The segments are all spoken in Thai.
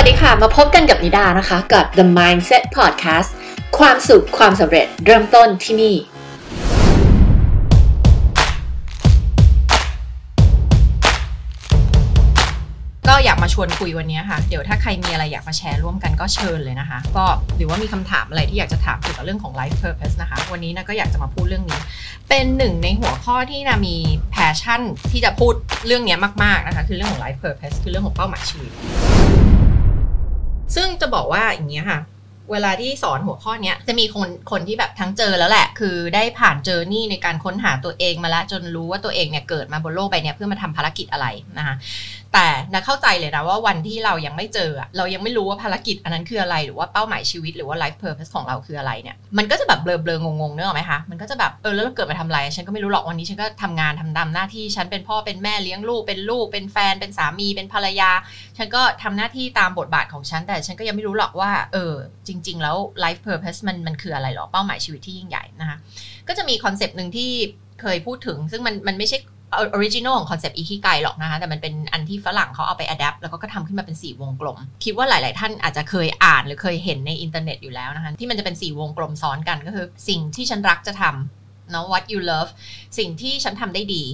วัสดีค่ะ มาพบกันกับนิดานะคะ กับ The Mindset Podcast ความสุขความสำเร็จเริ่มต้นที่นี่ ก็อยากมาชวนคุยวันนี้ค่ะ เดี๋ยวถ้าใครมีอะไรอยากมาแชร์ร่วมกันก็เชิญเลยนะคะ ก็หรือว่ามีคำถามอะไรที่อยากจะถามเกี่ยวกับเรื่องของ life purpose นะคะ วันนี้นะก็อยากจะมาพูดเรื่องนี้ เป็นหนึ่งในหัวข้อที่นะมี passion ที่จะพูดเรื่องนี้มากๆนะคะ คือเรื่องของ life purpose คือเรื่องของเป้าหมายชีวิต ซึ่งจะบอกว่าอย่างนี้ยค่ะ เวลาที่สอนหัวข้อเนี้ยจะมีคนคนที่แบบทั้งเจอแล้วแหละ คือได้ผ่านเจอนี่ในการค้นหาตัวเองมาแล้วจนรู้ว่าตัวเองเนี่ยเกิดมาบนโลกใบเนี้ยเพื่อมาทำภารกิจอะไรนะคะแต่นะเข้าใจเลยนะว่าวันที่เรายังไม่เจอ เรายังไม่รู้ว่าภารกิจอันนั้นคืออะไรหรือว่าเป้าหมายชีวิตหรือว่า life purpose ของเราคืออะไรเนี่ยมันก็จะแบบเบลอๆงงๆเนอะไหมคะมันก็จะแบบเออแล้วเราเกิดมาทำอะไร ฉันก็ไม่รู้หรอกวันนี้ฉันก็ทำงานทำตามหน้าที่ฉันเป็นพ่อเป็นแม่เลี้ยงลูกเป็นลูกเป็นแฟนเป็นสามีเป็นภรรยา ฉันก็ทำหน้าที่ตามบทบาทของฉันแต่ฉันก็ยังไม่รู้หรอกว่าเออจริงๆ แล้ว life purpose มันมันคืออะไรหรอเป้าหมายชีวิตที่ยิ่งใหญ่นะคะก็จะมี concept หนึ่งที่เคยพูดถึง ซึ่งมันมันไม่ใช่ original ของ concept ikigai หรอกนะคะ แต่มันเป็นอันที่ฝรั่งเขาเอาไป adapt แล้วก็ทำขึ้นมาเป็น 4 วงกลม คิดว่าหลาย ๆ ท่านอาจจะเคยอ่านหรือเคยเห็นในอินเทอร์เน็ตอยู่แล้วนะคะ ที่มันจะเป็น 4 วงกลมซ้อนกันก็คือ สิ่งที่ฉันรักจะทำเนาะ what you love สิ่งที่ฉันทำได้ดี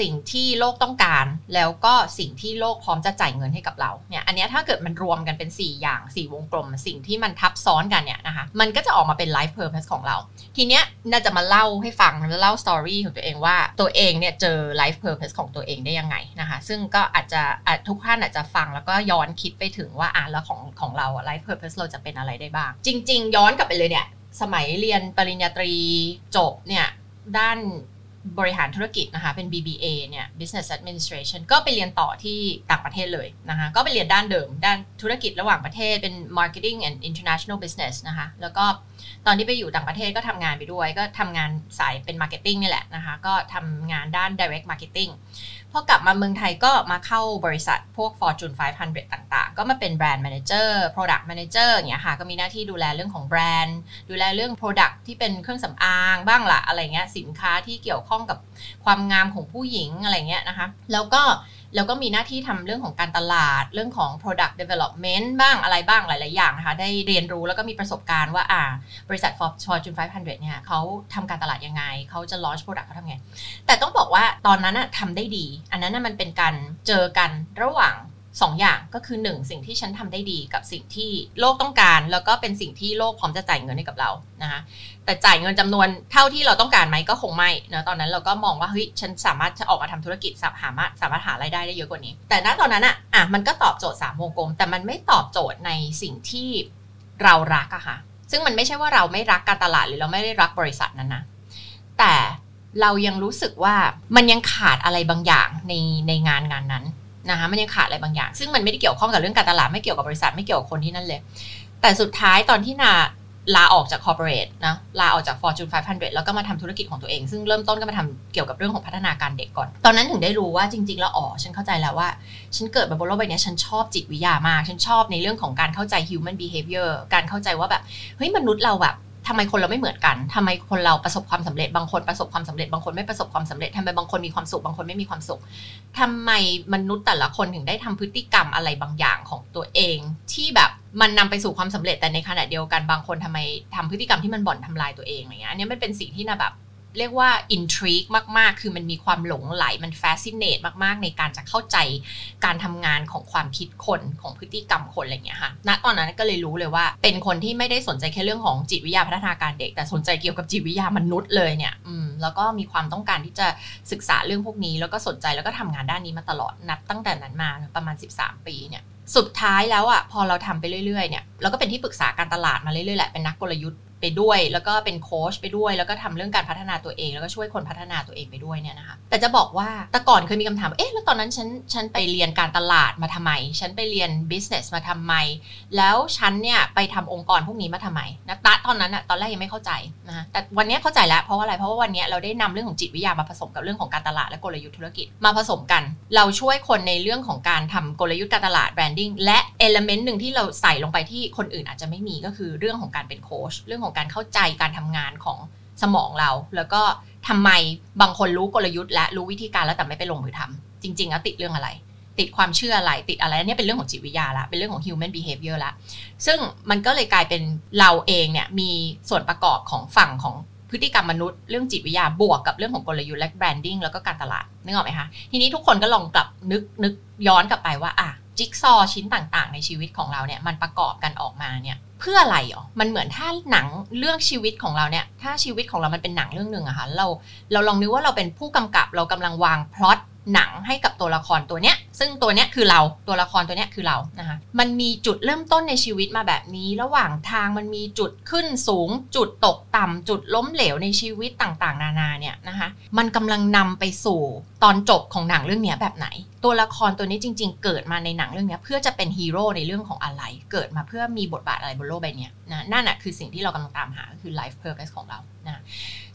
สิ่งที่โลกต้องการ แล้วก็สิ่งที่โลกพร้อมจะจ่ายเงินให้กับเราเนี่ยอันนี้ถ้าเกิดมันรวมกันเป็น 4 อย่าง 4 วงกลม สิ่งที่มันทับซ้อนกันเนี่ยนะคะมันก็จะออกมาเป็น life purpose ของเรา ทีเนี้ยน่าจะมาเล่าให้ฟังเล่าสตอรี่ของตัวเองว่าตัวเองเนี่ยเจอ life purpose ของตัวเองได้ยังไงนะคะซึ่งก็อาจจะทุกท่านอาจจะฟังแล้วก็ย้อนคิดไปถึงว่าอะแล้วของของเราอะ life purpose เราจะเป็นอะไรได้บ้าง จริง ๆ ย้อนกลับไปเลยเนี่ยสมัยเรียนปริญญาตรีจบเนี่ยด้าน บริหารธุรกิจนะคะ เป็น BBA เนี่ย Business Administration ก็ไปเรียนต่อที่ต่างประเทศเลยนะคะ ก็ไปเรียนด้านเดิม ด้านธุรกิจระหว่างประเทศเป็น Marketing and International Business นะคะ แล้วก็ตอนที่ไปอยู่ต่างประเทศก็ทำงานไปด้วย ก็ทำงานสายเป็น Marketing นี่แหละนะคะ ก็ทำงานด้าน Direct Marketing พอกลับมาเมืองไทยก็มาเข้าบริษัทพวก Fortune 500 ต่าง ๆ ก็มาเป็นแบรนด์แมเนจเจอร์ Product Manager อย่างเงี้ยค่ะก็มีหน้าที่ดูแลเรื่องของแบรนด์ ดูแลเรื่อง Product ที่เป็นเครื่องสำอางบ้างละอะไรเงี้ยสินค้าที่เกี่ยวข้องกับความงามของผู้หญิงอะไรเงี้ยนะคะ แล้วก็ แล้วก็มีหน้าที่ทำเรื่องของการตลาดเรื่องของ product development บ้างอะไรบ้างหลาย ๆ อย่างนะคะได้เรียนรู้แล้วก็มีประสบการณ์ว่าอ่าบริษัท Fortune 500 เนี่ยเขาทำการตลาดยังไงเขาจะ launch product เขาทำไง แต่ต้องบอกว่าตอนนั้นอะทำได้ดี อันนั้นมันเป็นการเจอกันระหว่าง สองอย่างก็คือ 1 สิ่งที่ฉันทำได้ดีกับสิ่งที่โลกต้องการ แล้วก็เป็นสิ่งที่โลกพร้อมจะจ่ายเงินให้กับเรานะคะแต่จ่ายเงินจำนวนเท่าที่เราต้องการไหมก็คงไม่นะตอนนั้นเราก็มองว่าเฮ้ยฉันสามารถจะออกมาทำธุรกิจสามารถสามารถหารายได้ได้เยอะกว่านี้ แต่ณตอนนั้นอะอะมันก็ตอบโจทย์3วงกลม แต่มันไม่ตอบโจทย์ในสิ่งที่เรารักอะค่ะ ซึ่งมันไม่ใช่ว่าเราไม่รักการตลาดหรือเราไม่ได้รักบริษัทนั้นนะแต่เรายังรู้สึกว่ามันยังขาดอะไรบางอย่างในในงานงานนั้น นะคะมันยังขาดอะไรบางอย่าง ซึ่งมันไม่ได้เกี่ยวข้องกับเรื่องการตลาดไม่เกี่ยวกับบริษัทไม่เกี่ยวกับคนที่นั่นเลย แต่สุดท้ายตอนที่นาลาออกจากคอร์ปอเรทนะลาออกจาก Fortune 500 แล้วก็มาทำธุรกิจของตัวเอง ซึ่งเริ่มต้นก็มาทำเกี่ยวกับเรื่องของพัฒนาการเด็กก่อน ตอนนั้นถึงได้รู้ว่าจริง ๆ แล้วอ๋อฉันเข้าใจแล้วว่า ฉันเกิดมาบนโลกใบนี้ฉันชอบจิตวิทยามาก ฉันชอบในเรื่องของการเข้าใจ human behavior การเข้าใจว่าแบบเฮ้ยมนุษย์เราแบบ ทำไมคนเราไม่เหมือนกันทำไมคนเราประสบความสำเร็จ บางคนประสบความสำเร็จ บางคนไม่ประสบความสำเร็จทำไมบางคนมีความสุข บางคนไม่มีความสุขทำไมมนุษย์แต่ละคนถึงได้ทำพฤติกรรมอะไรบางอย่างของตัวเอง ที่แบบมันนำไปสู่ความสำเร็จแต่ในขณะเดียวกันบางคนทำไมทำพฤติกรรมที่มันบ่อนทำลายตัวเองอะไรเงี้ยอันนี้มันเป็นสิ่งที่นะแบบ เรียกว่า intrigue มาก ๆ คือมันมีความหลงไหล มัน fascinate มาก ๆ ในการจะเข้าใจการทำงานของความคิดคนของพฤติกรรมคนอะไรเงี้ยค่ะ ณ ตอนนั้นก็เลยรู้เลยว่า เป็นคนที่ไม่ได้สนใจแค่เรื่องของจิตวิทยาพัฒนาการเด็ก แต่สนใจเกี่ยวกับจิตวิทยามนุษย์เลยเนี่ย อืม แล้วก็มีความต้องการที่จะศึกษาเรื่องพวกนี้ แล้วก็สนใจแล้วก็ทำงานด้านนี้มาตลอด นับตั้งแต่นั้นมาประมาณ 13 ปีเนี่ย สุดท้ายแล้วอะ พอเราทำไปเรื่อย ๆ เนี่ย เราก็เป็นที่ปรึกษาการตลาดมาเรื่อยๆแหละเป็นนักกลยุทธ์ไปด้วย แล้วก็เป็นโค้ชไปด้วย แล้วก็ทำเรื่องการพัฒนาตัวเอง แล้วก็ช่วยคนพัฒนาตัวเองไปด้วยเนี่ยนะคะแต่จะบอกว่าแต่ก่อนเคยมีคำถามเอ๊ะแล้วตอนนั้นฉันฉันไปเรียนการตลาดมาทำไม ฉันไปเรียน business มาทำไม แล้วฉันเนี่ยไปทำองค์กรพวกนี้มาทำไมนะตตอนนั้นอะตอนแรกยังไม่เข้าใจนะคะแต่วันนี้เข้าใจแล้วเพราะว่าอะไรเพราะว่าวันนี้เราได้นำเรื่องของจิตวิทยามาผสมกับเรื่องของการตลาดและกลยุทธ์ธุรกิจมาผสมกัน เราช่วยคนในเรื่องของการทำกลยุทธ์การตลาด branding และเอลเมนต์หนึ่งที่เราใส่ลงไปที่คนอื่นอาจจะไม่มีก็คือเรื่องของการเป็นโค้ชเรื่องของการเข้าใจการทำงานของสมองเรา แล้วก็ทำไมบางคนรู้กลยุทธ์ และรู้วิธีการแล้วแต่ไม่ไปลงมือทำจริง ๆ แล้วติดเรื่องอะไร ติดความเชื่ออะไร ติดอะไรนนี้เป็นเรื่องของจิตวิทยาละเป็นเรื่องของ human behavior ละซึ่งมันก็เลยกลายเป็นเราเองเนี่ยมีส่วนประกอบของฝั่งของพฤติกรรมมนุษย์เรื่องจิตวิทยาบวกกับเรื่องของกลยุทธ์และแบรนดิ้งแล้วก็การตลาดนึกออกไหมคะทีนี้ทุกคนก็ลองกลับนึกนึกย้อนกลับไปว่าอะ จิ๊กซอชิ้นต่างๆ ในชีวิตของเราเนี่ยมันประกอบกันออกมาเนี่ย พื่ออะไรอ๋อมันเหมือนถ้าหนังเรื่องชีวิตของเราเนี่ย ถ้าชีวิตของเรามันเป็นหนังเรื่องหนึ่งอะค่ะเราเราลองนึกว่าเราเป็นผู้กำกับเรากำลังวางพล็อตหนังให้กับตัวละครตัวเนี้ย ซึ่งตัวเนี้ยคือเราตัวละครตัวเนี้ยคือเรานะคะมันมีจุดเริ่มต้นในชีวิตมาแบบนี้ ระหว่างทางมันมีจุดขึ้นสูง จุดตกต่ำจุดล้มเหลวในชีวิตต่างๆ นานาเนี่ยนะคะมันกำลังนำไปสู่ตอนจบของหนังเรื่องนี้แบบไหน ตัวละครตัวนี้จริง ๆ เกิดมาในหนังเรื่องนี้เพื่อจะเป็นฮีโร่ในเรื่องของอะไร เกิดมาเพื่อมีบทบาทอะไรบนโลกใบนี้นะนั่นแหะคือสิ่งที่เรากำลังตามหาคือ life purpose ของเรานะ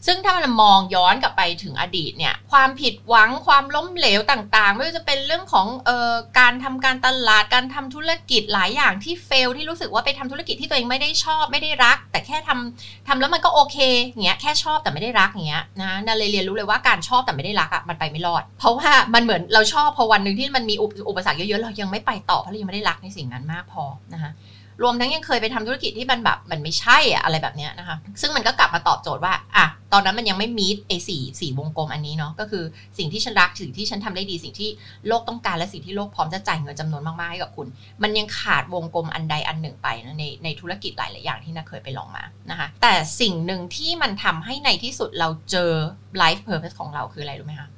ซึ่งถ้ามันมองย้อนกลับไปถึงอดีตเนี่ยความผิดหวังความล้มเหลวต่างๆ ไม่ว่าจะเป็นเรื่องของออการทำการตลาดการทำธุรกิจหลายอย่างที่เฟลที่รู้สึกว่าไปทำธุรกิจที่ตัวเองไม่ได้ชอบไม่ได้รัก แต่แค่ทำทำแล้วมันก็โอเคเงี้ยแค่ชอบแต่ไม่ได้รักเงี้ยนะนาเลยเรียนรู้เลยว่าการชอบแต่ไม่ได้รักอะ่ะมันไปไม่รอด เพราะว่ามันเหมือนเราชอบพอวันหนึ่งที่มันมีอุปสรรคเยอะๆเรายังไม่ไปต่อเพราะเรายังไม่ได้รักในสิ่งนั้นมากพอนะคะ รวมทั้งยังเคยไปทำธุรกิจที่มันแบบมันไม่ใช่อะอะไรแบบเนี้ยนะคะ ซึ่งมันก็กลับมาตอบโจทย์ว่าอะตอนนั้นมันยังไม่มีไอ้สี่สี่วงกลมอันนี้เนาะก็คือสิ่งที่ฉันรักสิ่งที่ฉันทำได้ดีสิ่งที่โลกต้องการและสิ่งที่โลกพร้อมจะจ่ายเงินจำนวนมากๆให้กับคุณ มันยังขาดวงกลมอันใดอันหนึ่งไปนะในในธุรกิจหลายๆอย่างที่นาเคยไปลองมานะคะ แต่สิ่งหนึ่งที่มันทำให้ในที่สุดเราเจอ life purpose ของเราคืออะไรรู้ไหมคะ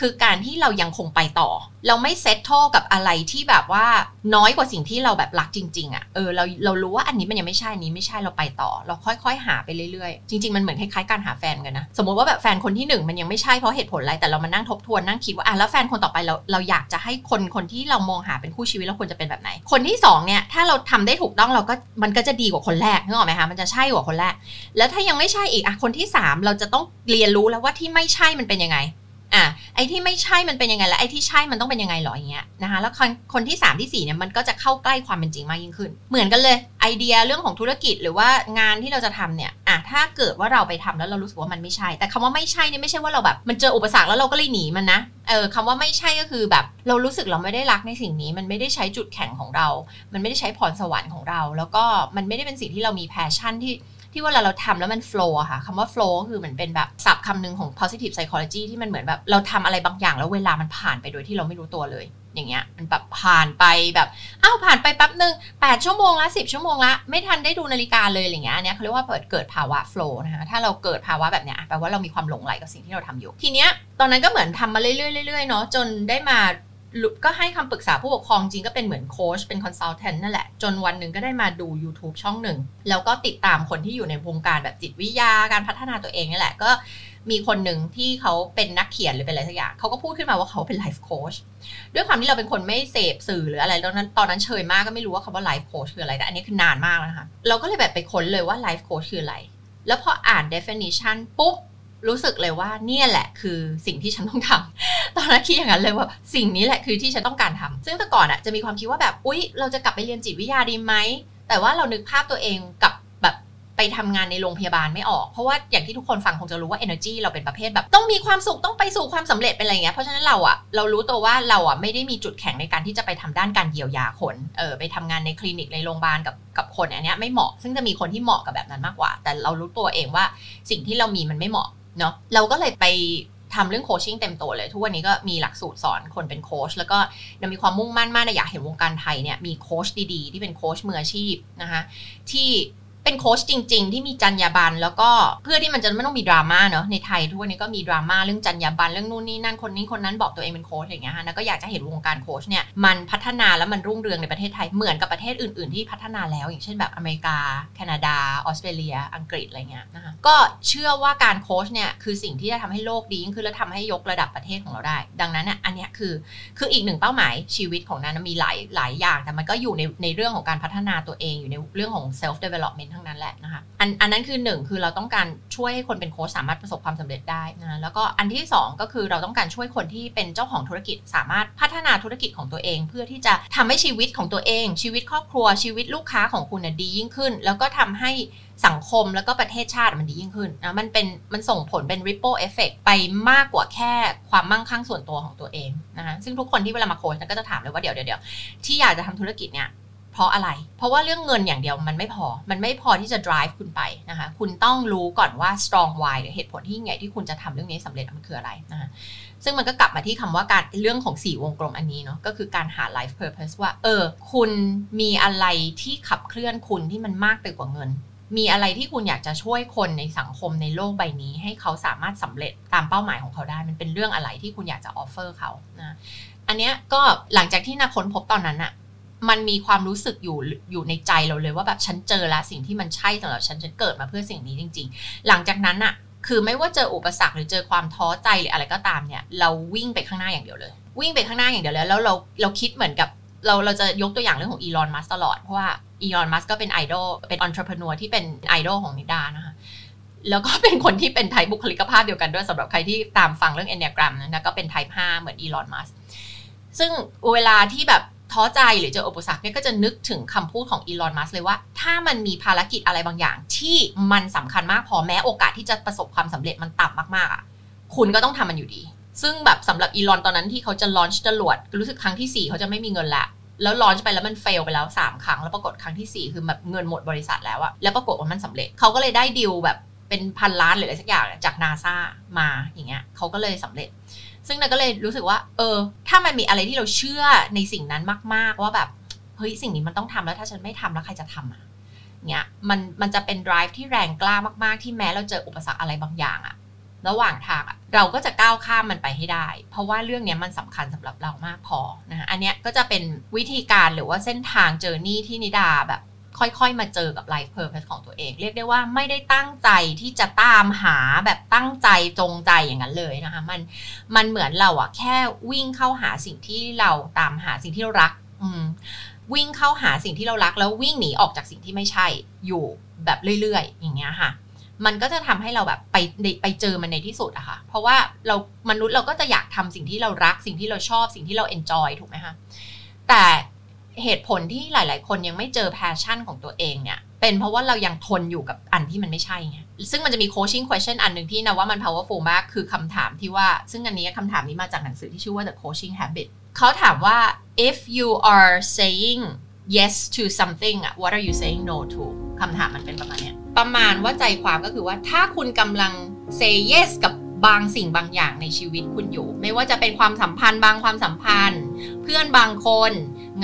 คือการที่เรายังคงไปต่อ เราไม่เซตโทกับอะไรที่แบบว่าน้อยกว่าสิ่งที่เราแบบรักจริง ๆอะ่ะเออเราเรารู้ว่าอันนี้มันยังไม่ใช่อันนี้ไม่ใช่เราไปต่อ เราค่อยๆ หาไปเรื่อยๆ จริง ๆ มันเหมือนคล้ายๆการหาแฟนกันนะ สมมติว่าแบบแฟนคนที่1มันยังไม่ใช่เพราะเหตุผลอะไรแต่เรามานั่งทบทวนนั่งคิดว่าอะแล้วแฟนคนต่อไปเราเราอยากจะให้คนคนที่เรามองหาเป็นคู่ชีวิตเราควรจะเป็นแบบไหน คนที่2เนี่ยถ้าเราทำได้ถูกต้องเราก็มันก็จะดีกว่าคนแรกนึกออกไหมคะมันจะใช่กว่าคนแรก แล้วถ้ายังไม่ใช่อีกอะคนที่ 3 เราจะต้องเรียนรู้แล้วว่าที่ไม่ใช่มันเป็นยังไง อะไอ้ที่ไม่ใช่มันเป็นยังไงและไอ้ที่ใช่มันต้องเป็นยังไงหรออย่างเงี้ยนะคะแล้วคนคนที่ 3 ที่ 4เนี่ยมันก็จะเข้าใกล้ความเป็นจริงมากยิ่งขึ้น เหมือนกันเลยไอเดียเรื่องของธุรกิจหรือว่างานที่เราจะทำเนี่ยอะถ้าเกิดว่าเราไปทำแล้วเรารู้สึกว่ามันไม่ใช่ แต่คำว่าไม่ใช่เนี่ยไม่ใช่ว่าเราแบบ มันเจออุปสรรคแล้วเราก็เลยหนีมันนะเออคำว่าไม่ใช่ก็คือแบบ เรารู้สึกเราไม่ได้รักในสิ่งนี้ มันไม่ได้ใช้จุดแข็งของเรา มันไม่ได้ใช้พรสวรรค์ของเรา แล้วก็มันไม่ได้เป็นสิ่งที่เรามี passion ที่ ที่ว่าเราเราทำแล้วมัน flow ค่ะคำว่า flow คือเหมือนเป็นแบบศัพท์คำหนึ่งของ positive psychology ที่มันเหมือนแบบเราทำอะไรบางอย่างแล้วเวลามันผ่านไปโดยที่เราไม่รู้ตัวเลย อย่างเงี้ยมันแบบผ่านไปแบบอ้าวผ่านไปแป๊บหนึ่ง8 ชั่วโมงละ10 ชั่วโมงละไม่ทันได้ดูนาฬิกาเลยอย่างเงี้ยอันเนี้ยเขาเรียกว่าเปิดเกิดภาวะ flow นะคะถ้าเราเกิดภาวะแบบเนี้ยแปลว่าเรามีความหลงไหลกับสิ่งที่เราทำอยู่ ทีเนี้ยตอนนั้นก็เหมือนทำมาเรื่อยๆเนาะจนได้มา ก็ให้คำปรึกษาผู้ปกครองจริงก็เป็นเหมือนโค้ชเป็น consultant นั่นแหละ จนวันหนึ่งก็ได้มาดู YouTube ช่องหนึ่ง แล้วก็ติดตามคนที่อยู่ในวงการแบบจิตวิทยาการพัฒนาตัวเองนี่แหละ ก็มีคนหนึ่งที่เขาเป็นนักเขียนหรือเป็นอะไรสักอย่างเขาก็พูดขึ้นมาว่าเขาเป็นไลฟ์โค้ชด้วยความที่เราเป็นคนไม่เสพสื่อหรืออะไรตอนนั้นตอนนั้นเชยมากก็ไม่รู้ว่าคำว่าไลฟ์โค้ชคืออะไรแต่อันนี้คือนานมากแล้วนะคะเราก็เลยแบบไปค้นเลยว่าไลฟ์โค้ชคืออะไรแล้วพออ่าน definition ปุ๊บ รู้สึกเลยว่าเนี่ยแหละคือสิ่งที่ฉันต้องทำตอนนั้นคิดอย่างนั้นเลยว่าสิ่งนี้แหละคือที่ฉันต้องการทำซึ่งแต่ก่อนอะจะมีความคิดว่าแบบอุ๊ย เราจะกลับไปเรียนจิตวิทยาดีไหมแต่ว่าเรานึกภาพตัวเองกับแบบไปทำงานในโรงพยาบาลไม่ออก เพราะว่าอย่างที่ทุกคนฟังคงจะรู้ว่า energy เราเป็นประเภทแบบ ต้องมีความสุขต้องไปสู่ความสำเร็จเป็นอะไรเงี้ยเพราะฉะนั้นเราอะเรารู้ตัวว่าเราอะไม่ได้มีจุดแข็งในการที่จะไปทำด้านการเยียวยาคนเออไปทำงานในคลินิกในโรงพยาบาลกับกับคนอันเนี้ยไม่เหมาะ ซึ่งจะมีคนที่เหมาะกับแบบนั้นมากกว่า แต่เรารู้ตัวเองว่าสิ่งที่เรามีมันไม่เหมาะ เนาะเราก็เลยไปทำเรื่อง coaching เต็มตัวเลย ทุกวันนี้ก็มีหลักสูตรสอนคนเป็นโค้ชแล้วก็มีความมุ่งมั่นมากนะอยากเห็นวงการไทยเนี่ยมีโค้ชดีๆ ที่เป็นโค้ชมืออาชีพนะคะที่ เป็นโค้ชจริง ๆ ที่มีจรรยาบรรณแล้วก็เพื่อที่มันจะไม่ต้องมีดราม่าเนาะในไทยทุกวันนี้ก็มีดราม่าเรื่องจรรยาบรรณเรื่องนู่นนี่นั่นคนนี้คนนั้นบอกตัวเองเป็นโค้ชอย่างเงี้ยฮะแล้วก็อยากจะเห็นวงการโค้ชเนี่ยมันพัฒนาแล้วมันรุ่งเรืองในประเทศไทยเหมือนกับประเทศอื่น ๆ ที่พัฒนาแล้ว อย่างเช่นแบบอเมริกา แคนาดา ออสเตรเลีย อังกฤษอะไรเงี้ยนะคะก็เชื่อว่าการโค้ชเนี่ยคือสิ่งที่จะทำให้โลกดียิ่งขึ้นและทำให้ยกระดับประเทศของเราได้ ดังนั้นเนี่ยอันนี้คือคืออีกหนึ่งเป้าหมายชีวิตของนันมีหลายหลายอย่างแต่มันก็อยู่ในในเรื่องของการพัฒนาตัวเองอยู่ในเรื่องของ self development ทั้งนั้นแหละนะคะอันอันนั้นคือหนึ่งคือเราต้องการช่วยให้คนเป็นโค้ชสามารถประสบความสำเร็จได้นะแล้วก็อันที่สองก็คือเราต้องการช่วยคนที่เป็นเจ้าของธุรกิจ สามารถพัฒนาธุรกิจของตัวเอง เพื่อที่จะทำให้ชีวิตของตัวเอง ชีวิตครอบครัวชีวิตลูกค้าของคุณดียิ่งขึ้น แล้วก็ทำให้สังคมแล้วก็ประเทศชาติมันดียิ่งขึ้นนะมันเป็นมันส่งผลเป็น ripple effect ไปมากกว่าแค่ความมั่งคั่งส่วนตัวของตัวเองนะคะซึ่งทุกคนที่เวลามาโค้ชก็จะถามเลยว่าเดี๋ยวเดี๋ยวเดี๋ยวที่อยากจะทำธุรกิจเนี่ย เพราะอะไร เพราะว่าเรื่องเงินอย่างเดียวมันไม่พอ มันไม่พอที่จะ drive คุณไปนะคะ คุณต้องรู้ก่อนว่า strong why หรือเหตุผลที่ยิ่งใหญ่ที่คุณจะทำเรื่องนี้สำเร็จมันคืออะไรนะคะ ซึ่งมันก็กลับมาที่คำว่าการเรื่องของสี่วงกลมอันนี้เนาะ ก็คือการหา life purpose ว่า เออ คุณมีอะไรที่ขับเคลื่อนคุณที่มันมากไปกว่าเงิน มีอะไรที่คุณอยากจะช่วยคนในสังคมในโลกใบนี้ ให้เขาสามารถสำเร็จตามเป้าหมายของเขาได้ มันเป็นเรื่องอะไรที่คุณอยากจะ offer เขานะ อันเนี้ยก็หลังจากที่นาค้นพบตอนนั้นอะ มันมีความรู้สึกอยู่อยู่ในใจเราเลยว่าแบบฉันเจอแล้วสิ่งที่มันใช่สำหรับฉันฉันเกิดมาเพื่อสิ่งนี้จริง ๆ หลังจากนั้นอะคือไม่ว่าเจออุปสรรคหรือเจอความท้อใจหรืออะไรก็ตามเนี่ย เราวิ่งไปข้างหน้าอย่างเดียวเลย วิ่งไปข้างหน้าอย่างเดียวแล้วแล้วเราเราคิดเหมือนกับเราเราจะยกตัวอย่างเรื่องของอีลอนมัสตลอดเพราะว่าอีลอนมัสก็เป็นไอดอลเป็นองค์ประกอบที่เป็นไอดอลของนิดานะคะแล้วก็เป็นคนที่เป็นไทป์บุคลิกภาพเดียวกันด้วยสำหรับใครที่ตามฟังเรื่องเอนเนียกรัมนะก็เป็นไทป์5เหมือนอีลอนมัสซึ่งเวลาที่แบบ ท้อใจหรือเจออุปสรรคเนี่ยก็จะนึกถึงคำพูดของอีลอนมัสเลยว่า ถ้ามันมีภารกิจอะไรบางอย่าง ที่มันสำคัญมากพอแม้โอกาสที่จะประสบความสำเร็จมันต่ำมากๆอะคุณก็ต้องทำมันอยู่ดี ซึ่งแบบสำหรับอีลอนตอนนั้นที่เขาจะลอนช์จรวดรู้สึกครั้งที่ 4 เขาจะไม่มีเงินละแล้วลอนช์ไปแล้วมันเฟลไปแล้ว 3 ครั้ง แล้วปรากฏครั้งที่ 4 คือแบบเงินหมดบริษัทแล้วอะแล้วปรากฏว่ามันสำเร็จเขาก็เลยได้ดีลแบบเป็นพันล้านหรืออะไรสักอย่างจากนาซามาอย่างเงี้ยเขาก็เลยสำเร็จ ซึ่งเราก็เลยรู้สึกว่า เออ ถ้ามันมีอะไรที่เราเชื่อในสิ่งนั้นมาก ๆ ว่าแบบเฮ้ยสิ่งนี้มันต้องทำแล้วถ้าฉันไม่ทำแล้วใครจะทำอะเนี่ยมันมันจะเป็น drive ที่แรงกล้ามาก ๆ ที่แม้เราเจออุปสรรคอะไรบางอย่างอะระหว่างทางเราก็จะก้าวข้ามมันไปให้ได้ เพราะว่าเรื่องนี้มันสำคัญสำหรับเรามากพอนะะอันเนี้ยก็จะเป็นวิธีการหรือว่าเส้นทางเจอร์นี่ที่นิดาแบบ ค่อยๆ มาเจอกับ life purpose ของตัวเอง เรียกได้ว่าไม่ได้ตั้งใจที่จะตามหาแบบตั้งใจจงใจอย่างนั้นเลยนะคะ มันมันเหมือนเราอะแค่วิ่งเข้าหาสิ่งที่เราตามหาสิ่งที่เรารัก อืมวิ่งเข้าหาสิ่งที่เรารัก แล้ววิ่งหนีออกจากสิ่งที่ไม่ใช่อยู่แบบเรื่อยๆ อย่างเงี้ยค่ะ มันก็จะทำให้เราแบบไปไปเจอมันในที่สุดอะค่ะ เพราะว่าเรามนุษย์เราก็จะอยากทำสิ่งที่เรารัก สิ่งที่เราชอบ สิ่งที่เรา enjoy ถูกไหมคะแต่ เหตุผลที่หลาย ๆ คนยังไม่เจอ passion ของตัวเองเนี่ยเป็นเพราะว่าเรายังทนอยู่กับอันที่มันไม่ใช่ไงซึ่งมันจะมี coaching question อันหนึ่งที่นาว่ามัน powerful มากคือคำถามที่ว่า ซึ่งอันนี้คำถามนี้มาจากหนังสือที่ชื่อว่า the coaching habit เขาถามว่า if you are saying yes to something what are you saying no to คำถามมันเป็นประมาณเนี้ประมาณว่าใจความก็คือว่าถ้าคุณกำลัง say yes กับ บางสิ่งบางอย่างในชีวิตคุณอยู่ ไม่ว่าจะเป็นความสัมพันธ์บางความสัมพันธ์ เพื่อนบางคน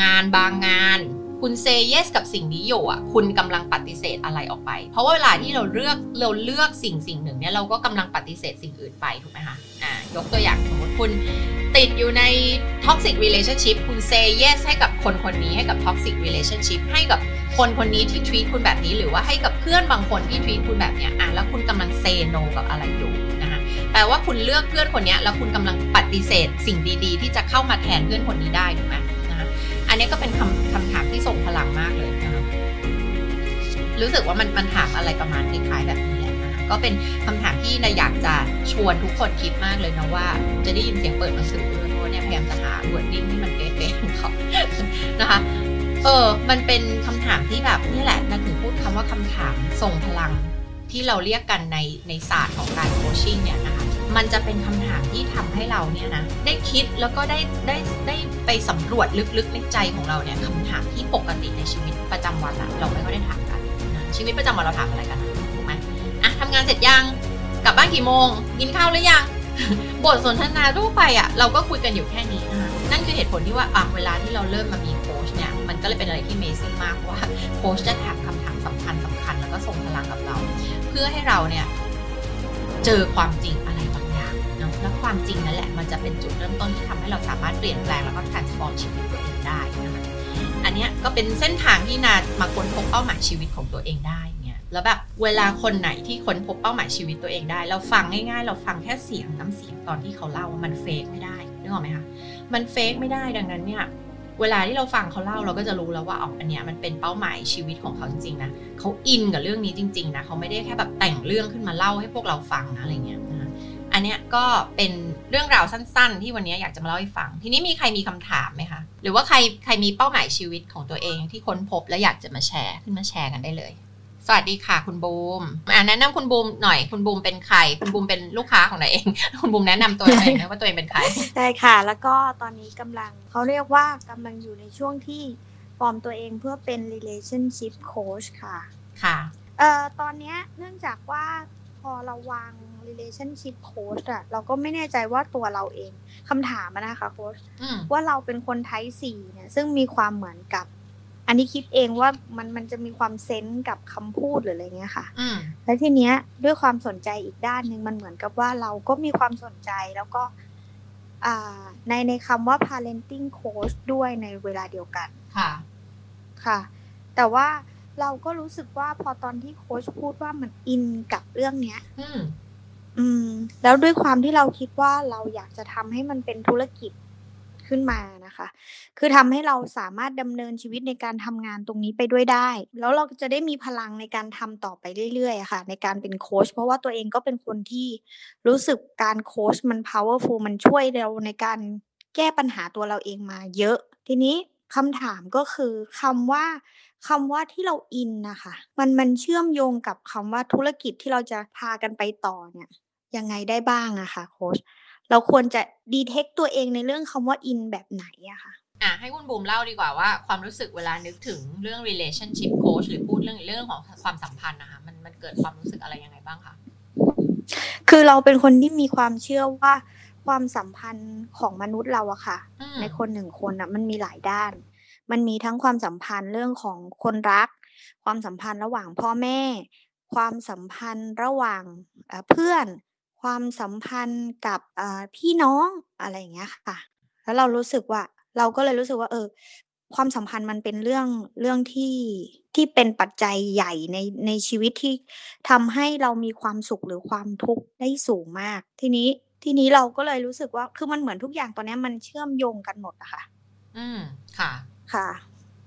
งานบางงาน คุณเซเยสกับสิ่งนี้อยู่อะ คุณกำลังปฏิเสธอะไรออกไป เพราะว่าเวลาที่เราเลือกเราเลือกสิ่งสิ่งหนึ่งเนี่ยเราก็กำลังปฏิเสธสิ่งอื่นไปถูกไหมคะอ่ายกตัวอย่างสมมติคุณติดอยู่ใน toxic relationship คุณเซเยสให้กับคนคนนี้ให้กับ toxic relationship ให้กับคนคนนี้ที่ treat คุณแบบนี้ หรือว่าให้กับเพื่อนบางคนที่ treat คุณแบบเนี้ยอะแล้วคุณกำลังเซโนกับอะไรอยู่นะ แปลว่าคุณเลือกเพื่อนคนนี้แล้วคุณกำลังปฏิเสธ สิ่งดีๆ ที่จะเข้ามาแทนเพื่อนคนนี้ได้ถูกไหมนะอันนี้ก็เป็นคำคำถามที่ส่งพลังมากเลยนะคะรู้สึกว่ามันมันถามอะไรประมาณคล้ายๆแบบนี้แหละนะก็เป็นคำถามที่นาอยากจะชวนทุกคนคิดมากเลยนะว่า จะได้ยินเสียงเปิดหนังสือด้วยเพรเนี่ยพยายามจะหา wording ที่มันเป๊ะๆของเขานะคะเออ มันเป็นคำถามที่แบบนี่แหละนาถึงพูดคำว่าคำถามทรงพลัง ที่เราเรียกกันในในศาสตร์ของการ coaching เนี่ยนะคะมันจะเป็นคำถามที่ทำให้เราเนี่ยนะได้คิดแล้วก็ได้ได้ได้ไปสำรวจลึกๆในใจของเราเนี่ยคำถามที่ปกติในชีวิตประจำวันอะเราไม่ค่อยได้ถามกันนะชีวิตประจำวันเราถามอะไรกันถูกไหมอะทำงานเสร็จยังกลับบ้านกี่โมง กินข้าวหรือยังบทสนทนาทั่วไปอะเราก็คุยกันอยู่แค่นี้นะคะนั่นคือเหตุผลที่ว่าอะเวลาที่เราเริ่มมามีโค้ชเนี่ยมันก็เลยเป็นอะไรที่เมซิ่งมากว่าโค้ชจะถามคำถามสำคัญสำคัญแล้วก็ส่งพลังกับเรา พื่อให้เราเนี่ยเจอความจริงอะไรบางอย่างเนาะและความจริงนั่นแหละมันจะเป็นจุดเริ่มต้นที่ทำให้เราสามารถเปลี่ยนแปลงแล้วก็ transform ชีวิตตัวเองได้นะคะอันนี้ก็เป็นเส้นทางที่นามาค้นพบเป้าหมายชีวิตของตัวเองได้เนี่ยแล้วแบบเวลาคนไหนที่ค้นพบเป้าหมายชีวิตตัวเองได้ เราฟังง่ายๆ เราฟังแค่เสียงน้ำเสียงตอนที่เขาเล่ามันเฟกไม่ได้นึกออกไหมคะมันเฟกไม่ได้ดังนั้นเนี่ย เวลาที่เราฟังเขาเล่าเราก็จะรู้แล้วว่าอ๋ออันเนี้ยมันเป็นเป้าหมายชีวิตของเขาจริงๆนะเขาอินกับเรื่องนี้จริง ๆ นะเขาไม่ได้แค่แบบแต่งเรื่องขึ้นมาเล่าให้พวกเราฟังนะอะไรเงี้ยนะอันเนี้ยก็เป็นเรื่องราวสั้น ๆ ที่วันนี้อยากจะมาเล่าให้ฟัง ทีนี้มีใครมีคำถามไหมคะหรือว่าใครใครมีเป้าหมายชีวิตของตัวเองที่ค้นพบและอยากจะมาแชร์ขึ้นมาแชร์กันได้เลย สวัสดีค่ะคุณบูมอ่าแนะนำคุณบูมหน่อยคุณบูมเป็นใคร คุณบูมเป็นลูกค้าของตัวเอง คุณบูมแนะนำตัวเองนะว่าตัวเองเป็นใครได้ค่ะ แล้วก็ตอนนี้กำลังเขาเรียกว่ากำลังอยู่ในช่วงที่ฟอร์มตัวเองเพื่อเป็น relationship coach ค่ะค่ะเอ่อตอนเนี้ยเนื่องจากว่าพอเราวาง relationship coach อะเราก็ไม่แน่ใจว่าตัวเราเองคำถามอะนะคะโค้ชอืมว่าเราเป็นคนไทป์สี่เนี่ยซึ่งมีความเหมือนกับ อันนี้คิดเองว่ามันมันจะมีความเซนส์กับคำพูดหรืออะไรเงี้ยค่ะอืมแล้วทีเนี้ยด้วยความสนใจอีกด้านหนึ่งมันเหมือนกับว่าเราก็มีความสนใจแล้วก็อ่าในในคำว่า parenting coach ด้วยในเวลาเดียวกัน ค่ะ ค่ะ แต่ว่าเราก็รู้สึกว่าพอตอนที่โค้ชพูดว่ามันอินกับเรื่องเนี้ย อืมอืมแล้วด้วยความที่เราคิดว่าเราอยากจะทำให้มันเป็นธุรกิจ ขึ้นมานะคะ คือทำให้เราสามารถดำเนินชีวิตในการทำงานตรงนี้ไปด้วยได้ แล้วเราจะได้มีพลังในการทำต่อไปเรื่อยๆค่ะ ในการเป็นโค้ชเพราะว่าตัวเองก็เป็นคนที่รู้สึกการโค้ชมัน powerful มันช่วยเราในการแก้ปัญหาตัวเราเองมาเยอะ ทีนี้คำถามก็คือคำว่าคำว่าที่เราอินนะคะ มันมันเชื่อมโยงกับคำว่าธุรกิจที่เราจะพากันไปต่อเนี่ยยังไงได้บ้างอะคะโค้ช เราควรจะดีเทคตัวเองในเรื่องคำว่าอินแบบไหนอะคะอะให้คุณบูมเล่าดีกว่าว่าความรู้สึกเวลานึกถึงเรื่อง relationship coach หรือพูดเรื่องเรื่องของความสัมพันธ์นะคะมันมันเกิดความรู้สึกอะไรยังไงบ้างคะคือเราเป็นคนที่มีความเชื่อว่าความสัมพันธ์ของมนุษย์เราอะค่ะอืมในคนหนึ่งคนอะมันมีหลายด้าน มันมีทั้งความสัมพันธ์เรื่องของคนรัก ความสัมพันธ์ระหว่างพ่อแม่ ความสัมพันธ์ระหว่างเอ่อเพื่อน ความสัมพันธ์กับเอ่อพี่น้องอะไรอย่างเงี้ยค่ะ แล้วเรารู้สึกว่า เราก็เลยรู้สึกว่า เออ ความสัมพันธ์มันเป็นเรื่องเรื่องที่ที่เป็นปัจจัยใหญ่ในในชีวิตที่ทำให้เรามีความสุขหรือความทุกข์ได้สูงมาก ทีนี้ทีนี้เราก็เลยรู้สึกว่า คือมันเหมือนทุกอย่างตอนเนี้ยมันเชื่อมโยงกันหมดอะค่ะ อืมค่ะ ค่ะ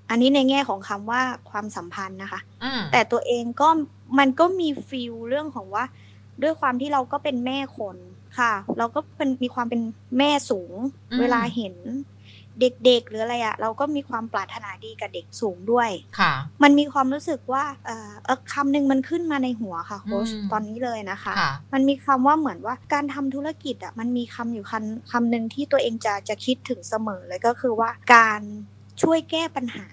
อันนี้ในแง่ของคำว่าความสัมพันธ์นะคะอืมแต่ตัวเองก็มันก็มีฟีลเรื่องของว่า ด้วยความที่เราก็เป็นแม่คนค่ะ เราก็เป็นมีความเป็นแม่สูง เวลาเห็นเด็กๆหรืออะไรอะเราก็มีความปรารถนาดีกับเด็กสูงด้วยค่ะ มันมีความรู้สึกว่าเออเออคำหนึ่งมันขึ้นมาในหัวค่ะโค้ชอืมตอนนี้เลยนะคะค่ะมันมีคำว่าเหมือนว่าการทำธุรกิจอะมันมีคำอยู่คำคำหนึ่งที่ตัวเองจะจะคิดถึงเสมอเลยก็คือว่าการช่วยแก้ปัญหา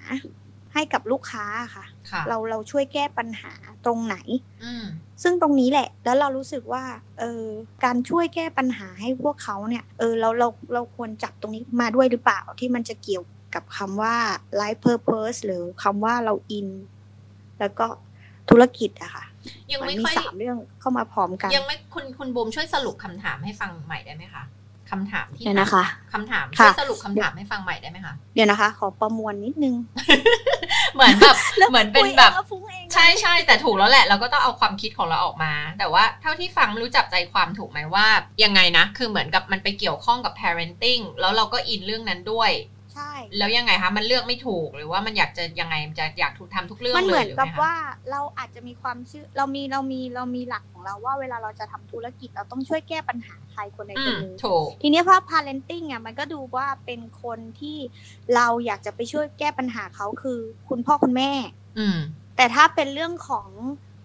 ให้กับลูกค้าค่ะค่ะ เราเราช่วยแก้ปัญหาตรงไหนอืมซึ่งตรงนี้แหละ แล้วเรารู้สึกว่าเออการช่วยแก้ปัญหาให้พวกเขาเนี่ยเออเราเราเราควรจับตรงนี้มาด้วยหรือเปล่าที่มันจะเกี่ยวกับคำว่า life purpose หรือคำว่าเราอิน แล้วก็ธุรกิจอะค่ะยังมันไม่มีค่อยสามเรื่องเข้ามาพร้อมกัน ยังไม่คุณคุณบูมช่วยสรุปคำถามให้ฟังใหม่ได้ไหมคะคำถามที่เดี๋ยวนะคะคำถามค่ะช่วยสรุปคำถามให้ฟังใหม่ได้ไหมคะเดี๋ยวนะคะ ขอประมวลนิดนึง เหมือนแบบเหมือนเป็นแบบคุยองล้วฟุ้งเองใช่ใช่แต่ถูกแล้วแหละเราก็ต้องเอาความคิดของเราออกมา แต่ว่าเท่าที่ฟังไม่รู้จับใจความถูกไหมว่ายังไงนะ คือเหมือนกับมันไปเกี่ยวข้องกับ parenting แล้วเราก็อินเรื่องนั้นด้วย ใช่ แล้วยังไงคะมันเลือกไม่ถูกหรือว่ามันอยากจะยังไงมันจะอยากถูกทำทุกเรื่องมันเลเหมืยอนหรือกับไงคะว่าเราอาจจะมีความเชื่อเรามีเรามีเรามีหลักของเราว่าเวลาเราจะทำธุรกิจเราต้องช่วยแก้ปัญหาใครคนใดอืคนมหนึ่งถูกทีนี้ภาพ parenting อะมันก็ดูว่าเป็นคนที่เราอยากจะไปช่วยแก้ปัญหาเขาคือคุณพ่อคุณแม่ อืม แต่ถ้าเป็นเรื่องของ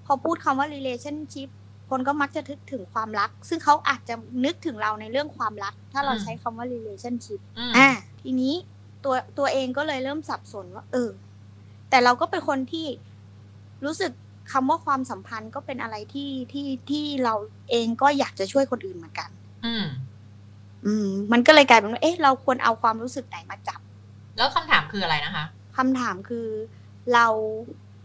พอพูดคำว่า relationship คนก็มักจะนึกถึงความรัก ซึ่งเขาอาจจะนึกถึงเราในเรื่องความรัก ถ้าเราอืมใช้คำว่า relationship อืมอ่าทีนี้ ตัวตัวเองก็เลยเริ่มสับสนว่า เออ แต่เราก็เป็นคนที่รู้สึกคำว่าความสัมพันธ์ก็เป็นอะไรที่ที่ที่เราเองก็อยากจะช่วยคนอื่นเหมือนกัน อืม อืม มันก็เลยกลายเป็นว่าเอ๊ะเราควรเอาความรู้สึกไหนมาจับ แล้วคำถามคืออะไรนะคะคำถามคือเรา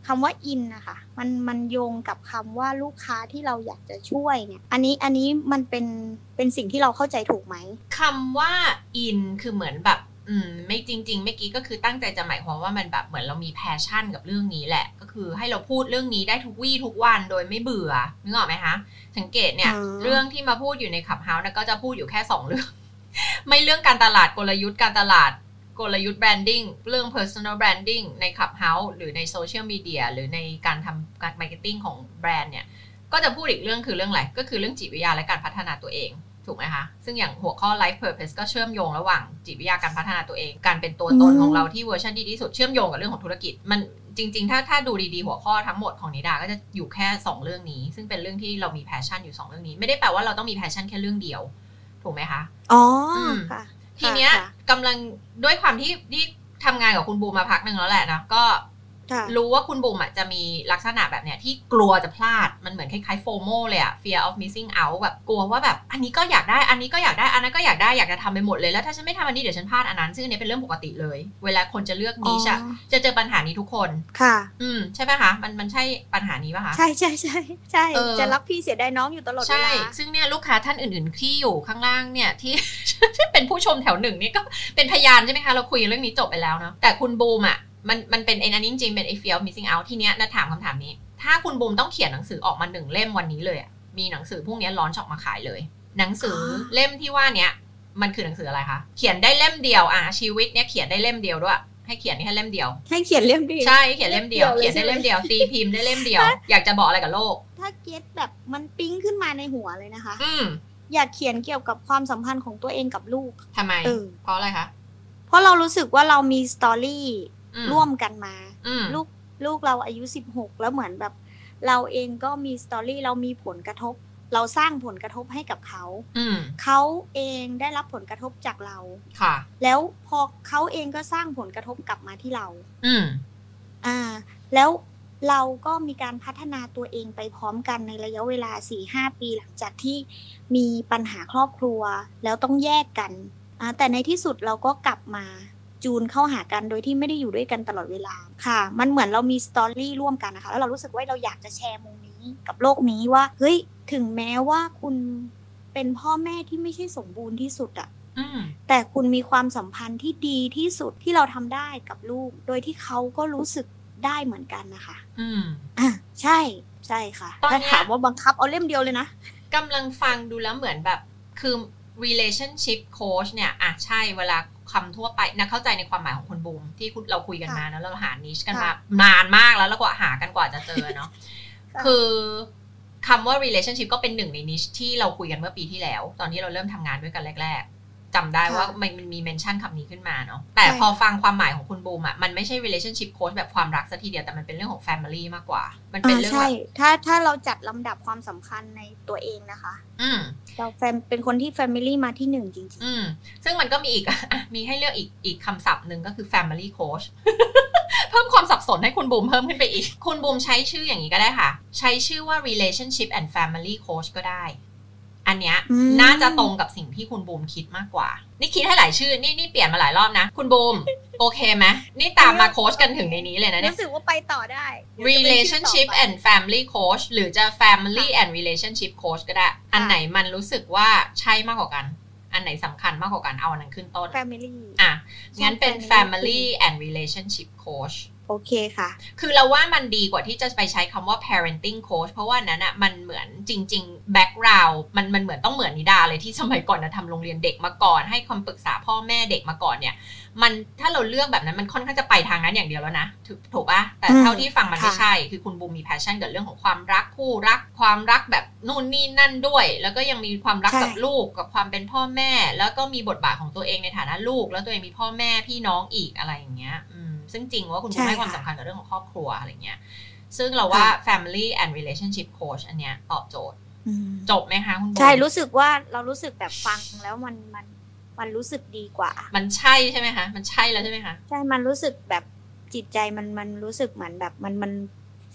คำว่าอินนะคะมันมันโยงกับคำว่าลูกค้าที่เราอยากจะช่วยเนี่ย อันนี้อันนี้มันเป็นเป็นสิ่งที่เราเข้าใจถูกไหมคำว่าอินคือเหมือนแบบ อืมไม่จริง ๆ เมื่อกี้ก็คือตั้งใจจะหมายความว่ามันแบบเหมือนเรามี passion กับเรื่องนี้แหละ ก็คือให้เราพูดเรื่องนี้ได้ทุกวี่ทุกวันโดยไม่เบื่อนึกออกไหมคะสังเกตเนี่ยอ๋อเรื่องที่มาพูดอยู่ใน Clubhouse นะก็จะพูดอยู่แค่สองเรื่อง ไม่เรื่องการตลาดกลยุทธ์การตลาดกลยุทธ์ branding เรื่อง personal branding ใน Clubhouse หรือในโซเชียลมีเดียหรือในการทำการ marketing ของแบรนด์เนี่ย ก็จะพูดอีกเรื่องคือเรื่องอะไร ก็คือเรื่องจิตวิทยาและการพัฒนาตัวเอง ถูกไหมคะ ซึ่งอย่างหัวข้อ life purpose ก็เชื่อมโยงระหว่างจิตวิทยาการพัฒนาตัวเอง การเป็นตัวตนของเราที่เวอร์ชันดีที่สุดเชื่อมโยงกับเรื่องของธุรกิจ มันจริง ๆ ถ้าถ้าดูดีๆ หัวข้อทั้งหมดของนิดาก็จะอยู่แค่ 2 เรื่องนี้ ซึ่งเป็นเรื่องที่เรามี passion อยู่ 2 เรื่องนี้ ไม่ได้แปลว่าเราต้องมี passion แค่เรื่องเดียว ถูกไหมคะ อ๋ออมค่ะทีเนี้ยค่ะกำลังด้วยความที่ที่ทำงานกับคุณบูมมาพักหนึ่งแล้วแหละนะก็ค่ะ รู้ว่าคุณบูมอะจะมีลักษณะแบบเนี้ยที่กลัวจะพลาดมันเหมือนคล้ายๆโฟโมเลยอะ fear of missing out แบบกลัวว่าแบบ อันนี้ก็อยากได้อันนี้ก็อยากได้อันนั้นก็อยากได้อยากจะทำไปหมดเลยแล้วถ้าฉันไม่ทำอันนี้เดี๋ยวฉันพลาดอันนั้น ซึ่งอันนี้เป็นเรื่องปกติเลย เวลาคนจะเลือกนิชอะอ๋อจะเจอปัญหานี้ทุกคนค่ะ อืมใช่ไหมคะมันมันใช่ปัญหานี้ป่ะคะใช่ใช่ใช่ใช่จะรักพี่เสียดายน้องอยู่ตลอดเวใช่ลาซึ่งเนี่ยลูกค้าท่านอื่น ๆ ที่อยู่ข้างล่างเนี่ยที่เป็นผู้ชมแถวหนึ่งเนี่ยก็เป็นพยานใช่ไหมคะเราคุยเรื่องนี้จบไปแล้วเนาะแต่คุณบูมอะ มันมันเป็นไอ้นั้นจริงๆเป็นไอ้ fear of missing out ทีเนี้ยนะถามคำถามนี้ ถ้าคุณบูมต้องเขียนหนังสือออกมาหนึ่งเล่มวันนี้เลยอะมีหนังสือพวกเนี้ร้อนออกมาขายเลย หนังสือเล่มที่ว่าเนี้ยมันคือหนังสืออะไรคะเขียนได้เล่มเดียวอะชีวิตเนี้ยเขียนได้เล่มเดียวด้วยให้เขียนแค่เล่มเดียว ให้เขียนเล่มดีใช่เขียนเล่มเดียวเล่เขียมนเดียวเลยได้เล่มเดียวตีพิมพ์ได้เล่มเดียว อยากจะบอกอะไรกับโลก ถ้าเก็ตแบบมันปิ๊งขึ้นมาในหัวเลยนะคะ อืมอยากเขียนเกี่ยวกับความสัมพันธ์ของตัวเองกับลูกทำไมเออเพราะอะไรคะเพราะเรารู้สึกว่าเรามีสตอรี่อืม ร่วมกันมาอืมลูกลูกเราอายุสิบหกแล้วเหมือนแบบ เราเองก็มีสตอรี่เรามีผลกระทบ เราสร้างผลกระทบให้กับเขาอืมเขาเองได้รับผลกระทบจากเราค่ะ แล้วพอเขาเองก็สร้างผลกระทบกลับมาที่เรา อืมอ่า แล้วเราก็มีการพัฒนาตัวเองไปพร้อมกันในระยะเวลาสี่ห้าปีหลังจากที่มีปัญหาครอบครัวแล้วต้องแยกกันอ่าแต่ในที่สุดเราก็กลับมา จูนเข้าหากันโดยที่ไม่ได้อยู่ด้วยกันตลอดเวลาค่ะ มันเหมือนเรามีสตอรี่ร่วมกันนะคะแล้วเรารู้สึกว่าเราอยากจะแชร์มุมนี้กับโลกนี้ว่าเฮ้ยถึงแม้ว่าคุณเป็นพ่อแม่ที่ไม่ใช่สมบูรณ์ที่สุดอะอืมแต่คุณมีความสัมพันธ์ที่ดีที่สุดที่เราทำได้กับลูก โดยที่เขาก็รู้สึกได้เหมือนกันนะคะ อืมอะใช่ใช่ค่ะตอนเนี้ถ้ายถามว่าบังคับเอาเล่มเดียวเลยนะกำลังฟังดูแล้วเหมือนแบบคือ relationship coach เนี่ยอะใช่เวลา คำทั่วไปนะเข้าใจในความหมายของคุณบูมที่คุณเราคุยกันมาแล้วเราหานิชกันมาค่ะนานมากแล้วแล้วก็หากันกว่าจะเจอเนาะค่ะคือคำว่า relationship ก็เป็นหนึ่งในนิชที่เราคุยกันเมื่อปีที่แล้ว ตอนที่เราเริ่มทำงานด้วยกันแรกๆ จำได้ว่ามันมันมีเมนชั่นคำนี้ขึ้นมาเนาะแต่ใช่พอฟังความหมายของคุณบูมอะมันไม่ใช่ relationship coach แบบความรักซะทีเดียวแต่มันเป็นเรื่องของ family มากกว่า มันเป็นอ่าเรื่องใช่แบบถ้าถ้าเราจัดลำดับความสำคัญในตัวเองนะคะ อืมเราแฟมเป็นคนที่แฟมิลี่มาที่หนึ่งจริงอืมซึ่งมันก็มีอีกอะมีให้เลือกอีกอีกคำศัพท์หนึ่งก็คือ family coach เพิ่มความสับสนให้คุณบูมเพิ่มขึ้นไปอีก คุณบูมใช้ชื่ออย่างนี้ก็ได้ค่ะ ใช้ชื่อว่า relationship and family coach ก็ได้ อันเนี้ยอืมน่าจะตรงกับสิ่งที่คุณบูมคิดมากกว่า นี่คิดให้หลายชื่อ นี่นี่เปลี่ยนมาหลายรอบนะ คุณบูมโอเคไหมนี่ตามมาโค้ชกันถึงในนี้เลยนะๆเนี่ยรู้สึกว่าไปต่อได้เดี๋ยวจะเป็นชื่อ relationship ต่อไป and family coach หรือจะ family and relationship coach ก็ได้ อันไหนมันรู้สึกว่าใช่มากกว่ากัน อันไหนสำคัญมากกว่ากันเอาอันนั้นขึ้นต้น family อะงั้นเป็นใช่ family and relationship coach โอเคค่ะ คือเราว่ามันดีกว่าที่จะไปใช้คำว่า parenting coach เพราะว่าอันนั้นอะมันเหมือนจริง ๆ background มันมันเหมือนต้องเหมือนนิดาเลยที่สมัยก่อนนะทำโรงเรียนเด็กมาก่อน ให้คำปรึกษาพ่อแม่เด็กมาก่อนเนี่ย มันถ้าเราเลือกแบบนั้นมันค่อนข้างจะไปทางนั้นอย่างเดียวแล้วนะถูกถูกปะแต่อืมเท่าที่ฟังมันไม่ค่ะใช่ คือคุณบูมมี passion กับเรื่องของความรักคู่รักความรักแบบนู่นนี่นั่นด้วย แล้วก็ยังมีความรักกับลูกกับความเป็นพ่อแม่ แล้วก็มีบทบาทของตัวเองในฐานะลูก แล้วตัวเองมีพ่อแม่พี่น้องอีกอะไรอย่างเงี้ยอืม ซึ่งจริงว่าคุณบูมให้ความสำคัญกับเรื่องของครอบครัวอะไรเงี้ย ซึ่งเราว่า family and relationship coach อันเนี้ยตอบโจทย์อืมจบไหมคะคุณบูมใช่รู้สึกว่าเรารู้สึกแบบฟังแล้วมันมันมันรู้สึกดีกว่า มันใช่ใช่ไหมคะ มันใช่แล้วใช่ไหมคะ ใช่ มันรู้สึกแบบจิตใจมันมันรู้สึกเหมือนแบบมันมัน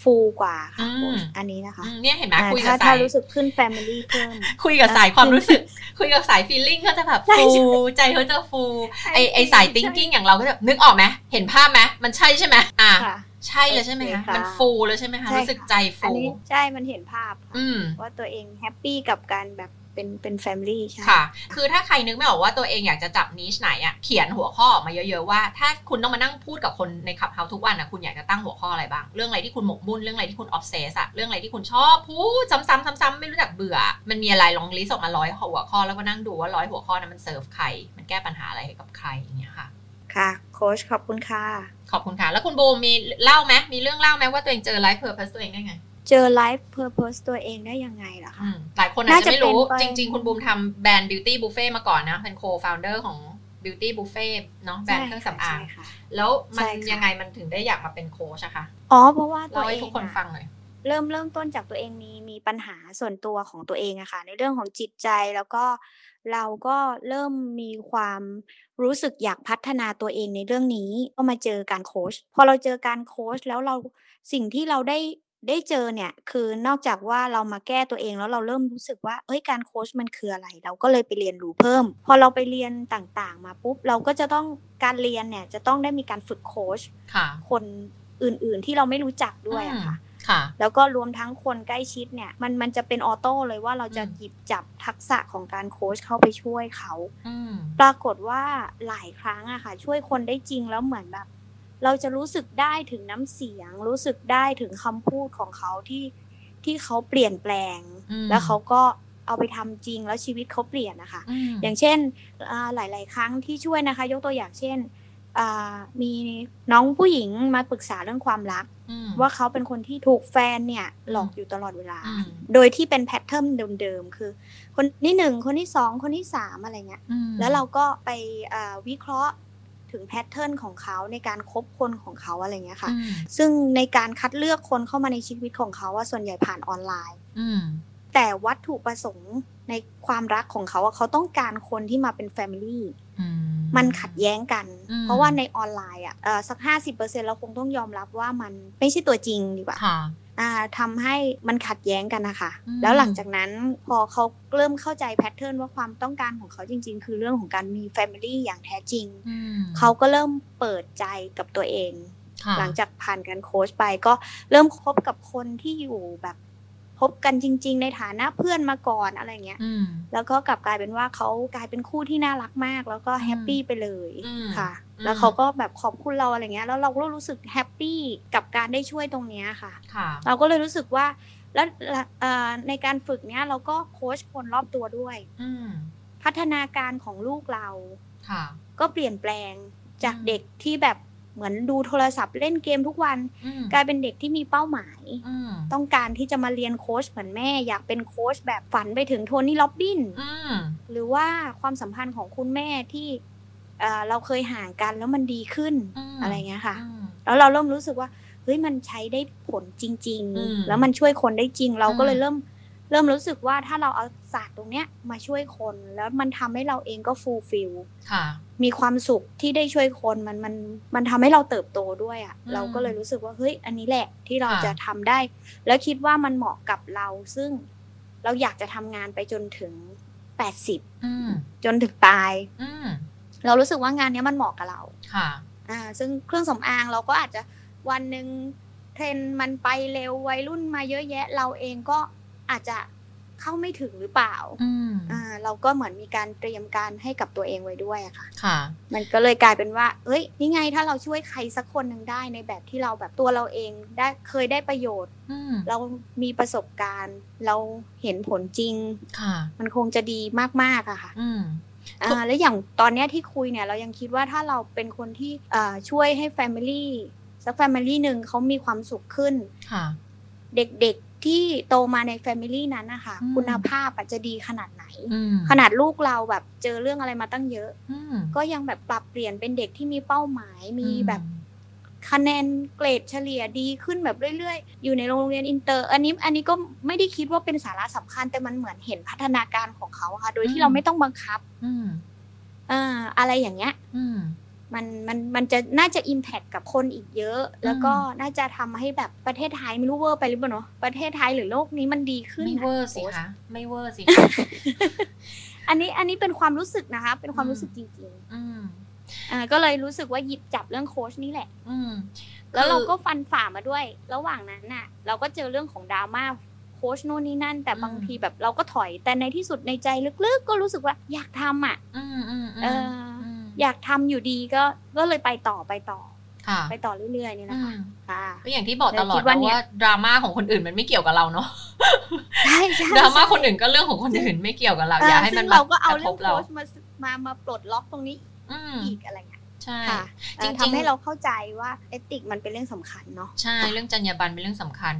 ฟูกว่าค่ะอืมโค้ชอันนี้นะคะอืมเนี่ยเห็นไหมอ่าคุยกัถ้าบถ้าสายรู้สึกขึ้น family เพิ่มคุยกับสายความรู้สึก คุยกับสาย feeling ก็จะแบบใช่ฟูใช่ใจเขาจะฟูใช่ไอไอสาย thinking อย่างเราก็จะนึกออกไหมเห็นภาพไหมมันใช่ใช่ไหมอะค่ะใช่เลยใช่ไหมคะโอเคค่ะมันฟูแล้วใช่ไหมคะใช่รู้สึกใจอันฟูนี้ใช่มันเห็นภาพค่ะอืมว่าตัวเองแฮปปี้กับการแบบ เป็นเป็น family ใช่ค่ะ คือถ้าใครนึกไม่ออกว่าตัวเองอยากจะจับ niche ไหนอะเขียนหัวข้อออกมาเยอะๆว่า ถ้าคุณต้องมานั่งพูดกับคนใน Clubhouse ทุกวันอะคุณอยากจะตั้งหัวข้ออะไรบ้าง เรื่องอะไรที่คุณหมกมุ่นเรื่องอะไรที่คุณ obsess อะเรื่องอะไรที่คุณชอบพูดซ้ำๆซ้ำๆไม่รู้จักเบื่อ มันมีอะไรลอง list ออกมาร้อยหัวข้อแล้วก็นั่งดูว่าร้อยหัวข้อนั้นมันเซิร์ฟใคร มันแก้ปัญหาอะไรให้กับใครอย่างเงี้ยค่ะค่ะโค้ชขอบคุณค่ะ ขอบคุณค่ะ แล้วคุณบูมมีเล่าไหมมีเรื่องเล่าไหมว่าตัวเองเจอ life purpose ตัวเองได้ไง เจอ life purpose ตัวเองได้ยังไงล่ะอืคะมหลายคนอาจจะไม่รู้น่าจะเป็นไปจริง ๆ คุณบูมทำแบรนด์ Beauty Buffet มาก่อนนะ เป็น co-founder ของ Beauty Buffet เนาะแบรนด์เครื่องสำอางใช่ค่ะแล้วมันใช่ค่ะยังไงมันถึงได้อยากมาเป็นโค้ชอะคะอ๋อเพราะว่าตัวเล่าเอให้งทุกคนอะฟังหน่อยเริ่มเริ่มต้นจากตัวเองมีมีปัญหาส่วนตัวของตัวเองอะค่ะ ในเรื่องของจิตใจแล้วก็เราก็เริ่มมีความรู้สึกอยากพัฒนาตัวเองในเรื่องนี้ก็มาเจอการโค้ชพอเราเจอการโค้ชแล้วเราสิ่งที่เราได้ ได้เจอเนี่ยคือนอกจากว่าเรามาแก้ตัวเองแล้วเราเริ่มรู้สึกว่าเอ้ยการโค้ชมันคืออะไร เราก็เลยไปเรียนรู้เพิ่ม พอเราไปเรียนต่างๆ มาปุ๊บเราก็จะต้องการเรียนเนี่ยจะต้องได้มีการฝึกโค้ชค่ะคนอื่นๆที่เราไม่รู้จักด้วยอะค่ะค่ะแล้วก็รวมทั้งคนใกล้ชิดเนี่ยมันมันจะเป็นออโต้เลยว่าเราจะอืมหยิบจับทักษะของการโค้ชเข้าไปช่วยเขาอืมปรากฏว่าหลายครั้งอะค่ะ ช่วยคนได้จริงแล้วเหมือนแบบ เราจะรู้สึกได้ถึงน้ำเสียง รู้สึกได้ถึงคำพูดของเขาที่ที่เขาเปลี่ยนแปลงอืมแล้วเขาก็เอาไปทำจริงแล้วชีวิตเขาเปลี่ยนนะคะอืมอย่างเช่นอ่าหลาย ๆ ครั้งที่ช่วยนะคะ ยกตัวอย่างเช่นอ่ามีน้องผู้หญิงมาปรึกษาเรื่องความรักอืมว่าเขาเป็นคนที่ถูกแฟนเนี่ยหลอกอยู่ตลอดเวลาอืมโดยที่เป็นแพทเทิร์นเดิม ๆ คือ คนที่หนึ่งคนที่สองคนที่สามอะไรเงี้ยอืมแล้วเราก็ไปอ่าวิเคราะห์ ถึง pattern ของเขาในการคบคนของเขาอะไรเงี้ยค่ะอืมซึ่งในการคัดเลือกคนเข้ามาในชีวิตของเขาว่าส่วนใหญ่ผ่านออนไลน์อืมแต่วัตถุประสงค์ในความรักของเขาอะเขาต้องการคนที่มาเป็น family อืมันขัดแย้งกันอืมเพราะว่าในออนไลน์อะเอ่อสักห้าสิบเปอร์เซ็นต์เราคงต้องยอมรับว่ามันไม่ใช่ตัวจริงดีกว่า ค่ะอ่าทำให้มันขัดแย้งกันนะคะอืมแล้วหลังจากนั้นพอเขาเริ่มเข้าใจ pattern ว่าความต้องการของเขาจริง ๆ คือเรื่องของการมี family อย่างแท้จริงอืมเขาก็เริ่มเปิดใจกับตัวเองค่ะหลังจากผ่านการโค้ชไปก็เริ่มคบกับคนที่อยู่แบบ พบกันจริง ๆ ในฐานะเพื่อนมาก่อนอะไรเงี้ยอืมแล้วก็กลับกลายเป็นว่าเขากลายเป็นคู่ที่น่ารักมาก แล้วก็ happy ไปเลยอืมค่ะอืมแล้วเขาก็แบบขอบคุณเราอะไรเงี้ยแล้วเราก็รู้สึก happy กับการได้ช่วยตรงเนี้ยค่ะค่ะเราก็เลยรู้สึกว่าแล้วเอ่อในการฝึกเนี้ยเราก็โค้ชคนรอบตัวด้วยอืมพัฒนาการของลูกเราค่ะก็เปลี่ยนแปลงจากอืมเด็กที่แบบ เหมือนดูโทรศัพท์เล่นเกมทุกวันอืมกลายเป็นเด็กที่มีเป้าหมายอืมต้องการที่จะมาเรียนโค้ชเหมือนแม่ อยากเป็นโค้ชแบบฝันไปถึงโทนี่ล็อบบินอืมหรือว่าความสัมพันธ์ของคุณแม่ที่เอ่อเราเคยห่างกันแล้วมันดีขึ้นมอะไรเงี้ยค่ะอืมแล้วเราเริ่มรู้สึกว่าเฮ้ยมันใช้ได้ผลจริงอืมๆแล้วมันช่วยคนได้จริง เราก็เลยอืมเริ่มเริ่มรู้สึกว่าถ้าเราเอาศาสตร์ตรงเนี้ยมาช่วยคนแล้วมันทำให้เราเองก็ fulfill ค่ะ มีความสุขที่ได้ช่วยคนมันมันมันทำให้เราเติบโตด้วยอะ่ะอืมเราก็เลยรู้สึกว่าเฮ้ยอันนี้แหละที่เราค่ะจะทำได้ แล้วคิดว่ามันเหมาะกับเรา ซึ่งเราอยากจะทำงานไปจนถึงแปดสิบอืมจนถึงตายอืมเรารู้สึกว่างานเนี้ยมันเหมาะกับเราค่ะ อ่า ซึ่งเครื่องสำอางเราก็อาจจะวันหนึ่งเทรนด์มันไปเร็ววัยรุ่นมาเยอะแยะ เราเองก็อาจจะ เข้าไม่ถึงหรือเปล่าอืมอ่า เราก็เหมือนมีการเตรียมการให้กับตัวเองไว้ด้วยอะค่ะ ค่ะ มันก็เลยกลายเป็นว่า เอ้ย นี่ไงถ้าเราช่วยใครสักคนหนึ่งได้ในแบบที่เราแบบตัวเราเองได้เคยได้ประโยชน์อืมเรามีประสบการณ์ เราเห็นผลจริง ค่ะ มันคงจะดีมากๆอะค่ะ อืมอ่า แล้วอย่างตอนเนี้ยที่คุยเนี่ย เรายังคิดว่าถ้าเราเป็นคนที่อ่าช่วยให้ family สัก family หนึ่งเขามีความสุขขึ้น ค่ะ เด็กๆ ที่โตมาใน family นั้นนะคะอืมคุณภาพอาจจะดีขนาดไหนอืมขนาดลูกเราแบบเจอเรื่องอะไรมาตั้งเยอะอืมก็ยังแบบปรับเปลี่ยนเป็นเด็กที่มีเป้าหมายมีอืแบบคะแนนเกรดเฉลี่ยดีขึ้นแบบเรื่อยๆ อยู่ในโรงเรียนอินเตอร์ อันนี้อันนี้ก็ไม่ได้คิดว่าเป็นสาระสำคัญแต่มันเหมือนเห็นพัฒนาการของเขาอะค่ะ โดยที่เราไม่ต้องบังคับ อืมเอ่ออะไรอย่างเงี้ย อื มมันมันมันจะน่าจะอิมแพคกับคนอีกเยอะ แล้วก็น่าจะทำให้แบบประเทศไทยไม่รู้เวอร์ไปหรือเปล่าเนาะประเทศไทยหรือโลกนี้มันดีขึ้นไม่นะเวอร์สิคะไม่เวอร์สิอันนี้อันนี้เป็นความรู้สึกนะคะ เป็นความอืมรู้สึกจริงอืมๆอ่าก็เลยรู้สึกว่าหยิบจับเรื่องโค้ชนี่แหละ อืมแล้วเราก็คือฟันฝ่ามาด้วย ระหว่างนั้นน่ะ เราก็เจอเรื่องของดราม่าโค้ชโน่นนี่นั่น แต่อืมบางทีแบบเราก็ถอยแต่ในที่สุดในใจลึกๆ ก็รู้สึกว่าอยากทำอะ อืมอืมอืมเออ ออยากทำอยู่ดีก็ก็เลยไปต่อไปต่อค่ะไปต่อเรื่อยๆนี่แหละอืค่ะมค่ะก็อย่างที่บอกตลอคิดดว่านะเนี่ยว่าดราม่าของคนอื่นมันไม่เกี่ยวกับเราเนาะใช่ใช่ดราม่าคนอื่นก็เรื่องของคนอื่นไม่เกี่ยวกับเราเอออย่าให้ซึ่มันงมาเราก็เอากระเรื่ทองบเราโค้ชมามามาปลดล็อกตรงนี้อืมอีกอะไรเงี้ยใช่ค่ะจริงๆทำให้เราเข้าใจว่าเอติกมันเป็นเรื่องสำคัญเนาะใช่เรื่องจรรยาบรรณเป็นเรื่องสำคัญ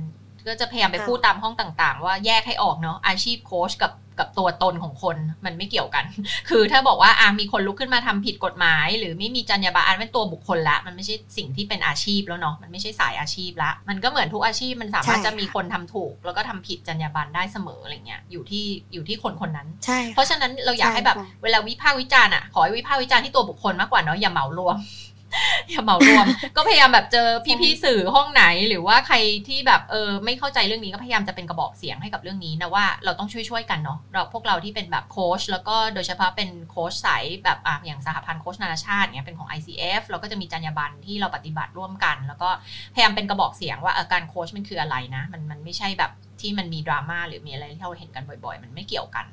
ก็จะพยายามไปค่ะพูดตามห้องต่าง ๆ ว่าแยกให้ออกเนาะอาชีพโค้ชกับ กับตัวตนของคนมันไม่เกี่ยวกัน คือถ้าบอกว่าอะมีคนลุกขึ้นมาทำผิดกฎหมาย หรือไม่มีจรรยาบรรณอันเป็นตัวบุคคลละ มันไม่ใช่สิ่งที่เป็นอาชีพแล้วเนาะมันไม่ใช่สายอาชีพละ มันก็เหมือนทุกอาชีพมันสามารถใช่จะมีคนทำถูก แล้วก็ทำผิดจรรยาบรรณได้เสมออะไรเงี้ยอยู่ที่อยู่ที่คนคนนั้นใช่เพราะฉะนั้นเราอยากให้แบบใช่ค่ะเวลาวิพากษ์วิจารณ์อะขอให้วิพากษ์วิจารณ์ที่ตัวบุคคลมากกว่าเนาะอย่าเหมารวม อย่าเหมารวม ก็พยายามแบบเจอพี่ๆสื่อห้องไหน หรือว่าใครที่แบบเออไม่เข้าใจเรื่องนี้ก็พยายามจะเป็นกระบอกเสียงให้กับเรื่องนี้นะว่าเราต้องช่วยๆกันเนาะเราพวกเราที่เป็นแบบโค้ชแล้วก็โดยเฉพาะเป็นโค้ชสายแบบอะอย่างสหพันธ์โค้ชนานาชาติเนี่ยเป็นของ ICF เราก็จะมีจรรยาบรรณที่เราปฏิบัติร่วมกัน แล้วก็พยายามเป็นกระบอกเสียงว่าเออการโค้ชมันคืออะไรนะ มันมันไม่ใช่แบบ ที่มันมีดราม่าหรือมีอะไรที่เราเห็นกันบ่อย ๆ มันไม่เกี่ยวกัน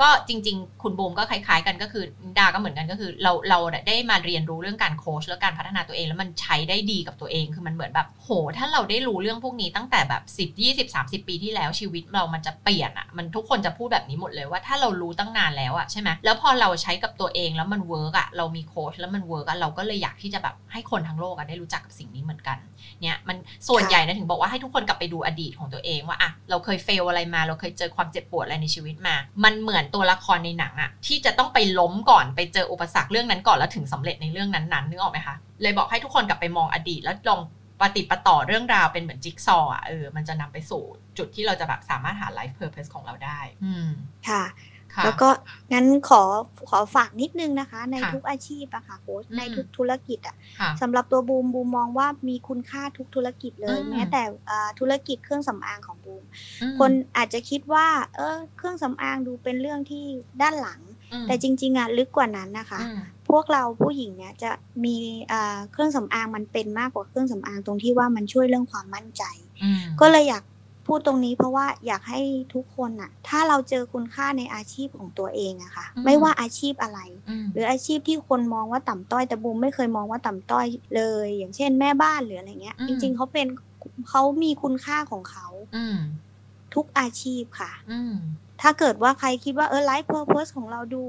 ก็จริง ๆ คุณบูมก็คล้ายๆ กันก็คือดาก็เหมือนกันก็คือ เราเราได้มาเรียนรู้เรื่องการโค้ชและการพัฒนาตัวเองแล้วมันใช้ได้ดีกับตัวเองคือมันเหมือนแบบโห ถ้าเราได้รู้เรื่องพวกนี้ตั้งแต่แบบ 10 20 30 ปีที่แล้วชีวิตเรามันจะเปลี่ยนอะมันทุกคนจะพูดแบบนี้หมดเลยว่าถ้าเรารู้ตั้งนานแล้วอะใช่ไหมแล้วพอเราใช้กับตัวเองแล้วมัน work อะเรามีโค้ชแล้วมัน work อะเราก็เลยอยากที่จะแบบให้คนทั้งโลกอะได้รู้จักกับสิ่งนี้เหมือนกันเนี่ยมันส่วนใหญ่นะถึงบอกว่าให้ทุกคนกลับไปดูอดีตของตัวเองว่าอะเราเคย fail อะไรมา เราเคยเจอความเจ็บปวดอะไรในชีวิตมา มันเหมือนตัวละครในหนังอะที่จะต้องไปล้มก่อนไปเจออุปสรรคเรื่องนั้นก่อนแล้วถึงสำเร็จในเรื่องนั้นๆนึกออกไหมคะเลยบอกให้ทุกคนกลับไปมองอดีตแล้วลองปะติดปะต่อเรื่องราวเป็นเหมือนจิ๊กซอว์อะเออมันจะนำไปสู่จุดที่เราจะแบบสามารถหา life purpose ของเราได้ อืมค่ะ แล้วก็งั้นขอขอฝากนิดนึงนะคะ ในค่ะทุกอาชีพอะค่ะโค้ชอืมในทุกธุรกิจอะค่ะสำหรับตัวบูมบูมมองว่ามีคุณค่าทุกธุรกิจเลยอืมแม้แต่อ่าธุรกิจเครื่องสำอางของบูมอืมคนอาจจะคิดว่า เออเครื่องสำอางดูเป็นเรื่องที่ด้านหลังอืมแต่จริง ๆอะลึกกว่านั้นนะคะอืมพวกเราผู้หญิงเนี่ยจะมีอ่าเครื่องสำอางมันเป็นมากกว่าเครื่องสำอางตรงที่ว่ามันช่วยเรื่องความมั่นใจอืมก็เลยอยาก พูดตรงนี้เพราะว่าอยากให้ทุกคนน่ะถ้าเราเจอคุณค่าในอาชีพของตัวเองอะค่ะอืมไม่ว่าอาชีพอะไรอืมหรืออาชีพที่คนมองว่าต่ำต้อยแต่บูมไม่เคยมองว่าต่ำต้อยเลย อย่างเช่นแม่บ้านหรืออะไรเงี้ยอืมจริง ๆเขาเป็นเขามีคุณค่าของเขาอืมทุกอาชีพค่ะอืมถ้าเกิดว่าใครคิดว่าเออ life purpose ของเราดู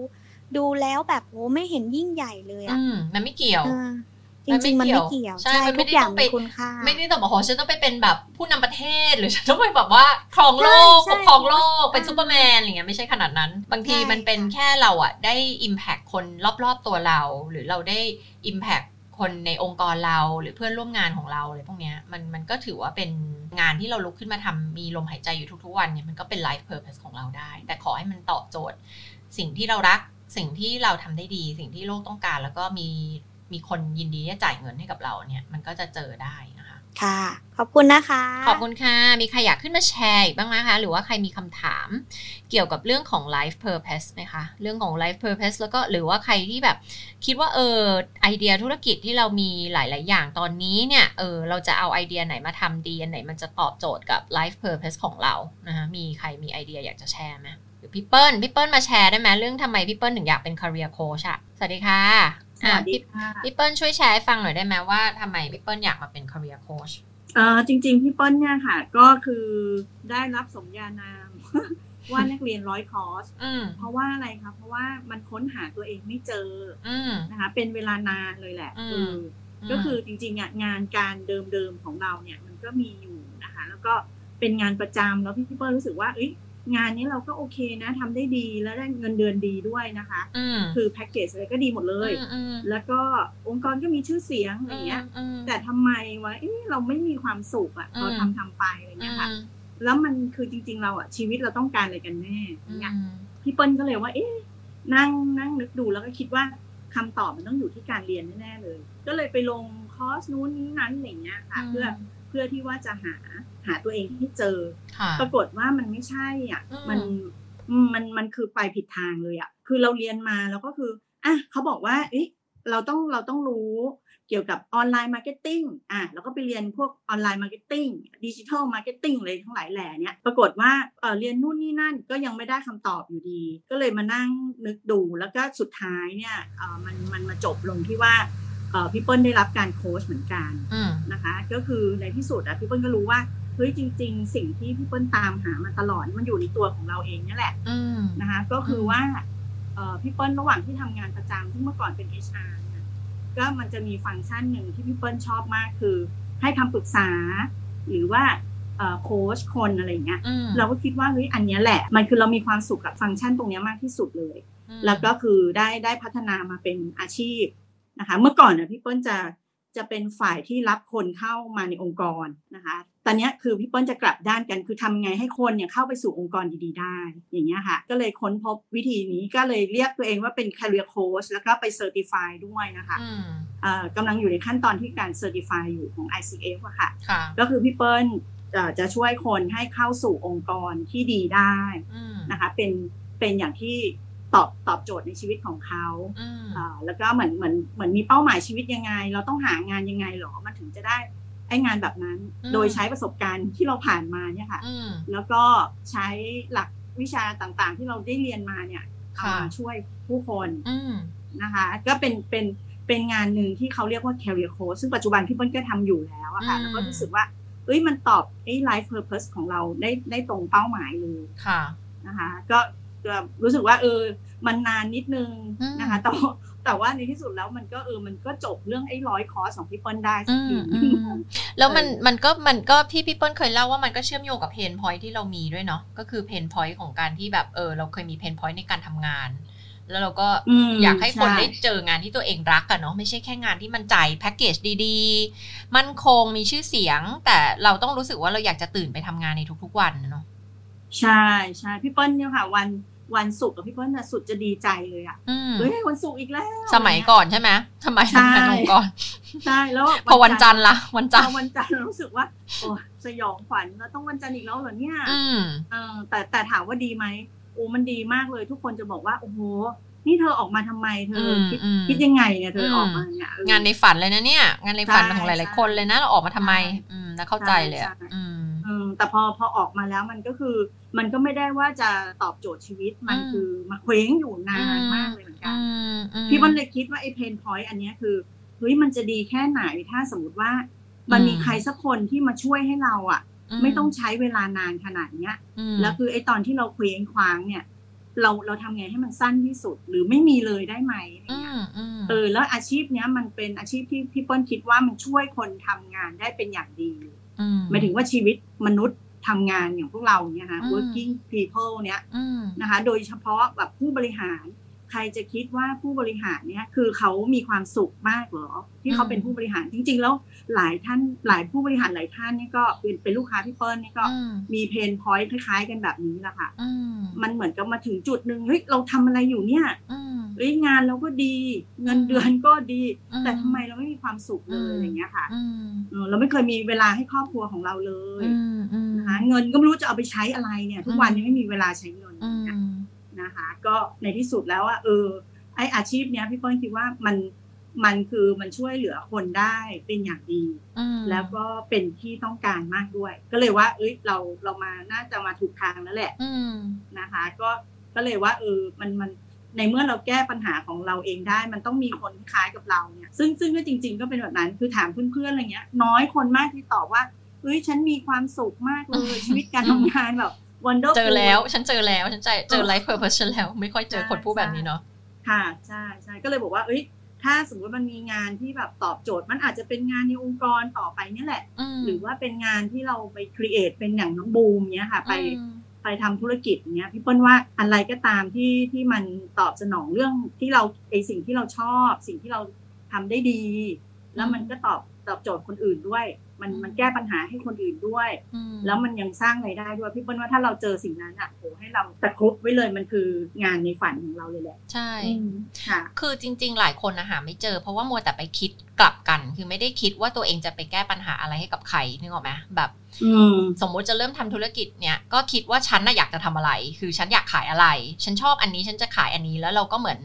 ดูแล้วแบบโหไม่เห็นยิ่งใหญ่เลยอะอืมมันไม่เกี่ยวเออ จริงๆมันไม่เกี่ยวใช่ใช่มันไม่ทุกได้อย่างต้องไปมีคุณค่าไม่ได้ต้องบอกโหฉันต้องไปเป็นแบบผู้นำประเทศหรือฉันต้องไปแบบว่าครองโลกใช่ปกครองโลกใช่เป็นซูเปอร์แมนอะไรเงี้ยไม่ใช่ขนาดนั้น บางทีใช่มันเป็นค่ะแค่เราอะได้ Impact คนรอบๆตัวเรา หรือเราได้ Impact คนในองค์กรเราหรือเพื่อนร่วมงานของเราอะไรพวกเนี้ยมันมันก็ถือว่าเป็นงานที่เราลุกขึ้นมาทำมีลมหายใจอยู่ทุกๆวันเนี่ยมันก็เป็น life purpose ของเราได้ แต่ขอให้มันตอบโจทย์ สิ่งที่เรารักสิ่งที่เราทำได้ดี สิ่งที่โลกต้องการ แล้วก็มี มีคนยินดีที่จะจ่ายเงินให้กับเราเนี่ย มันก็จะเจอได้นะคะ ค่ะ ขอบคุณนะคะ ขอบคุณค่ะ มีใครอยากขึ้นมาแชร์อีกบ้างไหมคะ หรือว่าใครมีคำถามเกี่ยวกับเรื่องของ life purpose ไหมคะ เรื่องของ life purpose แล้วก็หรือว่าใครที่แบบ คิดว่าเออไอเดียธุรกิจที่เรามีหลาย ๆ อย่างตอนนี้เนี่ยเออเราจะเอาไอเดียไหนมาทำดีอันไหนมันจะตอบโจทย์กับ life purpose ของเรานะคะมีใครมีไอเดียอยากจะแชร์ไหมหรือพี่เปิ้ลพี่เปิ้ลมาแชร์ได้ไหมเรื่องทำไมพี่เปิ้ลถึงอยากเป็น career coach อะสวัสดีค่ะส อะวัสดีพี่ค่ะพี่เปิ้ลช่วยแชร์ให้ฟังหน่อยได้ไหมว่าทำไมพี่เปิ้ลอยากมาเป็น career coach เอ่อจริง ๆ พี่เปิ้ลเนี่ยค่ะ ก็คือได้รับสมญานามว่านักเรียนร้อยคอร์สอืมเพราะว่าอะไรคะเพราะว่ามันค้นหาตัวเองไม่เจออืมนะคะ เป็นเวลานานเลยแหละอืมเอออก็คือจริงๆอะงานการเดิมๆของเราเนี่ย มันก็มีอยู่นะคะ แล้วก็เป็นงานประจำแล้วพี่เปิ้ลรู้สึกว่าเอ้ย งานนี้เราก็โอเคนะทำได้ดีแล้วได้เงินเดือนดีด้วยนะคะอืมคือแพ็กเกจอะไรก็ดีหมดเลยอืมอืมแล้วก็องค์กรก็มีชื่อเสียงอะไรเงี้ยอืมแต่ทำไมวะเอ๊ะเราไม่มีความสุขอะอืมเราทำทำไปอะไรอืเงี้ยมค่ะ แล้วมันคือจริง ๆ เราอะชีวิตเราต้องการอะไรกันแน่ออืย่างเงี้ยมพี่เปิ้ลก็เลยว่า เอ๊ะนั่งนั่งนึกดูแล้วก็คิดว่าคำตอบมันต้องอยู่ที่การเรียนแน่ๆเลย ก็เลยไปลงคอร์สนู้นนี้นั้นอะไรเงี้ยค่ะ เพื่อเพื่อที่ว่าจะหา หาตัวเองให้เจอค่ะปรากฏว่ามันไม่ใช่อะอืมมันอืมมันมันคือไปผิดทางเลยอะ คือเราเรียนมาแล้วก็คืออะเขาบอกว่าเอ๊ะเราต้องเราต้องรู้เกี่ยวกับ online marketing อะแล้วก็ไปเรียนพวก online marketing digital marketing อะไรทั้งหลายแหล่เนี้ยปรากฏว่าเออเรียนนู่นนี่นั่นก็ยังไม่ได้คำตอบอยู่ดี ก็เลยมานั่งนึกดูแล้วก็สุดท้ายเนี่ยเออมันมันมาจบลงที่ว่าเออพี่เปิ้ลได้รับการโค้ชเหมือนกันอืมนะคะ ก็คือในที่สุดอะพี่เปิ้ลก็รู้ว่า เฮ้ยจริง ๆ สิ่งที่พี่เปิ้ลตามหามาตลอดมันอยู่ในตัวของเราเองนี่แหละอืมนะคะก็คือว่าเอ่อพี่เปิ้ลระหว่างที่ทำงานประจำที่เมื่อก่อนเป็น HR เนี่ยก็มันจะมีฟังก์ชันหนึ่งที่พี่เปิ้ลชอบมากคือ ให้คำปรึกษา หรือว่าโค้ชคนอะไรเงี้ยอืมเราก็คิดว่าเฮ้ยอันเนี้ยแหละ มันคือเรามีความสุขกับฟังก์ชันตรงเนี้ยมากที่สุดเลยอืมแล้วก็คือได้ได้พัฒนามาเป็นอาชีพนะคะ เมื่อก่อนนะพี่เปิ้ลจะ จะเป็นฝ่ายที่รับคนเข้ามาในองค์กรนะคะตอนเนี้ยคือพี่เปิ้ลจะกลับด้านกันคือทำไงให้คนเนี่ยเข้าไปสู่องค์กรดีๆ ได้ อย่างเงี้ยค่ะ ก็เลยค้นพบวิธีนี้ก็เลยเรียกตัวเองว่าเป็น career coach แล้วก็ไป certify ด้วยนะคะอืมเอ่อกำลังอยู่ในขั้นตอนที่การ certify อยู่ของ ICF อะค่ะค่ะก็คือพี่เปิ้ลเอ่อจะช่วยคนให้เข้าสู่องค์กรที่ดีได้อืมนะคะเป็นเป็นอย่างที่ ตอบตอบโจทย์ในชีวิตของเขาอืมอ่าแล้วก็เหมือนเหมือนเหมือนมีเป้าหมายชีวิตยังไง เราต้องหางานยังไงหรอมันถึงจะได้ไอ้งานแบบนั้น โดยใช้ประสบการณ์ที่เราผ่านมาเนี่ยค่ะอืมแล้วก็ใช้หลักวิชาต่างๆ ที่เราได้เรียนมาเนี่ยเอาค่ะมาช่วยผู้คนอืมนะคะ ก็เป็นเป็นเป็นงานหนึ่งที่เขาเรียกว่า career coach ซึ่งปัจจุบันพี่เปิ้ลก็ทำอยู่แล้วอะค่ะอืมแล้วก็รู้สึกว่าเอ้ยมันตอบไอ้ life purpose ของเราได้ได้ตรงเป้าหมายเลยค่ะนะคะ ก็ก็ รู้สึกว่าเออ มันนานนิดนึงอืมนะคะแต่ว่าแต่ว่าในที่สุดแล้วมันก็เออมันก็จบเรื่องไอ้ร้อยคอร์สของพี่เปิ้ลได้สัอืกทีมอืมแล้วมันเออมันก็มันก็พี่พี่เปิ้ลเคยเล่าว่ามันก็เชื่อมโยงกับเพนพอยที่เรามีด้วยเนาะก็คือเพนพอยของการที่แบบเออเราเคยมีเพนพอยในการทำงาน แล้วเราก็มอยากให้คนช่ได้เจองานที่ตัวเองรักอะเนาะไม่ใช่แค่งานที่มันจ่ายแพ็กเกจดีๆ มั่นคงมีชื่อเสียง แต่เราต้องรู้สึกว่าเราอยากจะตื่นไปทำงานในทุกๆวันเนาะใช่ใช่พี่เปิ้ลเนี่ยค่ะวัน วันศุกร์กับพี่เปิ้ลน่ะสุดจะดีใจเลยอะอืมเฮ้ยวันศุกร์อีกแล้ว สมัยก่อนใช่ไหมสมัยทำงานใช่องค์กรใช่แล้วพอวันจันทร์ละวันจันทพอร์วันจันทร์เรารู้สึกว่าโอ้สยองขวัญแล้วต้องวันจันทร์อีกแล้วเหรอเนี่ยอืมเออแต่แต่ถามว่าดีไหมโอ้มันดีมากเลย ทุกคนจะบอกว่าโอ้โหนี่เธอออกมาทำไมเธออมคิดอืมคิดยังไงเนี่ยเธออมออกมาเนี่ยเอองานในฝันเลยนะเนี่ย งานในฝันใช่ของหลายใช่ๆคนเลยนะเราออกมาทำไมใช่อืมนะเข้าใจเลยอะใช่อืมเออ แต่พอพอออกมาแล้วมันก็คือ มันก็ไม่ได้ว่าจะตอบโจทย์ชีวิตมันอืมคือมาเคว้งอยู่นานมากเลยเหมือนกันอืมอืมพี่มันเลยคิดว่าไอ้เพนพอยต์อันเนี้ยคือเฮ้ยมันจะดีแค่ไหนถ้าสมมติว่า มันมีอืมใครสักคนที่มาช่วยให้เราอะ ไม่ต้องใช้เวลานานขนาดเนี้ยอืมแล้วคือไอ้ตอนที่เราเคว้งคว้างเนี่ย เราเราทำไงให้มันสั้นที่สุดหรือไม่มีเลยได้ไหมอะไรอืเงี้ยมอืมเออแล้วอาชีพเนี้ยมันเป็นอาชีพที่พี่เปิ้ลคิดว่ามันช่วยคนทำงานได้เป็นอย่างดีม หมายถึงว่าชีวิตมนุษย์ทำงานอย่างพวกเราเนี่ยนะอืม working people เนี่ยอืมนะคะ โดยเฉพาะแบบผู้บริหารใครจะคิดว่าผู้บริหารเนี่ยคือเขามีความสุขมากเหรอ ที่เขาเป็นผู้บริหารจริง ๆ แล้วหลายท่านหลายผู้บริหารหลายท่านนี่ก็เป็นเป็นลูกค้าพี่เปิ้ลนี่ก็อืมมีเพนพอยต์คล้าย ๆ กันแบบนี้แหละค่ะอืมมันเหมือนกับมาถึงจุดหนึ่งเฮ้ยเราทำอะไรอยู่เนี่ยอืมเฮ้ยงานเราก็ดี เงินเดือนก็ดีอืมแต่ทำไมเราไม่มีความสุขเลอืยมอะไรเงี้ยค่ะอืมเออเราไม่เคยมีเวลาให้ครอบครัวของเราเลยอืมอืมนะคะเงินก็ไม่รู้จะเอาไปใช้อะไรเนี่ย ทุกวันนี้ไม่มีเวลาใช้เงินอืม นะคะ ก็ในที่สุดแล้วอะเออไออาชีพเนี้ยพี่เปิ้ลคิดว่ามันมันคือมันช่วยเหลือคนได้เป็นอย่างดีอืมแล้วก็เป็นที่ต้องการมากด้วย ก็เลยว่า เอ้ยเราเรามาน่าจะมาถูกทางแล้วแหละอืมนะคะ ก็ก็เลยว่า เออมันมันในเมื่อเราแก้ปัญหาของเราเองได้ มันต้องมีคนคล้ายกับเราเนี่ย ซึ่งซึ่งก็จริง ๆ ก็เป็นแบบนั้นคือถามเพื่อนๆอะไรเงี้ย น้อยคนมากที่ตอบว่าเฮ้ยฉันมีความสุขมากเลยชีวิตการทำงานแบบ wonder เจอแล้ว ฉันเจอแล้ว ฉันเจอเจอ life purpose ฉันแล้ว ไม่ค่อยเจอคนพูดแบบนี้เนาะค่ะใช่ใช่ก็เลยบอกว่าเอ้ยถ้าสมมติมันมีงานที่แบบตอบโจทย์มันอาจจะเป็นงานในองค์กรต่อไปเนี่ยแหละมหรือว่าเป็นงานที่เราไป create เป็นอย่างน้องบูมเนี้ยค่ะ ไปอืมไปทำธุรกิจอย่างเงี้ยพี่เปิ้ลว่าอะไรก็ตามที่ที่มันตอบสนองเรื่องที่เราไอสิ่งที่เราชอบ สิ่งที่เราทำได้ดี แล้วมันก็ตอบตอบโจทย์คนอื่นด้วย มันมันแก้ปัญหาให้คนอื่นด้วยอืมแล้วมันยังสร้างรายได้ด้วยพี่เปิ้ลว่าถ้าเราเจอสิ่งนั้นอะโหให้เราตะครุบไว้เลยมันคืองานในฝันของเราเลยแหละ ใช่ค่ะคือจริง ๆ หลายคนนะหาไม่เจอเพราะว่ามัวแต่ไปคิดกลับกัน คือไม่ได้คิดว่าตัวเองจะไปแก้ปัญหาอะไรให้กับใครนึกออกไหมแบบอืมสมมุติจะเริ่มทำธุรกิจเนี่ยก็คิดว่าฉันน่ะอยากจะทำอะไร คือฉันอยากขายอะไร ฉันชอบอันนี้ฉันจะขายอันนี้แล้วเราก็เหมือน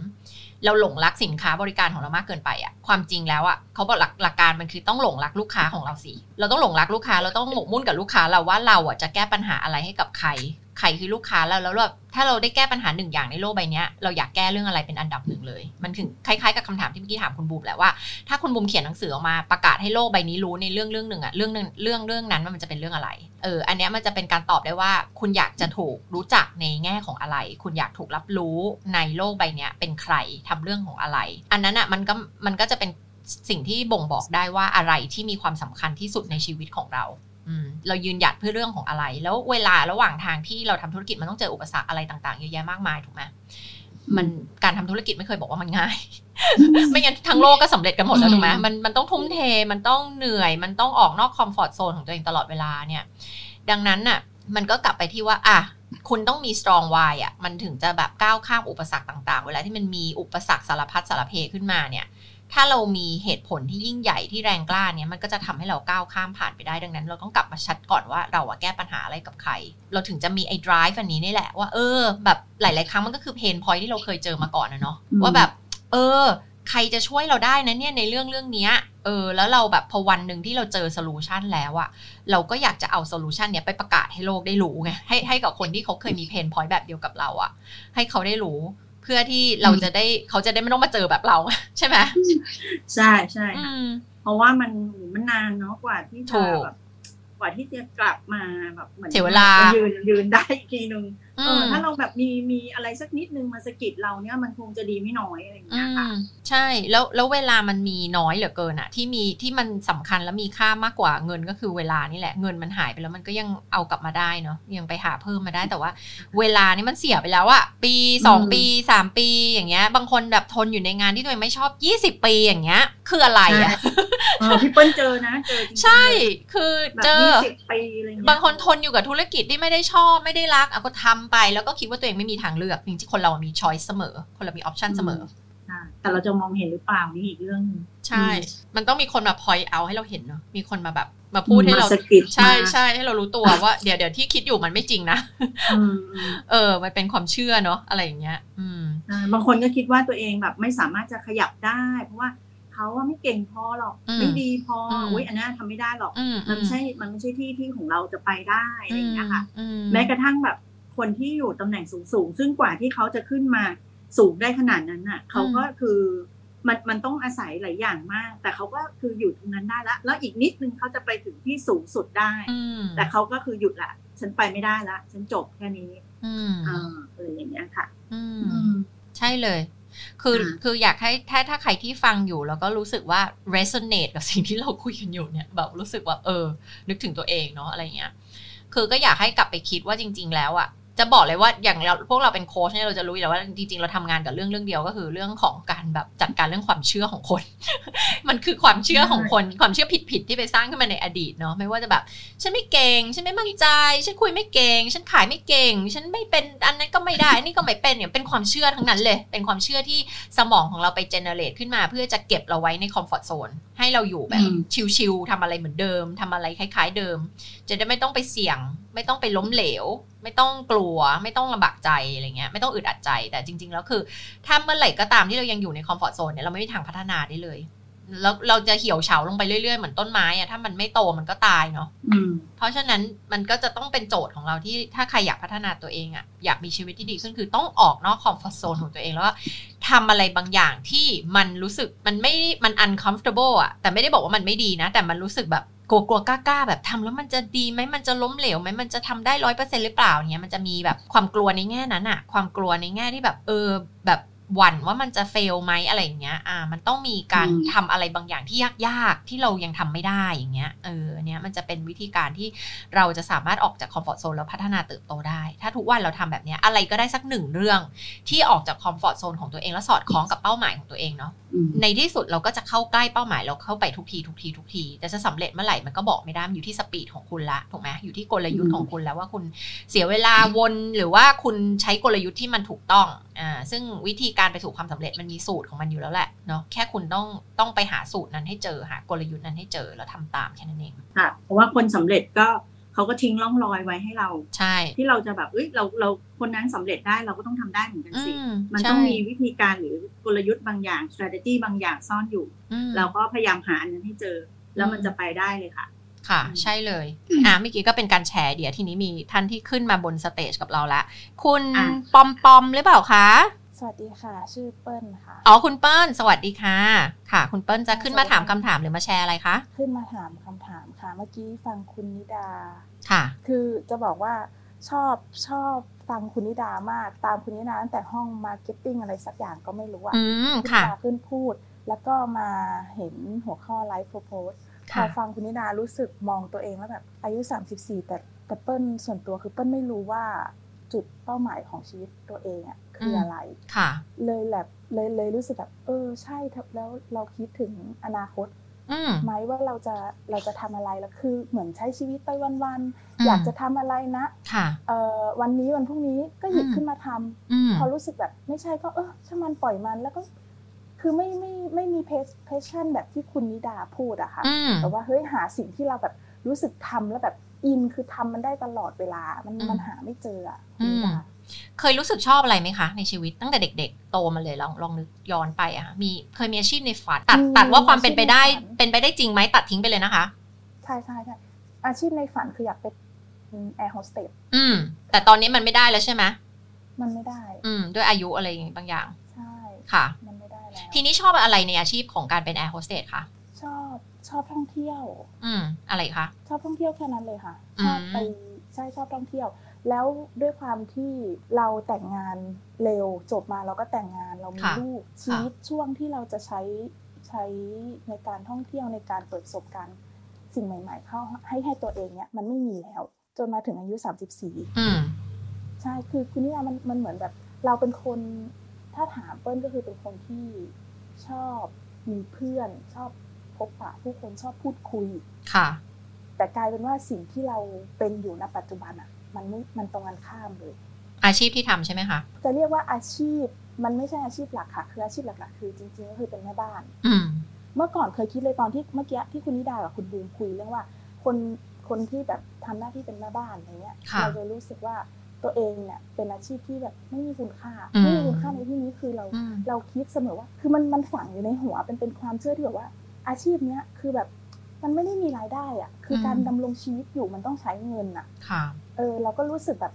เราหลงรักสินค้าบริการของเรามากเกินไปอะความจริงแล้วอะเขาบอกหลักหลักการมันคือต้องหลงรักลูกค้าของเราสิเราต้องหลงรักลูกค้าเราต้องหมกมุ่นกับลูกค้าเราว่าเราอะจะแก้ปัญหาอะไรให้กับใคร ใครคือลูกค้าเราแล้วแบบถ้าเราได้แก้ปัญหาหนึ่งอย่างในโลกใบนี้เราอยากแก้เรื่องอะไรเป็นอันดับหนึ่งเลย มันถึงคล้ายๆกับคำถามที่เมื่อกี้ถามคุณบูมแหละว่าถ้าคุณบุมเขียนหนังสือออกมาประกาศให้โลกใบนี้รู้ในเรื่องเรื่องหนึ่งอะเรื่องหนึ่งเรื่องเรื่องนั้นมันจะเป็นเรื่องอะไรเอออันนี้มันจะเป็นการตอบได้ว่า คุณอยากจะถูกรู้จักในแง่ของอะไร คุณอยากถูกรับรู้ในโลกใบนี้เป็นใครทำเรื่องของอะไร อันนั้นอะมันก็มันก็จะเป็นสิ่งที่บ่งบอกได้ว่าอะไรที่มีความสำคัญที่สุดในชีวิตของเรา เรายืนหยัดเพื่อเรื่องของอะไร แล้วเวลาระหว่างทางที่เราทำธุรกิจมันต้องเจออุปสรรคอะไรต่างๆเยอะแยะมากมายถูกไหมมันการทำธุรกิจไม่เคยบอกว่ามันง่าย ไม่งั้นทั้งโลกก็สำเร็จกันหมดแล้วถูกไหมมันมันต้องทุ่มเทมันต้องเหนื่อย มันต้องออกนอกคอมฟอร์ทโซนของตัวเองตลอดเวลาเนี่ย ดังนั้นน่ะ มันก็กลับไปที่ว่า อะคุณต้องมี strong why อะ มันถึงจะแบบก้าวข้ามอุปสรรคต่าง ๆ เวลาที่มันมีอุปสรรคสารพัดสารเพขึ้นมาเนี่ย ถ้าเรามีเหตุผลที่ยิ่งใหญ่ที่แรงกล้าเนี่ยมันก็จะทำให้เราก้าวข้ามผ่านไปได้ดังนั้น เราต้องกลับมาชัดก่อนว่าเราอะแก้ปัญหาอะไรกับใคร เราถึงจะมีไอ้ drive อันนี้นี่แหละว่าเออ แบบหลาย ๆ ครั้งมันก็คือ pain point ที่เราเคยเจอมาก่อนนะเนาะอืมว่าแบบ เออ ใครจะช่วยเราได้นะเนี่ยในเรื่องเรื่องเนี้ยเออแล้วเราแบบพอวันหนึ่งที่เราเจอ solution แล้วอะเราก็อยากจะเอา solution เนี้ยไปประกาศให้โลกได้รู้ไงให้ให้กับคนที่เขาเคยมี pain point แบบเดียวกับเราอะให้เขาได้รู้ เพื่อที่เราจะได้เขาจะได้ไม่ต้องมาเจอแบบเรา ใช่ไหมใช่ใช่อืค่ะมเพราะว่ามันมันนานเนาะกว่าที่ถูจะกแบบกว่าที่จะกลับมาแบบเหมือนเสียเวลาจะยืนยืนได้อีกทีนึงอื เออมถ้าเราแบบมีมีอะไรสักนิดนึงมาสะกิดเราเนี่ยมันคงจะดีไม่น้อยอะไรอย่างอืเงี้ยค่ะมใช่แล้วแล้วเวลามันมีน้อยเหลือเกินอะที่มีที่มันสำคัญและมีค่ามากกว่าเงินก็คือเวลานี่แหละเงินมันหายไปแล้วมันก็ยังเอากลับมาได้เนาะยังไปหาเพิ่มมาได้แต่ว่า เวลานี่มันเสียไปแล้วอะปีสองอืมปีสามปีอย่างเงี้ย บางคนแบบทนอยู่ในงานที่ตัวเองไม่ชอบยี่สิบปีอย่างเงี้ย คืออะไรอะเออพี่เปิ้ลเจอนะเจอจริงๆใช่คือแบบเจอยี่สิบปีอะไรเงี้ยบางคนทนอยู่กับธุรกิจที่ไม่ได้ชอบไม่ได้รักอะก็ทำไปแล้วก็คิดว่าตัวเองไม่มีทางเลือกจริงๆคนเรามี choice เสมอ คนเรามี option เสมอใช่แต่เราจะมองเห็นหรือเปล่านี่อีกเรื่องหนึงใช่ มันต้องมีคนมาพอยเอาให้เราเห็นเนาะมีคนมาแบบ มาพูดให้เรามสะกิดใช่มาใช่ให้เรารู้ตัวว่าเดี๋ยวเดี๋ยวที่คิดอยู่มันไม่จริงนะอืมอืมเออ มันเป็นความเชื่อเนาะอะไรอย่างเงี้ย อืมใช่บางคนก็คิดว่าตัวเองแบบไม่สามารถจะขยับได้ เพราะว่าเขาว่าไม่เก่งพอหรอกอืมไม่ดีพออมอุ้ยอันนั้นทำไม่ได้หรอกอืมมันไม่ใช่มันไม่ใช่ที่ที่ของเราจะไปได้อะไรอย่างเงี้ยค่ะอืมแม้กระทั่งแบบ คนที่อยู่ตำแหน่งสูงๆซึ่งกว่าที่เขาจะขึ้นมาสูงได้ขนาดนั้นน่ะเขาก็คือมันมันต้องอาศัยหลายอย่างมาก แต่เขาก็คืออยู่ตรงนั้นได้ละ แล้วอีกนิดนึงเขาจะไปถึงที่สูงสุดได้อืมแต่เขาก็คือหยุดละฉันไปไม่ได้ละ ฉันจบแค่นี้อืมอ่าอะไรอย่างเงี้ยค่ะ อืมอืมใช่เลยคืออ่าคืออยากให้ถ้าถ้าใครที่ฟังอยู่แล้วก็รู้สึกว่า resonate กับสิ่งที่เราคุยกันอยู่เนี่ยแบบรู้สึกว่าเออ นึกถึงตัวเองเนาะอะไรเงี้ย คือก็อยากให้กลับไปคิดว่าจริง ๆ แล้วอะ จะบอกเลยว่าอย่างเราพวกเราเป็นโค้ชเนี่ยเราจะรู้อยู่แล้วว่าจริงๆเราทำงานกับเรื่องเรื่องเดียวก็คือเรื่องของการแบบจัดการเรื่องความเชื่อของคน มันคือความเชื่อของคนความเชื่อผิดๆที่ไปสร้างขึ้นมาในอดีตเนาะไม่ว่าจะแบบ ฉันไม่เก่ง ฉันไม่มั่นใจ ฉันคุยไม่เก่ง ฉันขายไม่เก่ง ฉันไม่เป็นอันนั้นก็ไม่ได้นี่ก็ไม่เป็นเนี่ยเป็นความเชื่อทั้งนั้นเลย เป็นความเชื่อที่สมองของเราไป generate ขึ้นมา เพื่อจะเก็บเราไว้ใน comfort zone ให้เราอยู่แบบอืม chill ๆทำอะไรเหมือนเดิมทำอะไรคล้าย ๆ เดิม จะได้ไม่ต้องไปเสี่ยง ไม่ต้องไปล้มเหลว ไม่ต้องกลัว ไม่ต้องลำบากใจอะไรเงี้ยไม่ต้องอึดอัดใจแต่จริง ๆ แล้วคือ ถ้าเมื่อไหร่ก็ตามที่เรายังอยู่ใน comfort zone เนี่ยเราไม่มีทางพัฒนาได้เลย แล้วเราจะเหี่ยวเฉาลงไปเรื่อยๆ เหมือนต้นไม้อะถ้ามันไม่โตมันก็ตายเนาะอืมเพราะฉะนั้นมันก็จะต้องเป็นโจทย์ของเราที่ถ้าใครอยากพัฒนาตัวเองอะอยากมีชีวิตที่ดีขึ้นคือต้องออกนอกคอมฟอร์ทโซนของตัวเองแล้วก็ทำอะไรบางอย่างที่มันรู้สึกมันไม่มัน uncomfortable อะแต่ไม่ได้บอกว่ามันไม่ดีนะ แต่มันรู้สึกแบบกลัวกลัวๆกล้าๆแบบทำแล้วมันจะดีไหมมันจะล้มเหลวไหมมันจะทำได้ร้อยเปอร์เซ็นหรือเปล่าเนี่ยมันจะมีแบบความกลัวในแง่นั้นอะความกลัวในแง่ที่แบบเออแบบ หวั่นว่ามันจะ fail ไหมอะไรอย่างเงี้ย อ่า มันต้องมีการอืมทำอะไรบางอย่างที่ยากๆ ที่เรายังทำไม่ได้อย่างเงี้ย เออ เนี้ยมันจะเป็นวิธีการที่เราจะสามารถออกจาก comfort zone แล้วพัฒนาเติบโตได้ ถ้าทุกวันเราทำแบบเนี้ย อะไรก็ได้สักหนึ่งเรื่องที่ออกจาก comfort zone ของตัวเองแล้วสอดคล้องกับเป้าหมายของตัวเองเนาะอืมในที่สุดเราก็จะเข้าใกล้เป้าหมายเราเข้าไปทุกทีทุกทีทุกที แต่จะสำเร็จเมื่อไหร่มันก็บอกไม่ได้มันอยู่ที่ speed ของคุณละ ถูกไหมอยู่ที่กลยุทธ์ของคุณแล้วว่าคุณเสียเวลาวนหรือว่าคุณใช้กลยุทธ์ที่มันถูกต้อง อ่า ซึ่งวิธีการไปสู่ความสำเร็จมันมีสูตรของมันอยู่แล้วแหละเนาะแค่คุณต้องต้องไปหาสูตรนั้นให้เจอหากลยุทธ์นั้นให้เจอแล้วทำตามแค่นั้นเองค่ะเพราะว่าคนสำเร็จก็เขาก็ทิ้งร่องรอยไว้ให้เราใช่ ที่เราจะแบบเอ้ยเราเราคนนั้นสำเร็จได้เราก็ต้องทำได้เหมือนกันอืสิมมันใช่ต้องมีวิธีการหรือกลยุทธ์บางอย่าง strategy บางอย่างซ่อนอยู่อืมเราก็พยายามหาอันนั้นให้เจอ แล้วมันจะไปได้เลยค่ะค่ะอืมใช่เลย อะเมื่อกี้ก็เป็นการแชร์เดี๋ยวทีนี้มีท่านที่ขึ้นมาบน stage กับเราละ คุณอะปอมปอมหรือเปล่าคะ สวัสดีค่ะ ชื่อเปิ้ลค่ะ อ๋อคุณเปิ้ลสวัสดีค่ะ ค่ะ คุณเปิ้ลจะขึ้นมาถามคำถามหรือมาแชร์อะไรคะ ขึ้นมาถามคำถามค่ะ เมื่อกี้ฟังคุณนิดา ค่ะ คือจะบอกว่าชอบชอบฟังคุณนิดามาก ตามคุณนิดาตั้งแต่ห้อง marketing อะไรสักอย่างก็ไม่รู้อะอืมคุณค่ะนิดาขึ้นพูด แล้วก็มาเห็นหัวข้อ Life Purpose พอค่ะฟังคุณนิดารู้สึกมองตัวเองแล้วแบบอายุ 34 แต่แต่เปิ้ลส่วนตัวคือเปิ้ลไม่รู้ว่า จุดเป้าหมายของชีวิตตัวเองอะคืออะไรค่ะ เลยแบบเลยเลยรู้สึกแบบเออใช่แล้วเราคิดถึงอนาคตอืมไหมว่าเราจะเราจะทำอะไรแล้วคือเหมือนใช้ชีวิตไปวันอืมๆอยากจะทำอะไรนะค่ะเอ่อวันนี้วันพรุ่งนี้ก็หยิบอืมขึ้นมาทำอืมพอรู้สึกแบบไม่ใช่ก็เออช่างมันปล่อยมันแล้วก็ คือไม่ไม่ไม่มี passion แบบที่คุณนิดาพูดอะค่ะอืมแต่ว่าเฮ้ยหาสิ่งที่เราแบบรู้สึกทำแล้วแบบ in คือทำมันได้ตลอดเวลา มันอืมมันหาไม่เจออะคุณนิดาอืมเคยรู้สึกชอบอะไรไหมคะ ในชีวิตตั้งแต่เด็ก ๆ โตมาเลยลองลองนึกย้อนไปอะค่ะมีเคยมีอาชีพในฝันตัดมีตัดว่าความเป็นไปได้อาชีพในฝันเป็นไปได้จริงไหมตัดทิ้งไปเลยนะคะ ใช่ใช่ใช่อาชีพในฝันคืออยากเป็นแอร์โฮสเตสอืม แต่ตอนนี้มันไม่ได้แล้วใช่ไหมมันไม่ได้ อืม ด้วยอายุอะไรบางอย่าง ใช่ ค่ะ มันไม่ได้แล้ว ทีนี้ชอบอะไรในอาชีพของการเป็นแอร์โฮสเตสคะ ชอบชอบท่องเที่ยว อืมอะไรคะ ชอบท่องเที่ยวแค่นั้นเลยค่ะอืมชอบไปใช่ชอบท่องเที่ยว แล้วด้วยความที่เราแต่งงานเร็วจบมาเราก็แต่งงานเรามีลูกชีวิตช่วงที่เราจะใช้ใช้ในการท่องเที่ยวในการเปิดประสบการณ์สิ่งใหม่ ๆ เข้าให้ให้ตัวเองเนี่ยมันไม่มีแล้ว จนมาถึงอายุ 34อืมใช่คือคุณนี่มันมันเหมือนแบบเราเป็นคนถ้าถามเปิ้ลก็คือเป็นคนที่ชอบมีเพื่อนชอบ พบปะผู้คนชอบพูดคุยค่ะ แต่กลายเป็นว่าสิ่งที่เราเป็นอยู่ณปัจจุบันอะ มันไม่มันตรงกันข้ามเลย อาชีพที่ทำใช่ไหมคะจะเรียกว่าอาชีพมันไม่ใช่อาชีพหลักค่ะ คืออาชีพหลักๆคือจริงๆก็คือเป็นแม่บ้าน อืมเมื่อก่อนเคยคิดเลยตอนที่เมื่อกี้ที่คุณนิดากับคุณบูมคุยเรื่องว่า คนคนที่แบบทำหน้าที่เป็นแม่บ้านอะไรเงี้ยค่ะเราจะรู้สึกว่าตัวเองเนี่ยเป็นอาชีพที่แบบไม่มีคุณค่าอืมไม่มีคุณค่าในที่นี้คือเราอืมเราคิดเสมอว่า คือมันมันฝังอยู่ในหัวเป็นเป็นความเชื่อที่แบบว่า อาชีพเนี้ยคือแบบมันไม่ได้มีรายได้อะคือการดำรงชีวิตอยู่มันต้องใช้เงินอะค่ะ เออ เราก็รู้สึกแบบ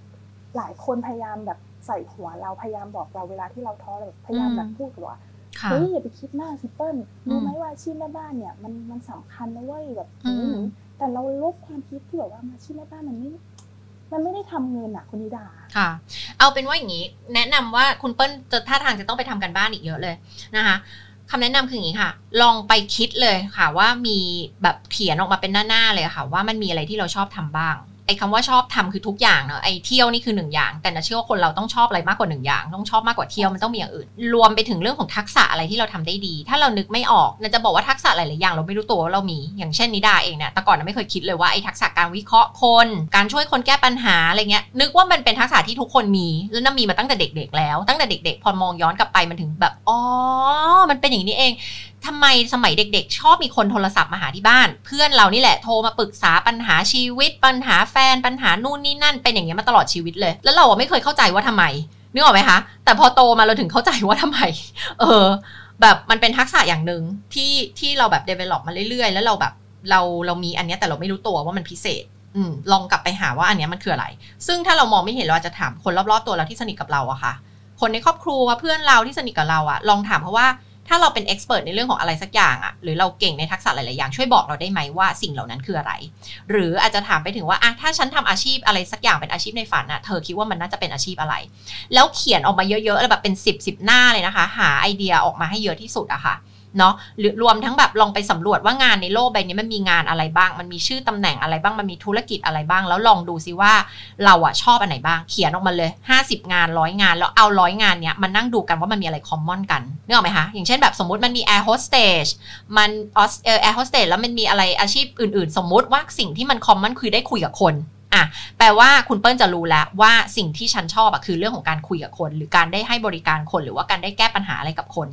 หลายคนพยายามแบบใส่หัวเราพยายามบอกเราเวลาที่เราท้อเราแบบพยายามแบบพูดกับว่าค่ะเฮ้ยอย่าไปคิดมากสิเปิ้ลรู้ไหมอืมว่าอาชีพแม่บ้านเนี่ย มันมันสำคัญนะเว้ยแบบอืมอย่างนี้แต่เราลบความคิดที่แบบว่าอาชีพแม่บ้านมันไม่มันไม่ได้ทำเงินอะคุณนิดาค่ะ เอาเป็นว่าอย่างนี้ แนะนำว่าคุณเปิ้ลจะท่าทางจะต้องไปทำกันบ้านอีกเยอะเลยนะคะ คำแนะนำคืออย่างนี้ค่ะ ลองไปคิดเลยค่ะว่ามีแบบเขียนออกมาเป็นหน้าๆเลยค่ะ ว่ามันมีอะไรที่เราชอบทำบ้าง ไอ้คำว่าชอบทำคือทุกอย่างเนอะไอ้เที่ยวนี่คือหนึ่งอย่าง แต่นะเชื่อว่าคนเราต้องชอบอะไรมากกว่าหนึ่งอย่าง ต้องชอบมากกว่าเที่ยวมันต้องมีอย่างอื่น รวมไปถึงเรื่องของทักษะอะไรที่เราทำได้ดี ถ้าเรานึกไม่ออกนะจะบอกว่าทักษะหลายๆอย่างเราไม่รู้ตัวว่าเรามี อย่างเช่นนิดาเองเนี่ยแต่ก่อนนะไม่เคยคิดเลยว่าไอ้ทักษะการวิเคราะห์คน การช่วยคนแก้ปัญหาอะไรเงี้ยนึกว่ามันเป็นทักษะที่ทุกคนมีแล้วน่ามีมาตั้งแต่เด็ก ๆ แล้วตั้งแต่เด็ก ๆ พอมองย้อนกลับไปมันถึงแบบอ๋อมันเป็นอย่างนี้เอง ทำไมสมัยเด็ก ๆ ชอบมีคนโทรศัพท์มาหาที่บ้าน เพื่อนเรานี่แหละโทรมาปรึกษาปัญหาชีวิต ปัญหาแฟนปัญหานู่นนี่นั่นเป็นอย่างเงี้ยมาตลอดชีวิตเลย แล้วเราไม่เคยเข้าใจว่าทำไมนึกออกไหมคะ แต่พอโตมาเราถึงเข้าใจว่าทำไม เออ แบบมันเป็นทักษะอย่างหนึ่งที่ที่เราแบบ develop มาเรื่อยๆ แล้วเราแบบเราเรามีอันนี้แต่เราไม่รู้ตัวว่ามันพิเศษอลองกลับไปหาว่าอันนี้มันคืออะไร ซึ่งถ้าเรามองไม่เห็นเราอาจจะถามคนรอบๆตัวเราที่สนิทกับเราอะค่ะ คนในครอบครัวเพื่อนเราที่สนิทกับเราอะลองถามเพราะว่า ถ้าเราเป็นเอ็กซ์เพรสในเรื่องของอะไรสักอย่างอะหรือเราเก่งในทักษะหลาย ๆ อย่างช่วยบอกเราได้ไหมว่าสิ่งเหล่านั้นคืออะไร หรืออาจจะถามไปถึงว่าอะถ้าฉันทำอาชีพอะไรสักอย่างเป็นอาชีพในฝันอะเธอคิดว่ามันน่าจะเป็นอาชีพอะไร แล้วเขียนออกมาเยอะ ๆ แบบเป็น 10 ๆ หน้าเลยนะคะ หาไอเดียออกมาให้เยอะที่สุดอะค่ะ เนาะหรือรวมทั้งแบบลองไปสำรวจว่างานในโลกใบนี้มันมีงานอะไรบ้าง มันมีชื่อตำแหน่งอะไรบ้างมันมีธุรกิจอะไรบ้าง แล้วลองดูซิว่าเราอะชอบอันไหนบ้างเขียนออกมาเลย 50 งานร้อยงาน แล้วเอาร้อยงานเนี้ยมานั่งดูกันว่ามันมีอะไร common กันนึกออกไหมคะอย่างเช่นแบบสมมติมันมีแอร์โฮสเตสมันแอร์โฮสเตสแล้วมันมีอะไรอาชีพอื่น ๆ สมมติว่าสิ่งที่มัน common คือได้คุยกับคน อะแปลว่าคุณเปิ้ลจะรู้แล้วว่าสิ่งที่ฉันชอบอะคือเรื่องของการคุยกับคน หรือการได้ให้บริการคนหรือว่าการได้แก้ปัญหาอะไรกับคน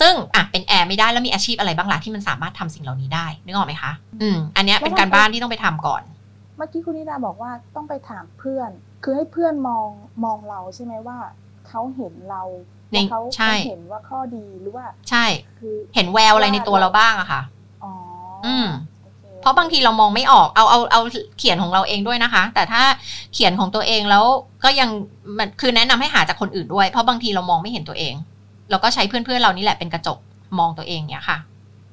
ซึ่งอะเป็นแอร์ไม่ได้แล้วมีอาชีพอะไรบ้างล่ะที่มันสามารถทำสิ่งเหล่านี้ได้นึกออกไหมคะอืมอันเนี้ยเป็นการบ้านที่ต้องไปทำก่อน เมื่อกี้คุณนิดาบอกว่าต้องไปถามเพื่อน คือให้เพื่อนมองมองเราใช่ไหมว่าเขาเห็นเราในว่าเขาใช่เขาเห็นว่าข้อดีหรือว่า ใช่ คือเห็นแววอะไรในตัวเราบ้างอะค่ะอ๋ออืมโอค เพราะบางทีเรามองไม่ออกเอาเอาเอาเขียนของเราเองด้วยนะคะ แต่ถ้าเขียนของตัวเองแล้วก็ยังมันคือแนะนำให้หาจากคนอื่นด้วย เพราะบางทีเรามองไม่เห็นตัวเอง เราก็ใช้เพื่อนๆเรานี่แหละเป็นกระจกมองตัวเองเนี่ยค่ะ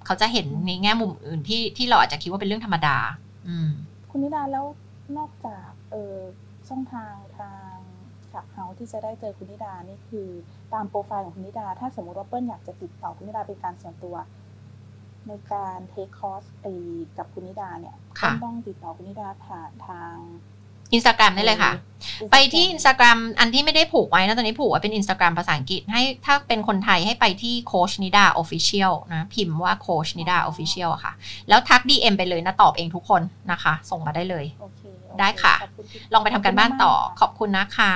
เขาจะเห็นในแง่มุมอื่นที่ที่เราอาจจะคิดว่าเป็นเรื่องธรรมดา อืม คุณนิดาแล้วนอกจากเออช่องทางทางแฟลับเฮาที่จะได้เจอคุณนิดานี่คือ ตามโปรไฟล์ของคุณนิดา ถ้าสมมติว่าเปิ้ลอยากจะติดต่อคุณนิดาเป็นการส่วนตัว ในการ take คอร์สไอกับคุณนิดาเนี่ยค่ะเปิ้ลต้องติดต่อคุณนิดาผ่านทางอินสตาแกรมได้เลยค่ะ Instagram ไปที่อินสตาแกรมอันที่ไม่ได้ผูกไว้นะตอนนี้ผูกไว้เป็นอินสตาแกรมภาษาอังกฤษให้ถ้าเป็นคนไทยให้ไปที่ Coach Nida Official นะ พิมพ์ว่า Coach Nida Official ค่ะ แล้วทัก DM ไปเลยนะ ตอบเองทุกคนนะคะ ส่งมาได้เลยโอเคได้ค่ะขอบคุณที่ลองไปทำการบ้านต่อขขออบคุณนะคะ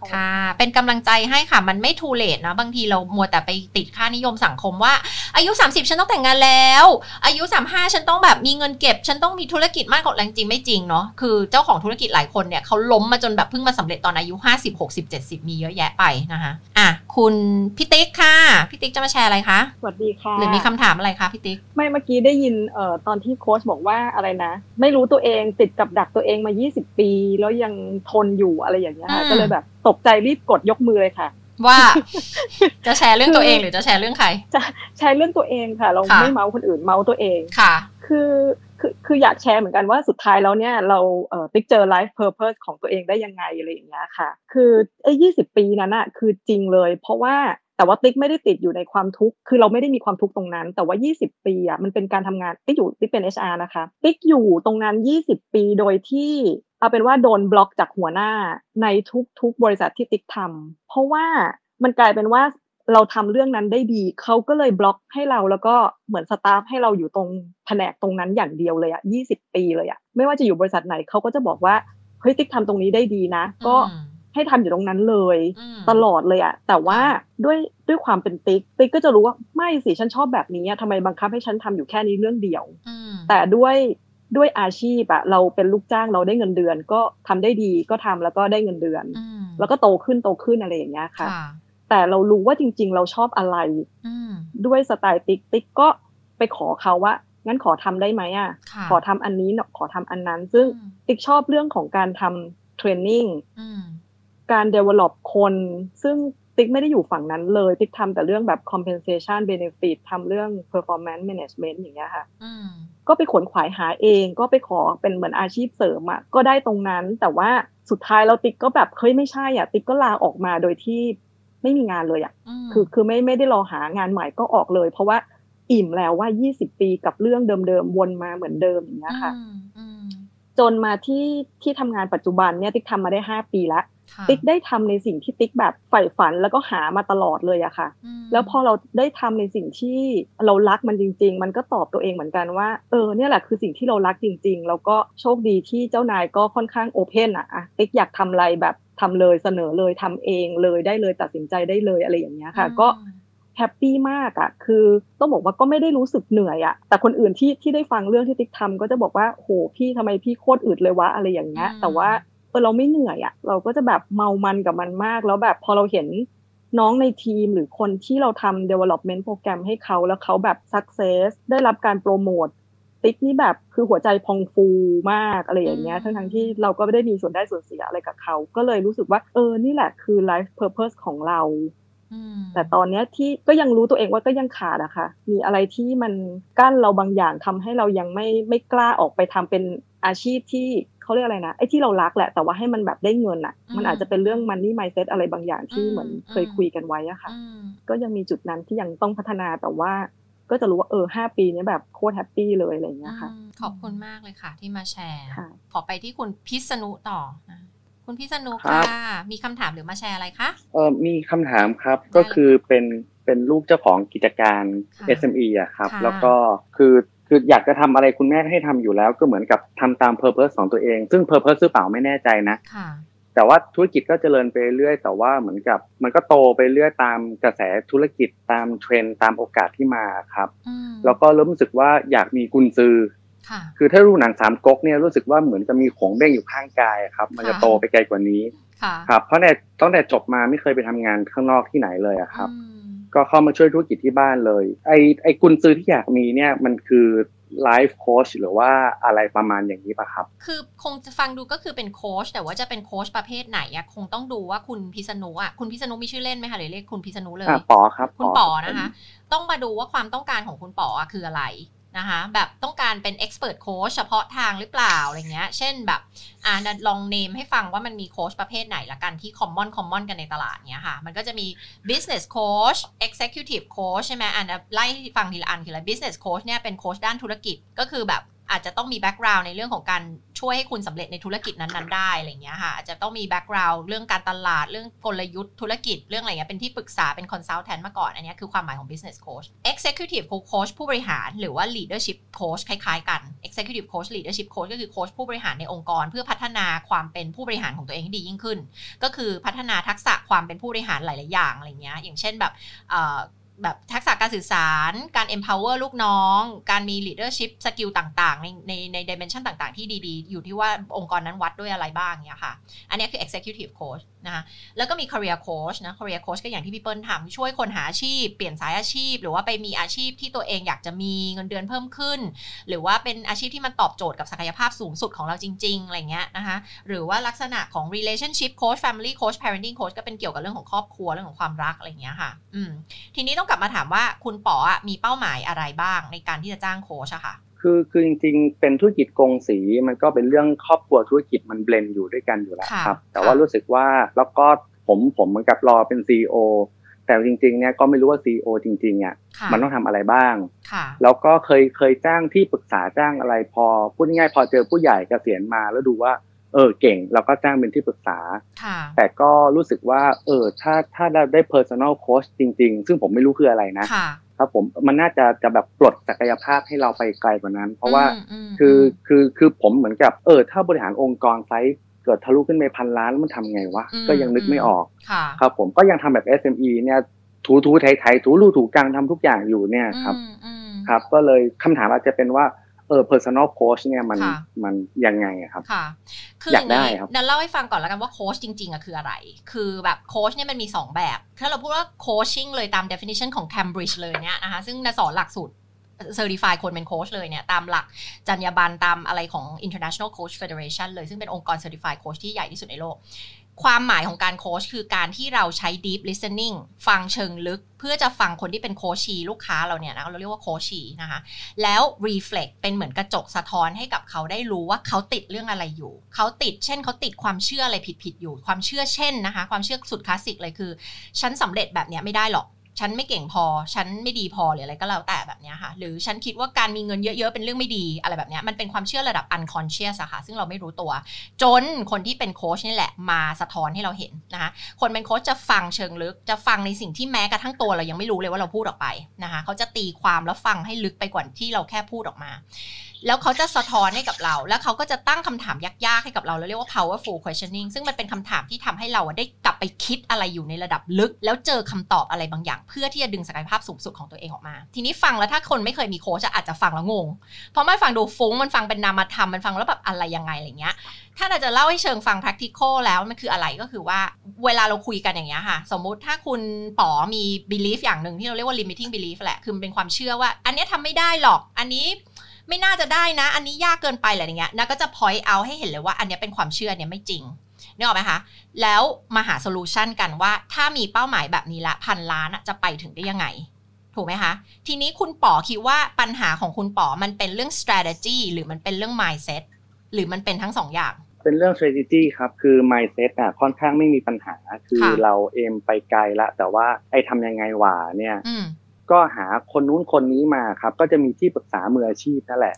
ค่ะขอบณค่ะ เป็นกำลังใจให้ค่ะ มันไม่ too late นะบางทีเรามัวแต่ไปติดค่านิยมสังคมว่า อายุ 30 ฉันต้องแต่งงานแล้ว อายุ 35 ฉันต้องแบบมีเงินเก็บ ฉันต้องมีธุรกิจมากกว่าแรงจริงไม่จริงเนาะคือเจ้าของธุรกิจหลายคนเนี่ยเขาล้มมาจนแบบเพิ่งมาสำเร็จตอนอายุ 50 60 70 มีเยอะแยะไปนะคะอะคุณพี่ติ๊กค่ะพี่ติ๊กจะมาแชร์อะไรคะสวัสดีค่ะหรือมีคำถามอะไรคะพี่ติ๊กไม่เมื่อกี้ได้ยินเอ่อตอนที่โค้ชบอกว่าอะไรนะ ไม่รู้ตัวเองติดกับดักตัวเองมา 20 ปี แล้วยังทนอยู่อะไรอย่างเงี้ยค่ะอืมก็เลยแบบตกใจรีบกดยกมือเลยค่ะ ว่าจะแชร์เรื่องตัวเองหรือจะแชร์เรื่องใคร จะแชร์เรื่องตัวเองค่ะ เราค่ะไม่เมาคนอื่นเมาตัวเองค่ะ คือคือคืออยากแชร์เหมือนกันว่าสุดท้ายแล้วเนี่ยเราเอ่อติ๊กเจอ life purpose ของตัวเองได้ยังไงอะไรอย่างเงี้ยค่ะ คือไอ้ยี่สิบปีนั้นอะคือจริงเลย เพราะว่าแต่ว่าติ๊กไม่ได้ติดอยู่ในความทุกข์ คือเราไม่ได้มีความทุกข์ตรงนั้น แต่ว่า 20 ปีอะมันเป็นการทำงานติ๊กอยู่ติ๊กเป็น HR นะคะ ติ๊กอยู่ตรงนั้น 20 ปีโดยที่ เอาเป็นว่าโดนบล็อกจากหัวหน้าในทุกๆบริษัทที่ติ๊กทำเพราะว่ามันกลายเป็นว่าเราทำเรื่องนั้นได้ดี เขาก็เลยบล็อกให้เราแล้วก็เหมือนสตาฟให้เราอยู่ตรงแผนกตรงนั้นอย่างเดียวเลยอะยี่สิบปีเลยอะไม่ว่าจะอยู่บริษัทไหนเขาก็จะบอกว่าเฮ้ยติ๊กทำตรงนี้ได้ดีนะ ก็อืมให้ทำอยู่ตรงนั้นเลยอืมตลอดเลยอะแต่ว่าด้วยด้วยความเป็นติ๊กติ๊กก็จะรู้ว่าไม่สิฉันชอบแบบนี้อะทำไมบังคับให้ฉันทำอยู่แค่นี้เรื่องเดียวอืมแต่ด้วย ด้วยอาชีพอะเราเป็นลูกจ้างเราได้เงินเดือน ก็ทำได้ดีก็ทำแล้วก็ได้เงินเดือนอืมแล้วก็โตขึ้นโตขึ้นอะไรอย่างเงี้ยค่ะค่ะแต่เรารู้ว่าจริง ๆ เราชอบอะไรอืมด้วยสไตล์ติ๊กติ๊กก็ไปขอเขาว่างั้นขอทำได้ไหมอะค่ะขอทำอันนี้เนอะขอทำอันนั้น ซึ่งอืมติ๊กชอบเรื่องของการทำ training อืมการ develop คนซึ่งติ๊กไม่ได้อยู่ฝั่งนั้นเลย ติ๊กทำแต่เรื่องแบบ compensation benefit ทำเรื่อง performance management อย่างเงี้ยค่ะอืม ก็ไปขวนขวายหาเอง ก็ไปขอเป็นเหมือนอาชีพเสริมอะก็ได้ตรงนั้น แต่ว่าสุดท้ายเราติ๊กก็แบบเฮ้ยไม่ใช่อะติ๊กก็ลาออกมาโดยที่ไม่มีงานเลยอะมคือคือไม่ไม่ได้รอหางานใหม่ก็ออกเลย เพราะว่าอิ่มแล้วว่า 20 ปีกับเรื่องเดิมๆวนมาเหมือนเดิมอย่างเงี้ยค่ะอืมอืมจนมาที่ที่ทำงานปัจจุบันเนี่ยติ๊กทำมาได้ 5 ปีแล้วค่ะ ติ๊กได้ทำในสิ่งที่ติ๊กแบบใฝ่ฝันแล้วก็หามาตลอดเลยอะค่ะอืมแล้วพอเราได้ทำในสิ่งที่เรารักมันจริง ๆ มันก็ตอบตัวเองเหมือนกันว่าเออเนี่ยแหละคือสิ่งที่เรารักจริง ๆ แล้วก็โชคดีที่เจ้านายก็ค่อนข้าง open อะอะติ๊กอยากทำอะไรแบบทำเลยเสนอเลยทำเองเลยได้เลยตัดสินใจได้เลยอะไรอย่างเงี้ยค่ะ ก็ happy มากอะ่ะคือต้องบอกว่าก็ไม่ได้รู้สึกเหนื่อยอะ่ะแต่คนอื่นที่ที่ได้ฟังเรื่องที่ติ๊กทำก็จะบอกว่าโหพี่ทำไมพี่โคตรอึดเลยวะอะไรอย่างเงี้ยอืมแต่ว่า เออเราไม่เหนื่อยอะ่ะเราก็จะแบบเมามันกับมันมาก แล้วแบบพอเราเห็นน้องในทีมหรือคนที่เราทำ development โปรแกรมให้เขาแล้วเขาแบบ success ได้รับการโปรโมทติ๊กนี่แบบคือหัวใจพองฟูมากอะไรอย่างเงี้ยอืมทั้งทั้งๆที่เราก็ไม่ได้มีส่วนได้ส่วนเสียอะไรกับเขา ก็เลยรู้สึกว่า เออ นี่แหละคือ life purpose ของเราอืมแต่ตอนเนี้ยที่ก็ยังรู้ตัวเองว่าก็ยังขาดอะค่ะ มีอะไรที่มันกั้นเราบางอย่างทำให้เรายังไม่ไม่กล้าออกไปทำเป็นอาชีพที่ เขาเรียกอะไรนะไอ้ที่เรารักแหละแต่ว่าให้มันแบบได้เงินอะมันอาจจะเป็นเรื่อง money mindset อะไรบางอย่างที่เหมือนเคยคุยกันไว้อะค่ะอืมก็ยังมีจุดนั้นที่ยังต้องพัฒนาแต่ว่าก็จะรู้ว่าเออห้าปีเนี้ยแบบโคตรแฮปปี้เลยอะไรอย่างเงี้ยค่ะอืมขอบคุณมากเลยค่ะที่มาแชร์ค่ะขอไปที่คุณพิษณุต่อนะคุณพิษณุครัค่ะบมีคำถามหรือมาแชร์อะไรคะเออมีคำถามครับได้ก็คือเป็นเป็นลูกเจ้าของกิจการค่ะ SME อะครับค่ะแล้วก็คือ คืออยากจะทำอะไรคุณแม่ให้ทำอยู่แล้ว ก็เหมือนกับทำตาม Purpose ของตัวเอง ซึ่ง Purpose หรือเปล่าไม่แน่ใจนะค่ะแต่ว่าธุรกิจก็เจริญไปเรื่อยแต่ว่าเหมือนกับ มันก็โตไปเรื่อยตามกระแสธุรกิจตามเทรนด์ตามโอกาสที่มาครับอืมแล้วก็เริ่มรู้สึกว่าอยากมีกุญซือค่ะคือถ้าดูหนังสามก๊กเนี่ยรู้สึกว่าเหมือนจะมีของเบ้งอยู่ข้างกายอะครับ มันจะค่ะโตไปไกลกว่านี้ค่ะครับเพราะในตั้งแต่จบมาไม่เคยไปทำงานข้างนอกที่ไหนเลยอะครับอืม ก็เข้ามาช่วยธุรกิจที่บ้านเลย ไอไอกุญซื้อที่อยากมีเนี่ยมันคือไลฟ์โค้ชหรือว่าอะไรประมาณอย่างนี้ปะครับ คือคงจะฟังดูก็คือเป็นโค้ชแต่ว่าจะเป็นโค้ชประเภทไหนอะคงต้องดูว่าคุณพิษณุอะคุณพิษณุมีชื่อเล่นไหมคะหรือเรียกคุณพิษณุเลยอะปอครับ คุณปป๋ออนะคะ ต้องมาดูว่าความต้องการของคุณป๋ออะคืออะไร นะคะแบบต้องการเป็น expert coach เฉพาะทางหรือเปล่าอะไรเงี้ย เช่นแบบอ่าลองเนมให้ฟังว่ามันมีโค้ชประเภทไหนละกันที่ common common กันในตลาดเนี้ยค่ะ มันก็จะมี business coach executive coach ใช่ไหมอ่านไล่ฟังทีละอันทีละ business coach เนี่ยเป็นโค้ชด้านธุรกิจก็คือแบบ อาจจะต้องมี background ในเรื่องของการช่วยให้คุณสำเร็จในธุรกิจนั้นๆได้อะไรเงี้ยค่ะอาจจะต้องมี background เรื่องการตลาดเรื่องกลยุทธ์ธุรกิจเรื่องอะไรเงี้ยเป็นที่ปรึกษาเป็น consultant มาก่อนอันนี้คือความหมายของ business coach executive coach ผู้บริหารหรือว่า leadership coach คล้าย ๆ กัน executive coach leadership coach ก็คือโค้ชผู้บริหารในองค์กร เพื่อพัฒนาความเป็นผู้บริหารของตัวเองให้ดียิ่งขึ้น ก็คือพัฒนาทักษะความเป็นผู้บริหารหลาย ๆ อย่างอะไรเงี้ยอย่างเช่นแบบ แบบทักษะการสื่อสาร การ empower ลูกน้อง การมี leadership skill ต่าง ๆ ในในใน dimension ต่าง ๆ ที่ดี ๆ อยู่ที่ว่าองค์กรนั้นวัดด้วยอะไรบ้างเนี่ยค่ะ อันนี้คือ executive coach นะคะแล้วก็มี career coach นะ career coach ก็อย่างที่พี่เปิ้ลทำช่วยคนหาอาชีพ เปลี่ยนสายอาชีพ หรือว่าไปมีอาชีพที่ตัวเองอยากจะมีเงินเดือนเพิ่มขึ้น หรือว่าเป็นอาชีพที่มันตอบโจทย์กับศักยภาพสูงสุดของเราจริง ๆ อะไรเงี้ยนะคะหรือว่าลักษณะของ relationship coach family coach parenting coach ก็เป็นเกี่ยวกับเรื่องของครอบครัวเรื่องของความรักอะไรเงี้ยค่ะอืมทีนี้ต้องกลับมาถามว่าคุณป๋อมีเป้าหมายอะไรบ้างในการที่จะจ้างโค้ชอะค่ะ คือคือจริงๆ เป็นธุรกิจกงสีมันก็เป็นเรื่องครอบครัวธุรกิจมันเบลนอยู่ด้วยกันอยู่แล้วครับ แต่ว่ารู้สึกว่าแล้วก็ผมผมเหมือนกับรอเป็นซีอแต่จริงๆเนี่ยก็ไม่รู้ว่าซีอจริงๆอะมันต้องทำอะไรบ้าง แล้วก็เคยเคยจ้างที่ปรึกษาจ้างอะไรพอพูดง่ายๆพอเจอผู้ใหญ่เกษียณมาแล้วดูว่าเออเก่งเราก็จ้างเป็นที่ปรึกษา แต่ก็รู้สึกว่าเออถ้าถ้าเราได้ personal coach จริง ๆ ซึ่งผมไม่รู้คืออะไรนะ ครับผมมันน่าจะจะแบบปลดศักยภาพให้เราไปไกลกว่านั้น เพราะว่าคือคือคือผมเหมือนกับเออถ้าบริหารองค์กรไซส์เกิดทะลุขึ้นไปพันล้านแล้วมันทำไงวะก็ยังนึกไม่ออกครับผมก็ยังทำแบบ SME เนี่ยถูถูไถไถถูรูถูกลางทำทุกอย่างอยู่เนี่ยครับ ครับ ก็เลยคำถามอาจจะเป็นว่า เออ personal coach เนี่ยมันมันยังไงครับค่ะคืออยากได้ครับนิดาเล่าให้ฟังก่อนแล้วกันว่าโค้ชจริงๆอะคืออะไร คือแบบโค้ชเนี่ยมันมี 2 แบบ ถ้าเราพูดว่า coaching เลยตาม definition ของ Cambridge เลยเนี่ยนะคะซึ่งนิดาสอนหลักสูตร certify คนเป็นโค้ชเลยเนี่ย ตามหลักจรรยาบรรณตามอะไรของ International Coach Federation เลย ซึ่งเป็นองค์กร certify โค้ชที่ใหญ่ที่สุดในโลก ความหมายของการโค้ชคือการที่เราใช้ deep listening ฟังเชิงลึก เพื่อจะฟังคนที่เป็น coachee ลูกค้าเราเนี่ยนะเราเรียกว่า coachee นะคะ แล้ว reflect เป็นเหมือนกระจกสะท้อนให้กับเขาได้รู้ว่าเขาติดเรื่องอะไรอยู่ เขาติดเช่นเขาติดความเชื่ออะไรผิดๆอยู่ ความเชื่อเช่นนะคะ ความเชื่อสุดคลาสสิกเลยคือ ฉันสำเร็จแบบเนี้ยไม่ได้หรอก ฉันไม่เก่งพอ ฉันไม่ดีพอหรืออะไรก็แล้วแต่แบบนี้ค่ะ หรือฉันคิดว่าการมีเงินเยอะๆ เป็นเรื่องไม่ดีอะไรแบบนี้มันเป็นความเชื่อระดับ unconscious อะค่ะ ซึ่งเราไม่รู้ตัว จนคนที่เป็นโค้ชนี่แหละมาสะท้อนให้เราเห็นนะคะคนเป็นโค้ชจะฟังเชิงลึก จะฟังในสิ่งที่แม้กระทั่งตัวเรายังไม่รู้เลยว่าเราพูดออกไปนะคะเขาจะตีความแล้วฟังให้ลึกไปกว่าที่เราแค่พูดออกมา แล้วเขาจะสะท้อนให้กับเรา แล้วเขาก็จะตั้งคำถามยากๆให้กับเราเราเรียกว่า powerful questioning ซึ่งมันเป็นคำถามที่ทำให้เราได้กลับไปคิดอะไรอยู่ในระดับลึก แล้วเจอคำตอบอะไรบางอย่าง เพื่อที่จะดึงศักยภาพสูงสุดของตัวเองออกมา ทีนี้ฟังแล้วถ้าคนไม่เคยมีโค้ชอาจจะฟังแล้วงง เพราะไม่ฟังดูฟุ้ง มันฟังเป็นนามธรรม มันฟังแล้วแบบอะไรยังไงอะไรเงี้ย ถ้าเราจะเล่าให้เชิงฟัง practical แล้วมันคืออะไรก็คือว่า เวลาเราคุยกันอย่างเงี้ยค่ะ สมมุติถ้าคุณป๋อมี belief อย่างหนึ่งที่เราเรียกว่า limiting belief แหละ คือเป็นความเชื่อว่า อันนี้ทำไม่ได้หรอก อันนี้ ไม่น่าจะได้นะ อันนี้ยากเกินไปอะไรอย่างเงี้ยนะก็จะ point out ให้เห็นเลยว่าอันนี้เป็นความเชื่อเนี่ยไม่จริงนึกออกไหมคะ แล้วมาหาโซลูชันกันว่าถ้ามีเป้าหมายแบบนี้ละพันล้านจะไปถึงได้ยังไง ถูกไหมคะ ทีนี้คุณป๋อคิดว่าปัญหาของคุณป๋อมันเป็นเรื่อง strategy หรือมันเป็นเรื่อง mindset หรือมันเป็นทั้งสองอย่าง เป็นเรื่อง strategy ครับ คือ mindset อะค่อนข้างไม่มีปัญหา คือเรา aim ไปไกลละ แต่ว่าไอ้ทำยังไงวะเนี่ย ก็หาคนนู้นคนนี้มาครับ ก็จะมีที่ปรึกษามืออาชีพนั่นแหละ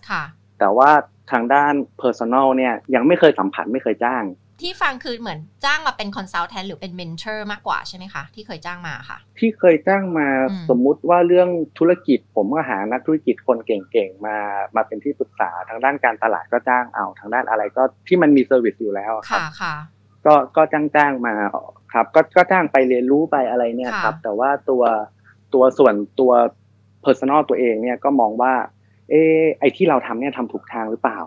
แต่ว่าทางด้าน Personal เนี่ยยังไม่เคยสัมผัสไม่เคยจ้าง ที่ฟังคือเหมือนจ้างมาเป็น consultant หรือเป็น mentor มากกว่าใช่ไหมคะ ที่เคยจ้างมาค่ะ ที่เคยจ้างมาสมมุติว่าเรื่องธุรกิจ ผมก็หานักธุรกิจคนเก่งๆมามาเป็นที่ปรึกษาทางด้านการตลาดก็จ้างเอาทางด้านอะไรก็ที่มันมี service อยู่แล้วครับก็ก็จ้างจ้างมาครับ ก็ก็จ้างไปเรียนรู้ไปอะไรเนี่ยครับ แต่ว่าตัว ตัวส่วนตัว personal ตัวเองเนี่ยก็มองว่า เออไอที่เราทำเนี่ยทำถูกทางหรือเปล่า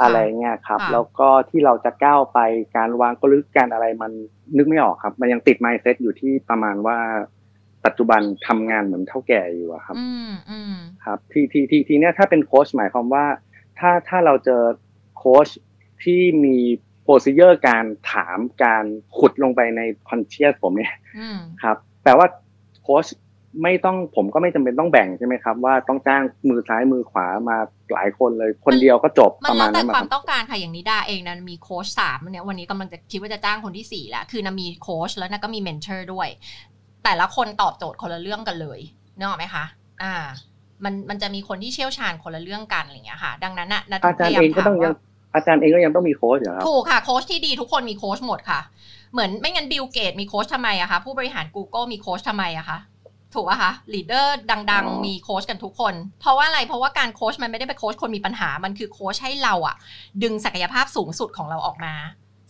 อะไรเงี้ยครับ แล้วก็ที่เราจะก้าวไปการวางกลยุทธ์การอะไรมันนึกไม่ออกครับ มันยังติด mindset อยู่ที่ประมาณว่าปัจจุบันทำงานเหมือนเถ้าแก่อยู่ครับครับ ทีทีทีทีเนี้ยถ้าเป็นโค้ชหมายความว่า ถ้าถ้าเราเจอโค้ชที่มี procedure การถามการขุดลงไปใน conscious ผมเนี่ยครับแปลว่าโค้ช ไม่ต้องผมก็ไม่จำเป็นต้องแบ่งใช่ไหมครับ ว่าต้องจ้างมือซ้ายมือขวามาหลายคนเลย คนเดียวก็จบมัประนมาแล้ณวแต่นั้นความครับต้องการค่ะอย่างนิดาเองนะมีโค้ชสามเนี่ยวันนี้กำลังจะคิดว่าจะจ้างคนที่สี่แล้วคือนะมีโค้ชแล้วนะก็มี mentor ด้วย แต่ละคนตอบโจทย์คนละเรื่องกันเลยนึกออกไหมคะ อ่า มันมันจะมีคนที่เชี่ยวชาญคนละเรื่องกันอะไรอย่างเงี้ยค่ะ ดังนั้นน่ะนะอาจารย์เองก็ต้องยังอาจารย์เองก็ยังต้องมีโค้ชเหรอครับถูกค่ะโค้ชที่ดีทุกคนมีโค้ชหมดค่ะ เหมือนไม่งั้นบิลเกตมีโค้ชทำไมอะคะผู้บริหาร Google มีโค้ชทำไมอะคะ ถูกป่ะคะ leader ดังอ๋อๆมีโค้ชกันทุกคน เพราะว่าอะไร เพราะว่าการโค้ชมันไม่ได้เป็นโค้ชคนมีปัญหา มันคือโค้ชให้เราอะดึงศักยภาพสูงสุดของเราออกมา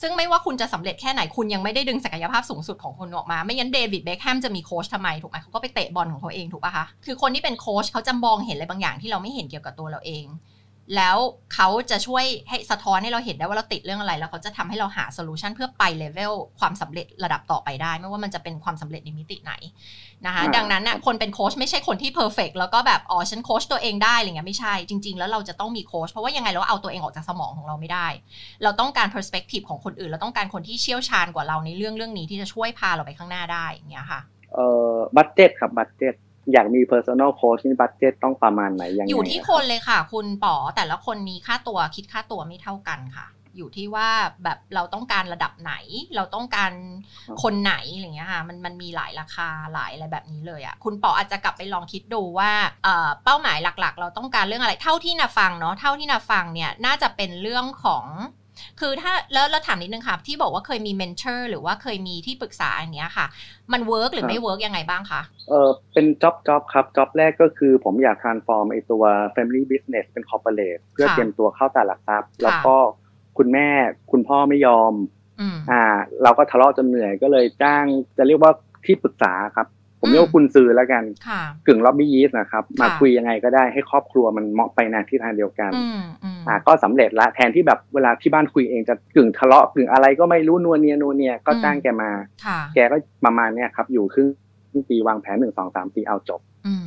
ซึ่งไม่ว่าคุณจะสำเร็จแค่ไหนคุณยังไม่ได้ดึงศักยภาพสูงสุดของคุณออกมา ไม่งั้นเดวิดเบคแฮมจะมีโค้ชทำไมถูกไหมเขาก็ไปเตะบอลของเขาเองถูกป่ะคะ คือคนที่เป็นโค้ชเขาจะมองเห็นอะไรบางอย่างที่เราไม่เห็นเกี่ยวกับตัวเราเอง แล้วเขาจะช่วยให้สะท้อนให้เราเห็นได้ว่าเราติดเรื่องอะไร แล้วเขาจะทำให้เราหา solution เพื่อไปเลเวลความสำเร็จระดับต่อไปได้ ไม่ว่ามันจะเป็นความสำเร็จในมิติไหนนะคะอ่าดังนั้นน่ะคนเป็นโค้ชไม่ใช่คนที่ perfect แล้วก็แบบอ๋อฉันโค้ชตัวเองได้อะไรเงี้ยไม่ใช่จริง ๆ แล้วเราจะต้องมีโค้ชเพราะว่ายังไงเราเอาตัวเองออกจากสมองของเราไม่ได้ เราต้องการ perspective ของคนอื่น เราต้องการคนที่เชี่ยวชาญกว่าเราในเรื่องเรื่องนี้ที่จะช่วยพาเราไปข้างหน้าได้อย่างเงี้ยค่ะเอ่อ budget ครับ budget อยากมี personal coach นี่ budget ต้องประมาณไหนยังไงอยู่ที่คนเลยค่ะ คุณป๋อแต่ละคนมีค่าตัวคิดค่าตัวไม่เท่ากันค่ะ อยู่ที่ว่าแบบเราต้องการระดับไหน เราต้องการคนไหนอะไรเงี้ยค่ะมันมันมีหลายราคาหลายอะไรแบบนี้เลยอะคุณป๋ออาจจะกลับไปลองคิดดูว่าเอ่อเป้าหมายหลักๆ เราต้องการเรื่องอะไรเท่าที่นิดาฟังเนาะเท่าที่นิดาฟังเนี่ยน่าจะเป็นเรื่องของ คือถ้าแล้วเราถามนิดนึงค่ะ ที่บอกว่าเคยมี mentor หรือว่าเคยมีที่ปรึกษาอย่างเนี้ยค่ะ มัน work หรือไม่ work ยังไงบ้างคะเออเป็น job job ครับ job แรกก็คือผมอยาก transform ไอตัว family business เป็น corporate เพื่อค่ะเตรียมตัวเข้าตลาดทรัพย์ แล้วก็คุณแม่คุณพ่อไม่ยอมอืมอ่า เราก็ทะเลาะจนเหนื่อยก็เลยจ้างจะเรียกว่าที่ปรึกษาครับ ผมเรียกว่าอืมกุนซือแล้วกันค่ะกึ่ง lobbyist นะครับ มาค่ะคุยยังไงก็ได้ให้ครอบครัวมันเหมาะไปในทิศทางเดียวกันอืมอืมอ่าก็สำเร็จละแทนที่แบบเวลาที่บ้านคุยเองจะกึ่งทะเลาะกึ่งอะไรก็ไม่รู้นัวเนียนัวเนียก็อืมจ้างแกมาค่ะแกก็ประมาณเนี้ยครับ อยู่ครึ่งปีวางแผนหนึ่งสองสามปีเอาจบอืม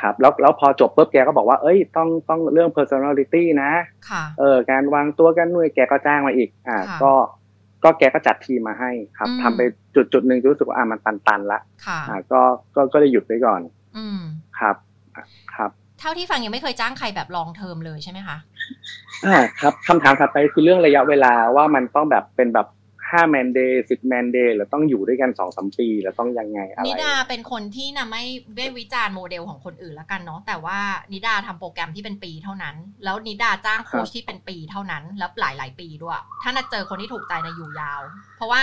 ครับแล้วแล้วพอจบปุ๊บแกก็บอกว่าเอ้ยต้องต้องเรื่อง personality นะค่ะเออการวางตัวกันหน่วยแกก็จ้างมาอีก อ่าค่ะก็ก็แกก็จัดทีมมาให้ครับอืมทำไป จุดจุดหนึ่งรู้สึกว่าอ่ามันตันตันๆละค่ะอ่าก็ก็ก็เลยหยุดไปก่อน อืมครับอะครับ เท่าที่ฟังยังไม่เคยจ้างใครแบบลองเทอมเลยใช่ไหมคะอ่าครับคำถามถัดไปคือเรื่องระยะเวลาว่ามันต้องแบบเป็นแบบห้า man-day สิบ man-day หรือต้องอยู่ด้วยกันสองสามปีหรือต้องยังไงอะไรนิดาเป็นคนที่นิดาไม่ได้วิจารณ์โมเดลของคนอื่นแล้วกันเนาะแต่ว่านิดาทำโปรแกรมที่เป็นปีเท่านั้น แล้วนิดาจ้างโค้ชที่เป็นปีเท่านั้น แล้วหลายหลายๆปีด้วย ถ้านิดาเจอคนที่ถูกใจนิดาอยู่ยาว เพราะว่า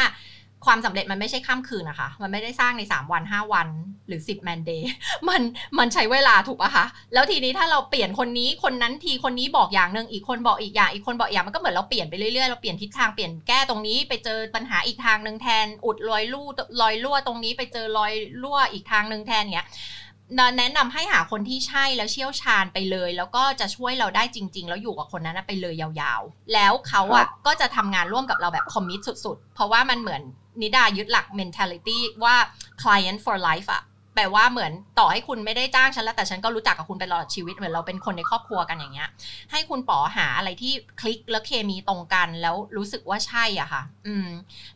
ความสำเร็จมันไม่ใช่ข้ามคืนนะคะ มันไม่ได้สร้างใน 3 วัน 5 วันหรือ 10 man-day มันมันใช้เวลาถูกปะคะ แล้วทีนี้ถ้าเราเปลี่ยนคนนี้คนนั้นทีคนนี้บอกอย่างหนึ่งอีกคนบอกอีกอย่างอีกคนบอกอย่างมันก็เหมือนเราเปลี่ยนไปเรื่อยๆเราเปลี่ยนทิศทางเปลี่ยนแก้ตรงนี้ไปเจอปัญหาอีกทางหนึ่งแทน อุดรอยรั่วรอยรั่วตรงนี้ไปเจอรอยรั่วอีกทางหนึ่งแทนเนี้ยแนะนำให้หาคนที่ใช่แล้วเชี่ยวชาญไปเลย แล้วก็จะช่วยเราได้จริง ๆ แล้วอยู่กับคนนั้นนะไปเลยยาวๆ แล้วเขาอะก็จะทำงานร่วมกับเราแบบคอมมิตสุดๆ เพราะว่ามันเหมือน นิดายึดหลัก mentality ว่า client for life อะแปลว่าเหมือนต่อให้คุณไม่ได้จ้างฉันแล้วแต่ฉันก็รู้จักกับคุณไปตลอดชีวิตเหมือนเราเป็นคนในครอบครัวกันอย่างเงี้ย ให้คุณป๋อหาอะไรที่คลิกแล้วเคมีตรงกันแล้วรู้สึกว่าใช่อะค่ะ อืม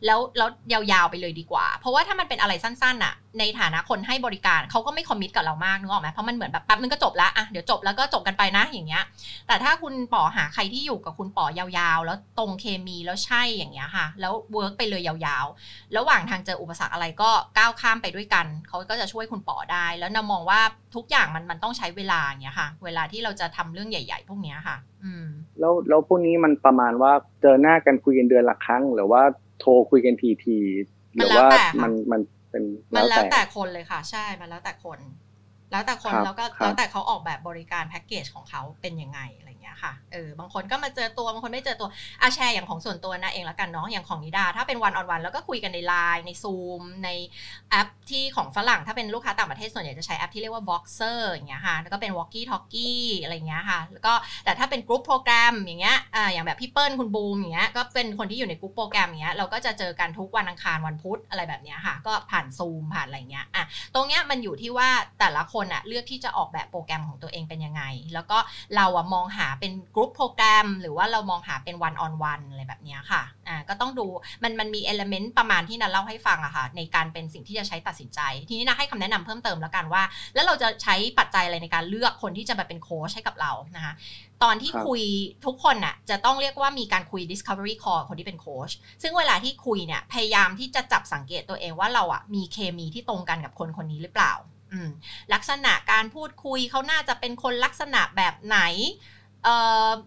แล้วแล้วยาวๆไปเลยดีกว่า เพราะว่าถ้ามันเป็นอะไรสั้นๆอะ ในฐานะคนให้บริการเขาก็ไม่คอมมิตกับเรามากนึกออกไหมเพราะมันเหมือนแบบแป๊บนึงก็จบแล้วอะเดี๋ยวจบแล้วก็จบกันไปนะอย่างเงี้ย แต่ถ้าคุณป๋อหาใครที่อยู่กับคุณป๋อยาวๆ แล้วตรงเคมีแล้วใช่อย่างเงี้ยค่ะ แล้วเวิร์กไปเลยยาวๆ ระหว่างทางเจออุปสรรคอะไรก็ก้าวข้ามไปด้วยกันเขาก็จะช่วยคุณป๋อได้ แล้วนามองว่าทุกอย่างมันมันต้องใช้เวลาอย่างเงี้ยค่ะ เวลาที่เราจะทำเรื่องใหญ่ ๆ พวกเนี้ยค่ะ อืม แล้วแล้วพวกนี้มันประมาณว่าเจอหน้ากันคุยกันเดือนละครั้ง หรือว่าโทรคุยกันทีทีหรือว่ามันแล้วแต่ค่ะมันมัน เป็นมันแล้วแต่คนเลยค่ะ ใช่มันแล้วแต่คน แล้วแต่คนครับแล้วก็ครับแล้วแต่เขาออกแบบบริการแพ็กเกจของเขาเป็นยังไงอะไรเงี้ย ค่ะเออบางคนก็มาเจอตัวบางคนไม่เจอตัวอาแชร์อย่างของส่วนตัวนะเองแล้วกันเนาะอย่างของนิดา ถ้าเป็นวันออนวันแล้วก็คุยกันในไลน์ในซูมในแอปที่ของฝรั่งถ้าเป็นลูกค้าต่างประเทศส่วนใหญ่จะใช้แอปที่เรียกว่า Voxer อย่างเงี้ยค่ะแล้วก็เป็น Walkie Talkie อะไรเงี้ยค่ะแล้วก็แต่ถ้าเป็น group program อย่างเงี้ยอ่าอย่างแบบพี่เปิ้ลคุณบูมอย่างเงี้ยก็เป็นคนที่อยู่ใน group program อย่างเงี้ยเราก็จะเจอกันทุกวันอังคารวันพุธอะไรแบบเนี้ยค่ะ ก็ผ่านซูมผ่านอะไรเงี้ยอะตรงเนี้ยมันอยู่ที่ว่าแต่ละคนอะเลือกที่จะออกแบบโปรแกรมของตัวเองเป็นยังไง แล้วก็เราอะมองหาเป็น group program หรือว่าเรามองหาเป็น one-on-one อะไรแบบนี้ค่ะอ่าก็ต้องดูมันมันมี element ประมาณที่นิดาเล่าให้ฟังอะค่ะ ในการเป็นสิ่งที่จะใช้ตัดสินใจ ทีนี้นิดาให้คำแนะนำเพิ่มเติมแล้วกันว่า แล้วเราจะใช้ปัจจัยอะไรในการเลือกคนที่จะมาเป็นโค้ชให้กับเรานะคะตอนที่คุยทุกคนน่ะจะต้องเรียกว่ามีการคุย discovery call คนที่เป็นโค้ชซึ่งเวลาที่คุยเนี่ยพยายามที่จะจับสังเกตตัวเองว่าเราอะมีเคมีที่ตรงกันกับคนคนนี้หรือเปล่าลักษณะการพูดคุยเขาน่าจะเป็นคนลักษณะแบบไหนเอ่อ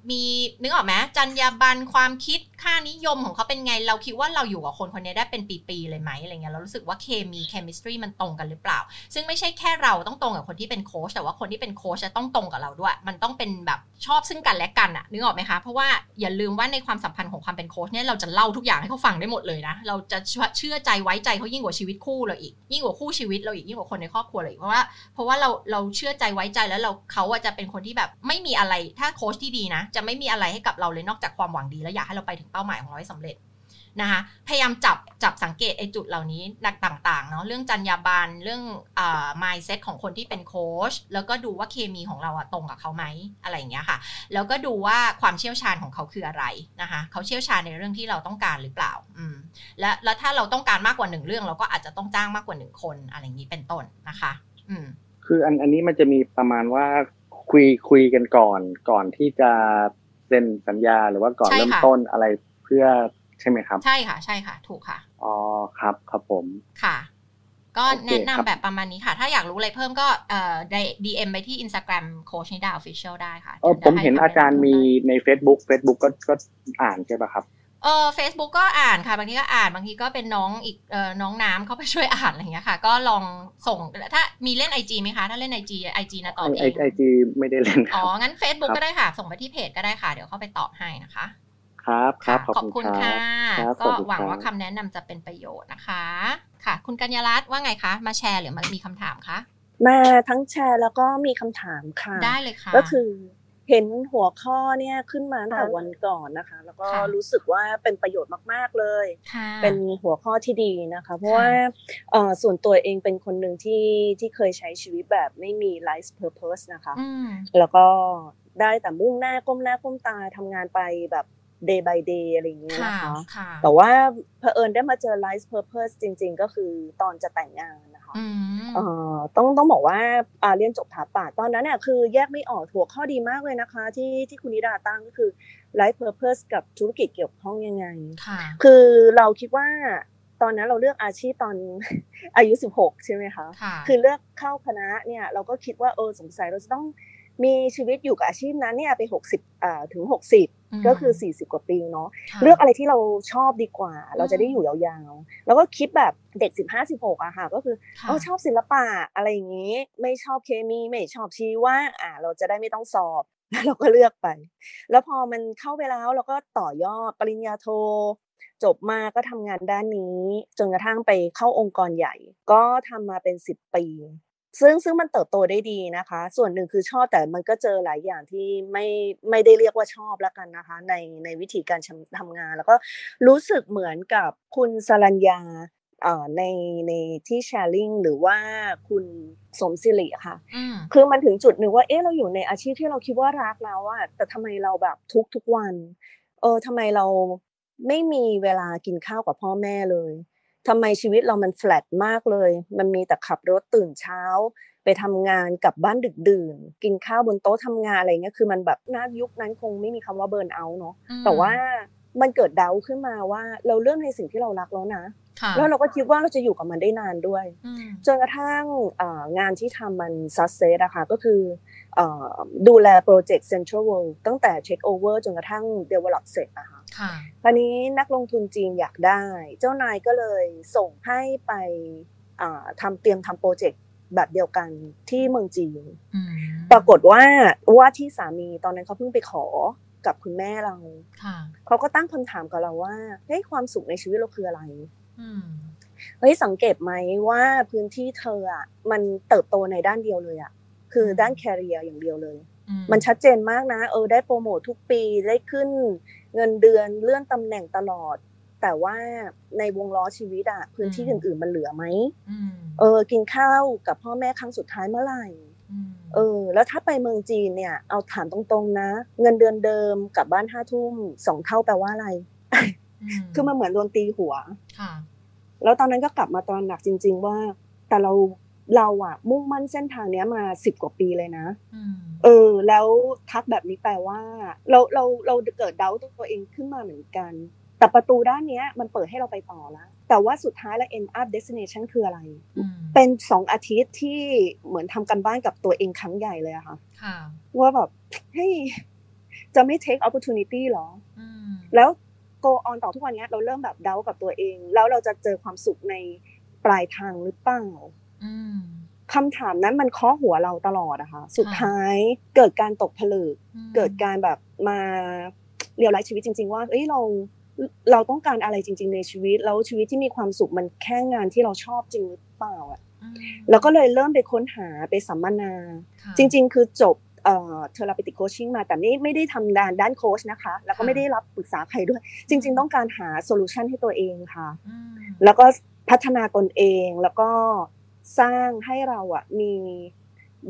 มีนึกออกไหมจรรยาบรรณความคิดค่านิยมของเขาเป็นไง เราคิดว่าเราอยู่กับคนคนนี้ได้เป็นปีๆเลยไหมอะไรเงี้ยเรารู้สึกว่าเคมี chemistry มันตรงกันหรือเปล่า ซึ่งไม่ใช่แค่เราต้องตรงกับคนที่เป็นโค้ชแต่ว่าคนที่เป็นโค้ชจะต้องตรงกับเราด้วย มันต้องเป็นแบบชอบซึ่งกันและกันอะนึกออกไหมคะเพราะว่าอย่าลืมว่าในความสัมพันธ์ของความเป็นโค้ชเนี่ยเราจะเล่าทุกอย่างให้เขาฟังได้หมดเลยนะเราจะเชื่อใจไว้ใจเขายิ่งกว่าชีวิตคู่เราอีกยิ่งกว่าคู่ชีวิตเราอีกยิ่งกว่าคนในครอบครัวเลยเพราะว่าเพราะว่าเราเราเชื่อใจไว้ใจแล้วเราเขาจะเป็นคนที่แบบไม่มีอะไรถ้าโค้ชที่ดีนะ จะไม่มีอะไรให้กับเราเลยนอกจากความหวังดีและอยากให้เราไปถึงเป้าหมายของเราให้สำเร็จนะคะพยายามจับจับสังเกตไอ้จุดเหล่านี้นักต่างๆเนาะเรื่องจรรยาบรรณเรื่องอ่า mindset ของคนที่เป็นโค้ชแล้วก็ดูว่าเคมีของเราอะตรงกับเขาไหมอะไรอย่างเงี้ยค่ะ แล้วก็ดูว่าความเชี่ยวชาญของเขาคืออะไรนะคะเขาเชี่ยวชาญในเรื่องที่เราต้องการหรือเปล่าอืมและแล้วถ้าเราต้องการมากกว่าหนึ่งเรื่อง เราก็อาจจะต้องจ้างมากกว่าหนึ่งคนอะไรอย่างนี้เป็นต้นนะคะ อืมคืออันอันนี้มันจะมีประมาณว่า คุยคุยกันก่อนก่อนที่จะเซ็นสัญญาหรือว่าก่อนเริ่มต้นอะไรเพื่อใช่ไหมครับ ใช่ค่ะ ใช่ค่ะ ถูกค่ะอ๋อครับครับผมค่ะ ก็แนะนำแบบประมาณนี้ค่ะ ถ้าอยากรู้อะไรเพิ่มก็เอ่อดีเอ็มไปที่ Instagram โคชนิดาออฟฟิเชียลได้ค่ะเออผมเห็นอาจารย์มีใน Facebook Facebook ก็ก็อ่านใช่ป่ะครับ เออเฟซบุ๊กก็อ่านค่ะ บางทีก็อ่านบางทีก็เป็นน้องอีกเออน้องน้ำเขาไปช่วยอ่านอะไรเงี้ยค่ะ ก็ลองส่งถ้ามีเล่น IG ไหมคะ ถ้าเล่น IG IG นิดาตอบเองไอจีไม่ได้เล่นอ๋อ งั้น Facebook ก็ได้ค่ะ ส่งไปที่เพจก็ได้ค่ะ เดี๋ยวเข้าไปตอบให้นะคะ ครับครับขอบคุณค่ะ ก็หวังว่าคำแนะนำจะเป็นประโยชน์นะคะ ค่ะ คุณกัญญารัตน์ว่าไงคะ มาแชร์หรือมามีคำถามคะมาทั้งแชร์แล้วก็มีคำถามค่ะ ได้เลยค่ะ ก็คือ เห็นหัวข้อเนี่ยขึ้นมาตั้งแต่วันก่อนนะคะ แล้วก็รู้สึกว่าเป็นประโยชน์มาก ๆเลย เป็นหัวข้อที่ดีนะคะ เพราะว่าส่วนตัวเองเป็นคนหนึ่งที่ที่เคยใช้ชีวิตแบบไม่มี life purpose นะคะ แล้วก็ได้แต่มุ่งหน้าก้มหน้าก้มตาทำงานไปแบบ day by day อะไรอย่างเงี้ยนะคะ แต่ว่าเผอิญได้มาเจอ life purpose จริง ๆ ก็คือตอนจะแต่งงานนะคะ ต้องต้องบอกว่าเรียนจบถาปัดตอนนั้นเนี่ยคือแยกไม่ออกหัวข้อดีมากเลยนะคะ ที่ที่คุณนิดาตั้งก็คือ life purpose กับธุรกิจเกี่ยวข้องยังไงคือเราคิดว่าตอนนั้นเราเลือกอาชีพตอนอายุ 16 ใช่ไหมคะ คือเลือกเข้าคณะเนี่ยเราก็คิดว่าเออสงสัยเราจะต้อง มีชีวิตอยู่กับอาชีพนั้นเนี่ยไปหกสิบอ่าถึงหกสิบก็คือสี่สิบกว่าปีเนาะเลือกอะไรที่เราชอบดีกว่า เราจะได้อยู่ยาวๆ แล้วก็คิดแบบเด็กสิบห้าสิบหกอะค่ะ ก็คือเออชอบศิลปะอะไรอย่างนี้ ไม่ชอบเคมีไม่ชอบชีว่าอ่าเราจะได้ไม่ต้องสอบเราก็เลือกไป แล้วพอมันเข้าไปแล้วเราก็ต่อยอดปริญญาโทจบมาก็ทำงานด้านนี้ จนกระทั่งไปเข้าองค์กรใหญ่ ก็ทำมาเป็นสิบปี ซึ่งซึ่งมันเติบโตได้ดีนะคะ ส่วนหนึ่งคือชอบแต่มันก็เจอหลายอย่างที่ไม่ไม่ได้เรียกว่าชอบแล้วกันนะคะ ในในวิธีการทำงาน แล้วก็รู้สึกเหมือนกับคุณสรัญญาในในที่แชร์ลิงหรือว่าคุณสมศิริค่ะ คือมันถึงจุดหนึ่งว่าเอ๊ะเราอยู่ในอาชีพที่เราคิดว่ารักแล้วอะแต่ทำไมเราแบบทุกทุกวัน เออทำไมเราไม่มีเวลากินข้าวกับพ่อแม่เลย ทำไมชีวิตเรามันแฟลตมากเลย มันมีแต่ขับรถตื่นเช้า ไปทำงานกลับบ้านดึกดื่น กินข้าวบนโต๊ะทำงานอะไรเงี้ยคือมันแบบน่ายุคนั้นคงไม่มีคำว่าเบิร์นเอาเนาะแต่ว่ามันเกิดเดาขึ้นมาว่าเราเลือกในสิ่งที่เรารักแล้วนะแล้วเราก็คิดว่าเราจะอยู่กับมันได้นานด้วย จนกระทั่งงานที่ทำมันซัสเซสอะค่ะก็คือดูแลโปรเจกต์เซ็นทรัลเวิลด์ตั้งแต่ take over จนกระทั่ง develop เสร็จอะค่ะ คราวนี้นักลงทุนจีนอยากได้ เจ้านายก็เลยส่งให้ไปทำเตรียมทำโปรเจกต์แบบเดียวกันที่เมืองจีน ปรากฏว่าว่าที่สามีตอนนั้นเขาเพิ่งไปขอกับคุณแม่เราเขาก็ตั้งคำถามกับเราว่าเฮ้ยความสุขในชีวิตเราคืออะไรเฮ้ยสังเกตไหมว่าพื้นที่เธออะมันเติบโตในด้านเดียวเลยอะคือด้านแคริเอร์อย่างเดียวเลย มันชัดเจนมากนะ เออได้โปรโมททุกปีได้ขึ้น เงินเดือนเลื่อนตำแหน่งตลอด แต่ว่าในวงล้อชีวิตอะพื้นที่อื่น ๆ มันเหลือไหมอืมเออ กินข้าวกับพ่อแม่ครั้งสุดท้ายเมื่อไหร่อืมเออ แล้วถ้าไปเมืองจีนเนี่ย เอาถามตรงๆนะ เงินเดือนเดิมกลับบ้านห้าทุ่มสองเท่าแปลว่าอะไรมคือมันเหมือนโดนตีหัวค่ะแล้วตอนนั้นก็กลับมาตระหนักจริง ๆ ว่า แต่เรา เราอะมุ่งมั่นเส้นทางเนี้ยมาสิบกว่าปีเลยนะอืมเออ แล้วทักแบบนี้แปลว่า เราเราเราเกิดเดาตัวเองขึ้นมาเหมือนกัน แต่ประตูด้านเนี้ยมันเปิดให้เราไปต่อแล้วแต่ว่าสุดท้ายแล้ว end up destination คืออะไรอืมเป็นสองอาทิตย์ที่เหมือนทำกันบ้านกับตัวเองครั้งใหญ่เลยอะค่ะค่ะว่าแบบเฮ้ยจะไม่ take opportunity หรออืมแล้ว go on ต่อทุกวันเนี้ยเราเริ่มแบบเดากับตัวเอง แล้วเราจะเจอความสุขในปลายทางหรือเปล่าอืม คำถามนั้นมันเคาะหัวเราตลอดอะค่ะสุดท้ายเกิดการตกผลึกอืมเกิดการแบบมาเรียลไลฟ์ชีวิตจริง ๆ ว่าเอ้ยเราเราต้องการอะไรจริง ๆ ในชีวิต แล้วชีวิตที่มีความสุขมันแค่งานที่เราชอบจริงหรือเปล่าอะอืมแล้วก็เลยเริ่มไปค้นหาไปสัมมนาค่ะจริง ๆ คือจบเอ่อ therapeutic coaching มาแต่ไม่ไม่ได้ทำด้านด้านโค้ชนะคะ แล้วก็ไม่ได้รับปรึกษาใครด้วย จริง ๆ ต้องการหา solution ให้ตัวเองค่ะอืมแล้วก็พัฒนาตนเองแล้วก็ สร้างให้เราอะมี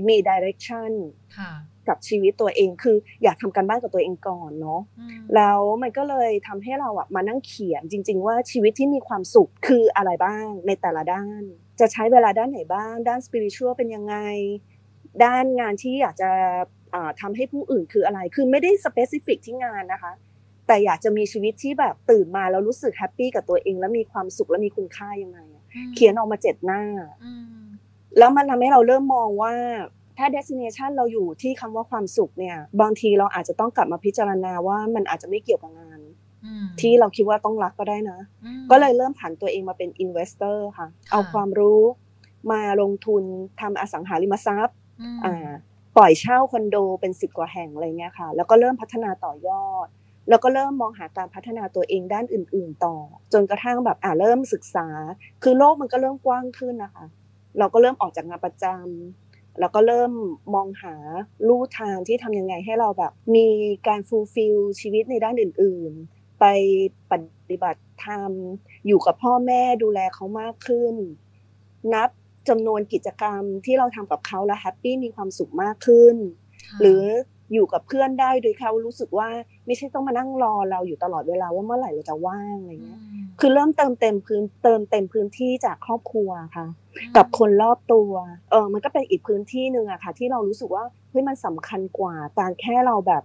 มี direction ค่ะกับชีวิตตัวเองคืออยากทำการบ้านกับตัวเองก่อนเนาะอืมแล้วมันก็เลยทำให้เราอะมานั่งเขียนจริง ๆ ว่าชีวิตที่มีความสุขคืออะไรบ้างในแต่ละด้าน จะใช้เวลาด้านไหนบ้าง ด้าน spiritual เป็นยังไง ด้านงานที่อยากจะอ่าทำให้ผู้อื่นคืออะไร คือไม่ได้ specific ที่งานนะคะ แต่อยากจะมีชีวิตที่แบบตื่นมาแล้วรู้สึก happy กับตัวเอง แล้วมีความสุขและมีคุณค่ายังไงอะ เขียนออกมาเจ็ดหน้าอืมแล้วมันทำให้เราเริ่มมองว่าถ้า destination เราอยู่ที่คำว่าความสุขเนี่ย บางทีเราอาจจะต้องกลับมาพิจารณาว่ามันอาจจะไม่เกี่ยวกับงานอืมที่เราคิดว่าต้องรักก็ได้นะอืมก็เลยเริ่มผันตัวเองมาเป็น investor ค่ะ เอาความรู้มาลงทุนทำอสังหาริมทรัพย์อืมอ่าปล่อยเช่าคอนโดเป็นสิบกว่าแห่งอะไรเงี้ยค่ะ แล้วก็เริ่มพัฒนาต่อยอด แล้วก็เริ่มมองหาการพัฒนาตัวเองด้านอื่น ๆ ต่อ จนกระทั่งแบบอ่าเริ่มศึกษา คือโลกมันก็เริ่มกว้างขึ้นนะคะ เราก็เริ่มออกจากงานประจำแล้วก็เริ่มมองหาลู่ทางที่ทำยังไงให้เราแบบ มีการฟูลฟิลชีวิตในด้านอื่น ๆ ไปปฏิบัติธรรมอยู่กับพ่อแม่ดูแลเขามากขึ้น นับจำนวนกิจกรรมที่เราทำกับเขาแล้วแฮปปี้มีความสุขมากขึ้นค่ะหรืออยู่กับเพื่อนได้โดยเขารู้สึกว่า ไม่ใช่ต้องมานั่งรอเราอยู่ตลอดเวลาว่าเมื่อไหร่เราจะว่างอะไรเงี้ยอืมคือเริ่มเติมเต็มพื้นเติมเต็มพื้นที่จากครอบครัวค่ะ กับคนรอบตัว เออมันก็เป็นอีกพื้นที่หนึ่งอะค่ะ ที่เรารู้สึกว่าเฮ้ยมันสำคัญกว่าการแค่เราแบบ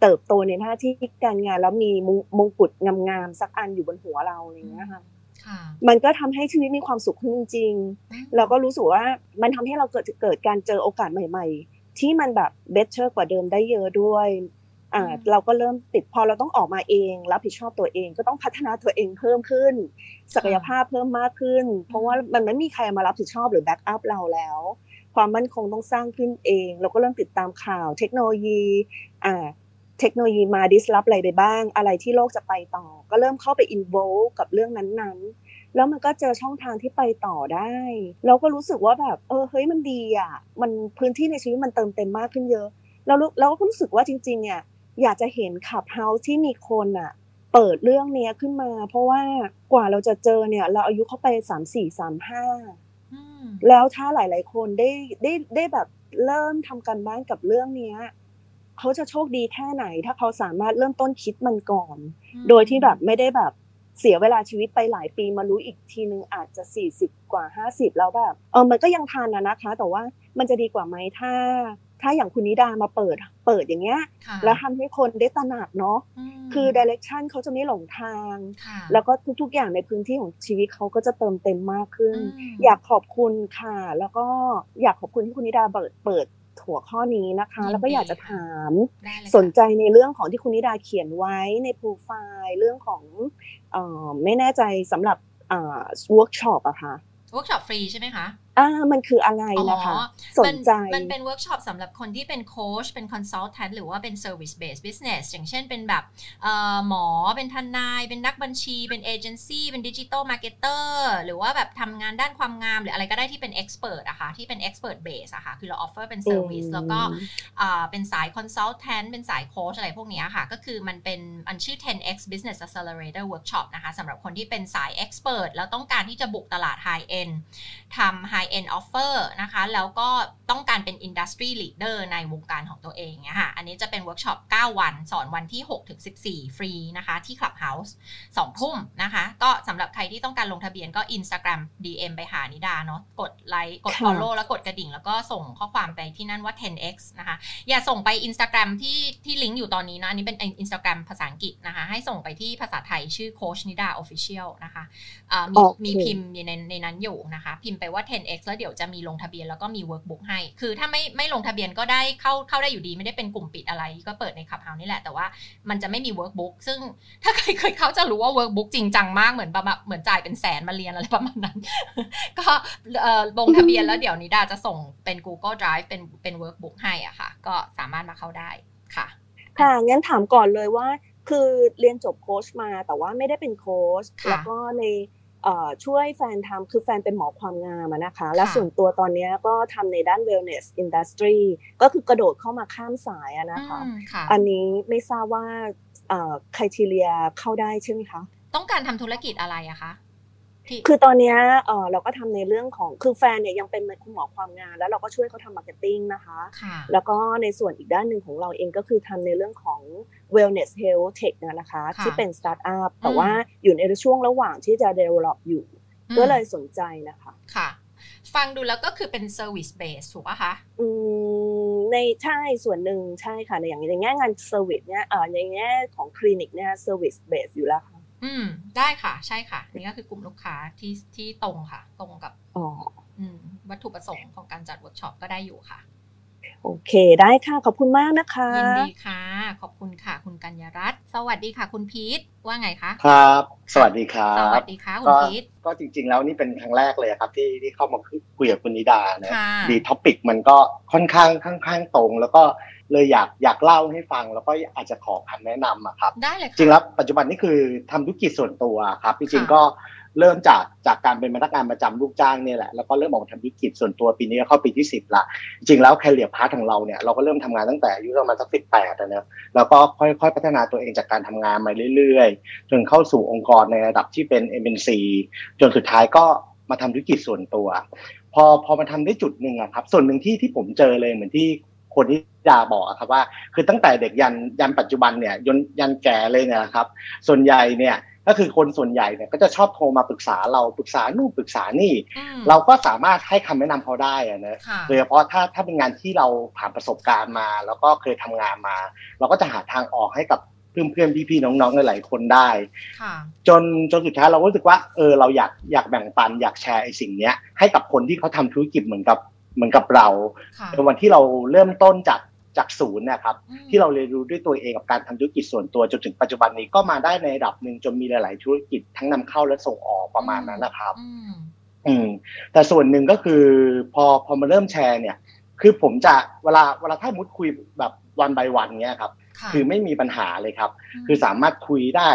เติบโตในหน้าที่การงานแล้วมีมงมงกุฎงามๆสักอันอยู่บนหัวเราอะไรเงี้ยค่ะค่ะมันก็ทำให้ชีวิตมีความสุขขึ้นจริงๆเราก็รู้สึกว่ามันทำให้เราเกิดเกิดการเจอโอกาสใหม่ ๆ ที่มันแบบ better กว่าเดิมได้เยอะด้วยอ่าอืม เราก็เริ่มติดพอเราต้องออกมาเองรับผิดชอบตัวเอง ก็ต้องพัฒนาตัวเองเพิ่มขึ้น ศักยภาพเพิ่มมากขึ้น เพราะว่ามันไม่มีใครมารับผิดชอบหรือ backup เราแล้ว ความมั่นคงต้องสร้างขึ้นเอง เราก็เริ่มติดตามข่าวเทคโนโลยีอ่าเทคโนโลยีมาดิสลอฟอะไรไปบ้าง อะไรที่โลกจะไปต่อ ก็เริ่มเข้าไปอินโวกับเรื่องนั้นๆ แล้วมันก็เจอช่องทางที่ไปต่อได้ เราก็รู้สึกว่าแบบ เออเฮ้ยมันดีอะ มันพื้นที่ในชีวิตมันเติมเต็มมากขึ้นเยอะ เรารู้เราก็รู้สึกว่าจริงๆเนี่ย อยากจะเห็นขับเฮาส์ที่มีคนอะเปิดเรื่องเนี้ยขึ้นมา เพราะว่ากว่าเราจะเจอเนี่ย เราอายุเข้าไปสามสี่สามห้าอืมแล้วถ้าหลาย ๆ คนได้ได้ได้แบบเริ่มทำการบ้านกับเรื่องเนี้ยเขาจะโชคดีแค่ไหน ถ้าเขาสามารถเริ่มต้นคิดมันก่อน โดยที่แบบไม่ได้แบบเสียเวลาชีวิตไปหลายปีมารู้อีกทีนึงอาจจะสี่สิบกว่าห้าสิบแล้วแบบเออมันก็ยังทันนะนะคะ แต่ว่ามันจะดีกว่าไหมถ้า ถ้าอย่างคุณนิดามาเปิด เปิดอย่างเงี้ยค่ะแล้วทำให้คนได้ตระหนักเนาะมคือดิเรกชันเขาจะไม่หลงทางค่ะแล้วก็ทุก ๆ อย่างในพื้นที่ของชีวิตเขาก็จะเติมเต็มมากขึ้นอืมอยากขอบคุณค่ะ แล้วก็อยากขอบคุณที่คุณนิดาเปิดเปิดหัวข้อนี้นะคะยินดีแล้วก็อยากจะถามได้เลยค่ะสนใจในเรื่องของที่คุณนิดาเขียนไว้ในโปรไฟล์เรื่องของเอ่อไม่แน่ใจสำหรับเวิร์กช็อปอะค่ะเวิร์กช็อปฟรีใช่ไหมคะ อ่ามันคืออะไรนะคะ สนใจ มันเป็นเวิร์กช็อปสำหรับคนที่เป็นโค้ชเป็น consultant หรือว่าเป็น service-based business อย่างเช่นเป็นแบบหมอเป็นทนาย เป็นนักบัญชี เป็นเอเจนซี่เป็น digital marketer หรือว่าแบบทำงานด้านความงาม หรืออะไรก็ได้ที่เป็น expert อะค่ะที่เป็น expert base อะค่ะคือเรา offer เป็น service แล้วก็เป็นสาย consultant เป็นสายโค้ชอะไรพวกนี้ค่ะ ก็คือมันเป็นอันชื่อ 10x business accelerator workshop นะคะสำหรับคนที่เป็นสาย expert แล้วต้องการที่จะบุกตลาด high-end ทำ high end offer นะคะ แล้วก็ต้องการเป็น industry leader ในวงการของตัวเองเนี่ยค่ะ อันนี้จะเป็นเวิร์กช็อป 9 วัน สอนวันที่ 6 ถึง 14 ฟรีนะคะ ที่ Clubhouse 2 ทุ่มนะคะ ก็สำหรับใครที่ต้องการลงทะเบียนก็ Instagram DM ไปหานิดาเนาะ กดไลค์ กด follow แล้วกดกระดิ่ง แล้วก็ส่งข้อความไปที่นั่นว่า 10x นะคะ อย่าส่งไป Instagram ที่ที่ลิงก์อยู่ตอนนี้นะ อันนี้เป็น Instagram ภาษาอังกฤษนะคะ ให้ส่งไปที่ภาษาไทยชื่อโคชนิดา Official นะคะมีมีพิมพ์ในในนั้นอยู่นะคะ พิมพ์ไปว่า 10x แล้วเดี๋ยวจะมีลงทะเบียนแล้วก็มี workbook ให้ คือถ้าไม่ไม่ลงทะเบียนก็ได้เข้าเข้าได้อยู่ดีไม่ได้เป็นกลุ่มปิดอะไร ก็เปิดในขับเฮานี่แหละ แต่ว่ามันจะไม่มี workbook ซึ่งถ้าใครเคยเข้าจะรู้ว่า workbook จริงจังมากเหมือนแบบเหมือนจ่ายเป็นแสนมาเรียนอะไรประมาณนั้น ก็ลงทะเบียนแล้วเดี๋ยวนิดาจะส่งเป็น Google Drive เป็นเป็น workbook ให้อะค่ะ ก็สามารถมาเข้าได้ค่ะ ค่ะงั้นถามก่อนเลยว่าคือเรียนจบโค้ชมาแต่ว่าไม่ได้เป็นโค้ชแล้วก็ใน ช่วยแฟนทำคือแฟนเป็นหมอความงามนะคะ และส่วนตัวตอนนี้ก็ทำในด้าน wellness industry ก็คือกระโดดเข้ามาข้ามสายนะคะ อันนี้ไม่ทราบว่า criteria เข้าได้ใช่ไหมคะ ต้องการทำธุรกิจอะไรอะคะคือตอนนี้เออเราก็ทำในเรื่องของคือแฟนเนี่ยยังเป็นคุณหมอความงามแล้วเราก็ช่วยเขาทำมาร์เก็ตติ้งนะคะ แล้วก็ในส่วนอีกด้านหนึ่งของเราเองก็คือทำในเรื่องของ wellness health tech นะคะ ที่เป็นสตาร์ทอัพแต่ว่าอยู่ในช่วงระหว่างที่จะ develop อยู่ ก็เลยสนใจนะคะค่ะ ฟังดูแล้วก็คือเป็น service base ถูกป่ะคะอืมในใช่ส่วนหนึ่งใช่ค่ะในอย่างในแง่งาน service เนี่ยเออในแง่ของคลินิกเนี่ย service base อยู่แล้วค่ะอืมได้ค่ะ ใช่ค่ะ นี่ก็คือกลุ่มลูกค้าที่ที่ตรงค่ะ ตรงกับอ๋ออืมวัตถุประสงค์ของการจัดเวิร์กช็อปก็ได้อยู่ค่ะ โอเคได้ค่ะ ขอบคุณมากนะคะยินดีค่ะ ขอบคุณค่ะ คุณกัญญรัตน์สวัสดีค่ะ คุณพีทว่าไงคะครับ สวัสดีครับสวัสดีค่ะคุณพีทก็จริง ๆ แล้วนี่เป็นครั้งแรกเลยครับ ที่ที่เข้ามาคุยกับคุณนิดานะดี topic มันก็ค่อนข้างค่อนข้างตรง แล้วก็เลยอยากอยากเล่าให้ฟังแล้วก็อาจจะขอคำแนะนำอะครับได้เลยจริงแล้วปัจจุบันนี่คือทำธุรกิจส่วนตัวครับจริงๆก็ เริ่มจากจากการเป็นพนักงานประจำลูกจ้างเนี่ยแหละแล้วก็เริ่มออกมาทำธุรกิจส่วนตัวปีนี้เข้าปีที่สิบละจริงแล้ว career path ของเราเนี่ยเราก็เริ่มทำงานตั้งแต่อายุประมาณสักสิบแปดนะแล้วก็ค่อยๆพัฒนาตัวเองจากการทำงานมาเรื่อยๆ จนเข้าสู่องค์กรในระดับที่เป็น MNC จนสุดท้ายก็มาทำธุรกิจส่วนตัว พอพอมาทำได้จุดหนึ่งอะครับ ส่วนหนึ่งที่ที่ผมเจอเลยเหมือนที่คนที่ดาบอกครับว่า คือตั้งแต่เด็กยันยันปัจจุบันเนี่ยยันยันแก่เลยเนี่ยครับ ส่วนใหญ่เนี่ย ก็คือคนส่วนใหญ่เนี่ยก็จะชอบโทรมาปรึกษาเราปรึกษานู่นปรึกษานี่ เราก็สามารถให้คำแนะนำเขาได้อะนะโดยเฉพาะถ้าถ้าเป็นงานที่เราผ่านประสบการณ์มา แล้วก็เคยทำงานมา เราก็จะหาทางออกให้กับเพื่อนเพื่อนพี่ๆน้องๆหลายคนได้จนจนสุดท้ายเราก็รู้สึกว่าเออเราอยากอยากแบ่งปันอยากแชร์ไอ้สิ่งเนี้ยให้กับคนที่เขาทำธุรกิจเหมือนกับเหมือนกับเราในวันที่เราเริ่มต้นจาก จากศูนย์นะครับ ที่เราเรียนรู้ด้วยตัวเองกับการทำธุรกิจส่วนตัวจนถึงปัจจุบันนี้ก็มาได้ในระดับหนึ่งจนมีหลาย ๆ ธุรกิจทั้งนำเข้าและส่งออกประมาณนั้นนะครับ อืม แต่ส่วนหนึ่งก็คือ พอพอมาเริ่มแชร์เนี่ย คือผมจะเวลาเวลาถ้าสมมุติคุยแบบ one by one เนี้ยครับ คือไม่มีปัญหาเลยครับ คือสามารถคุยได้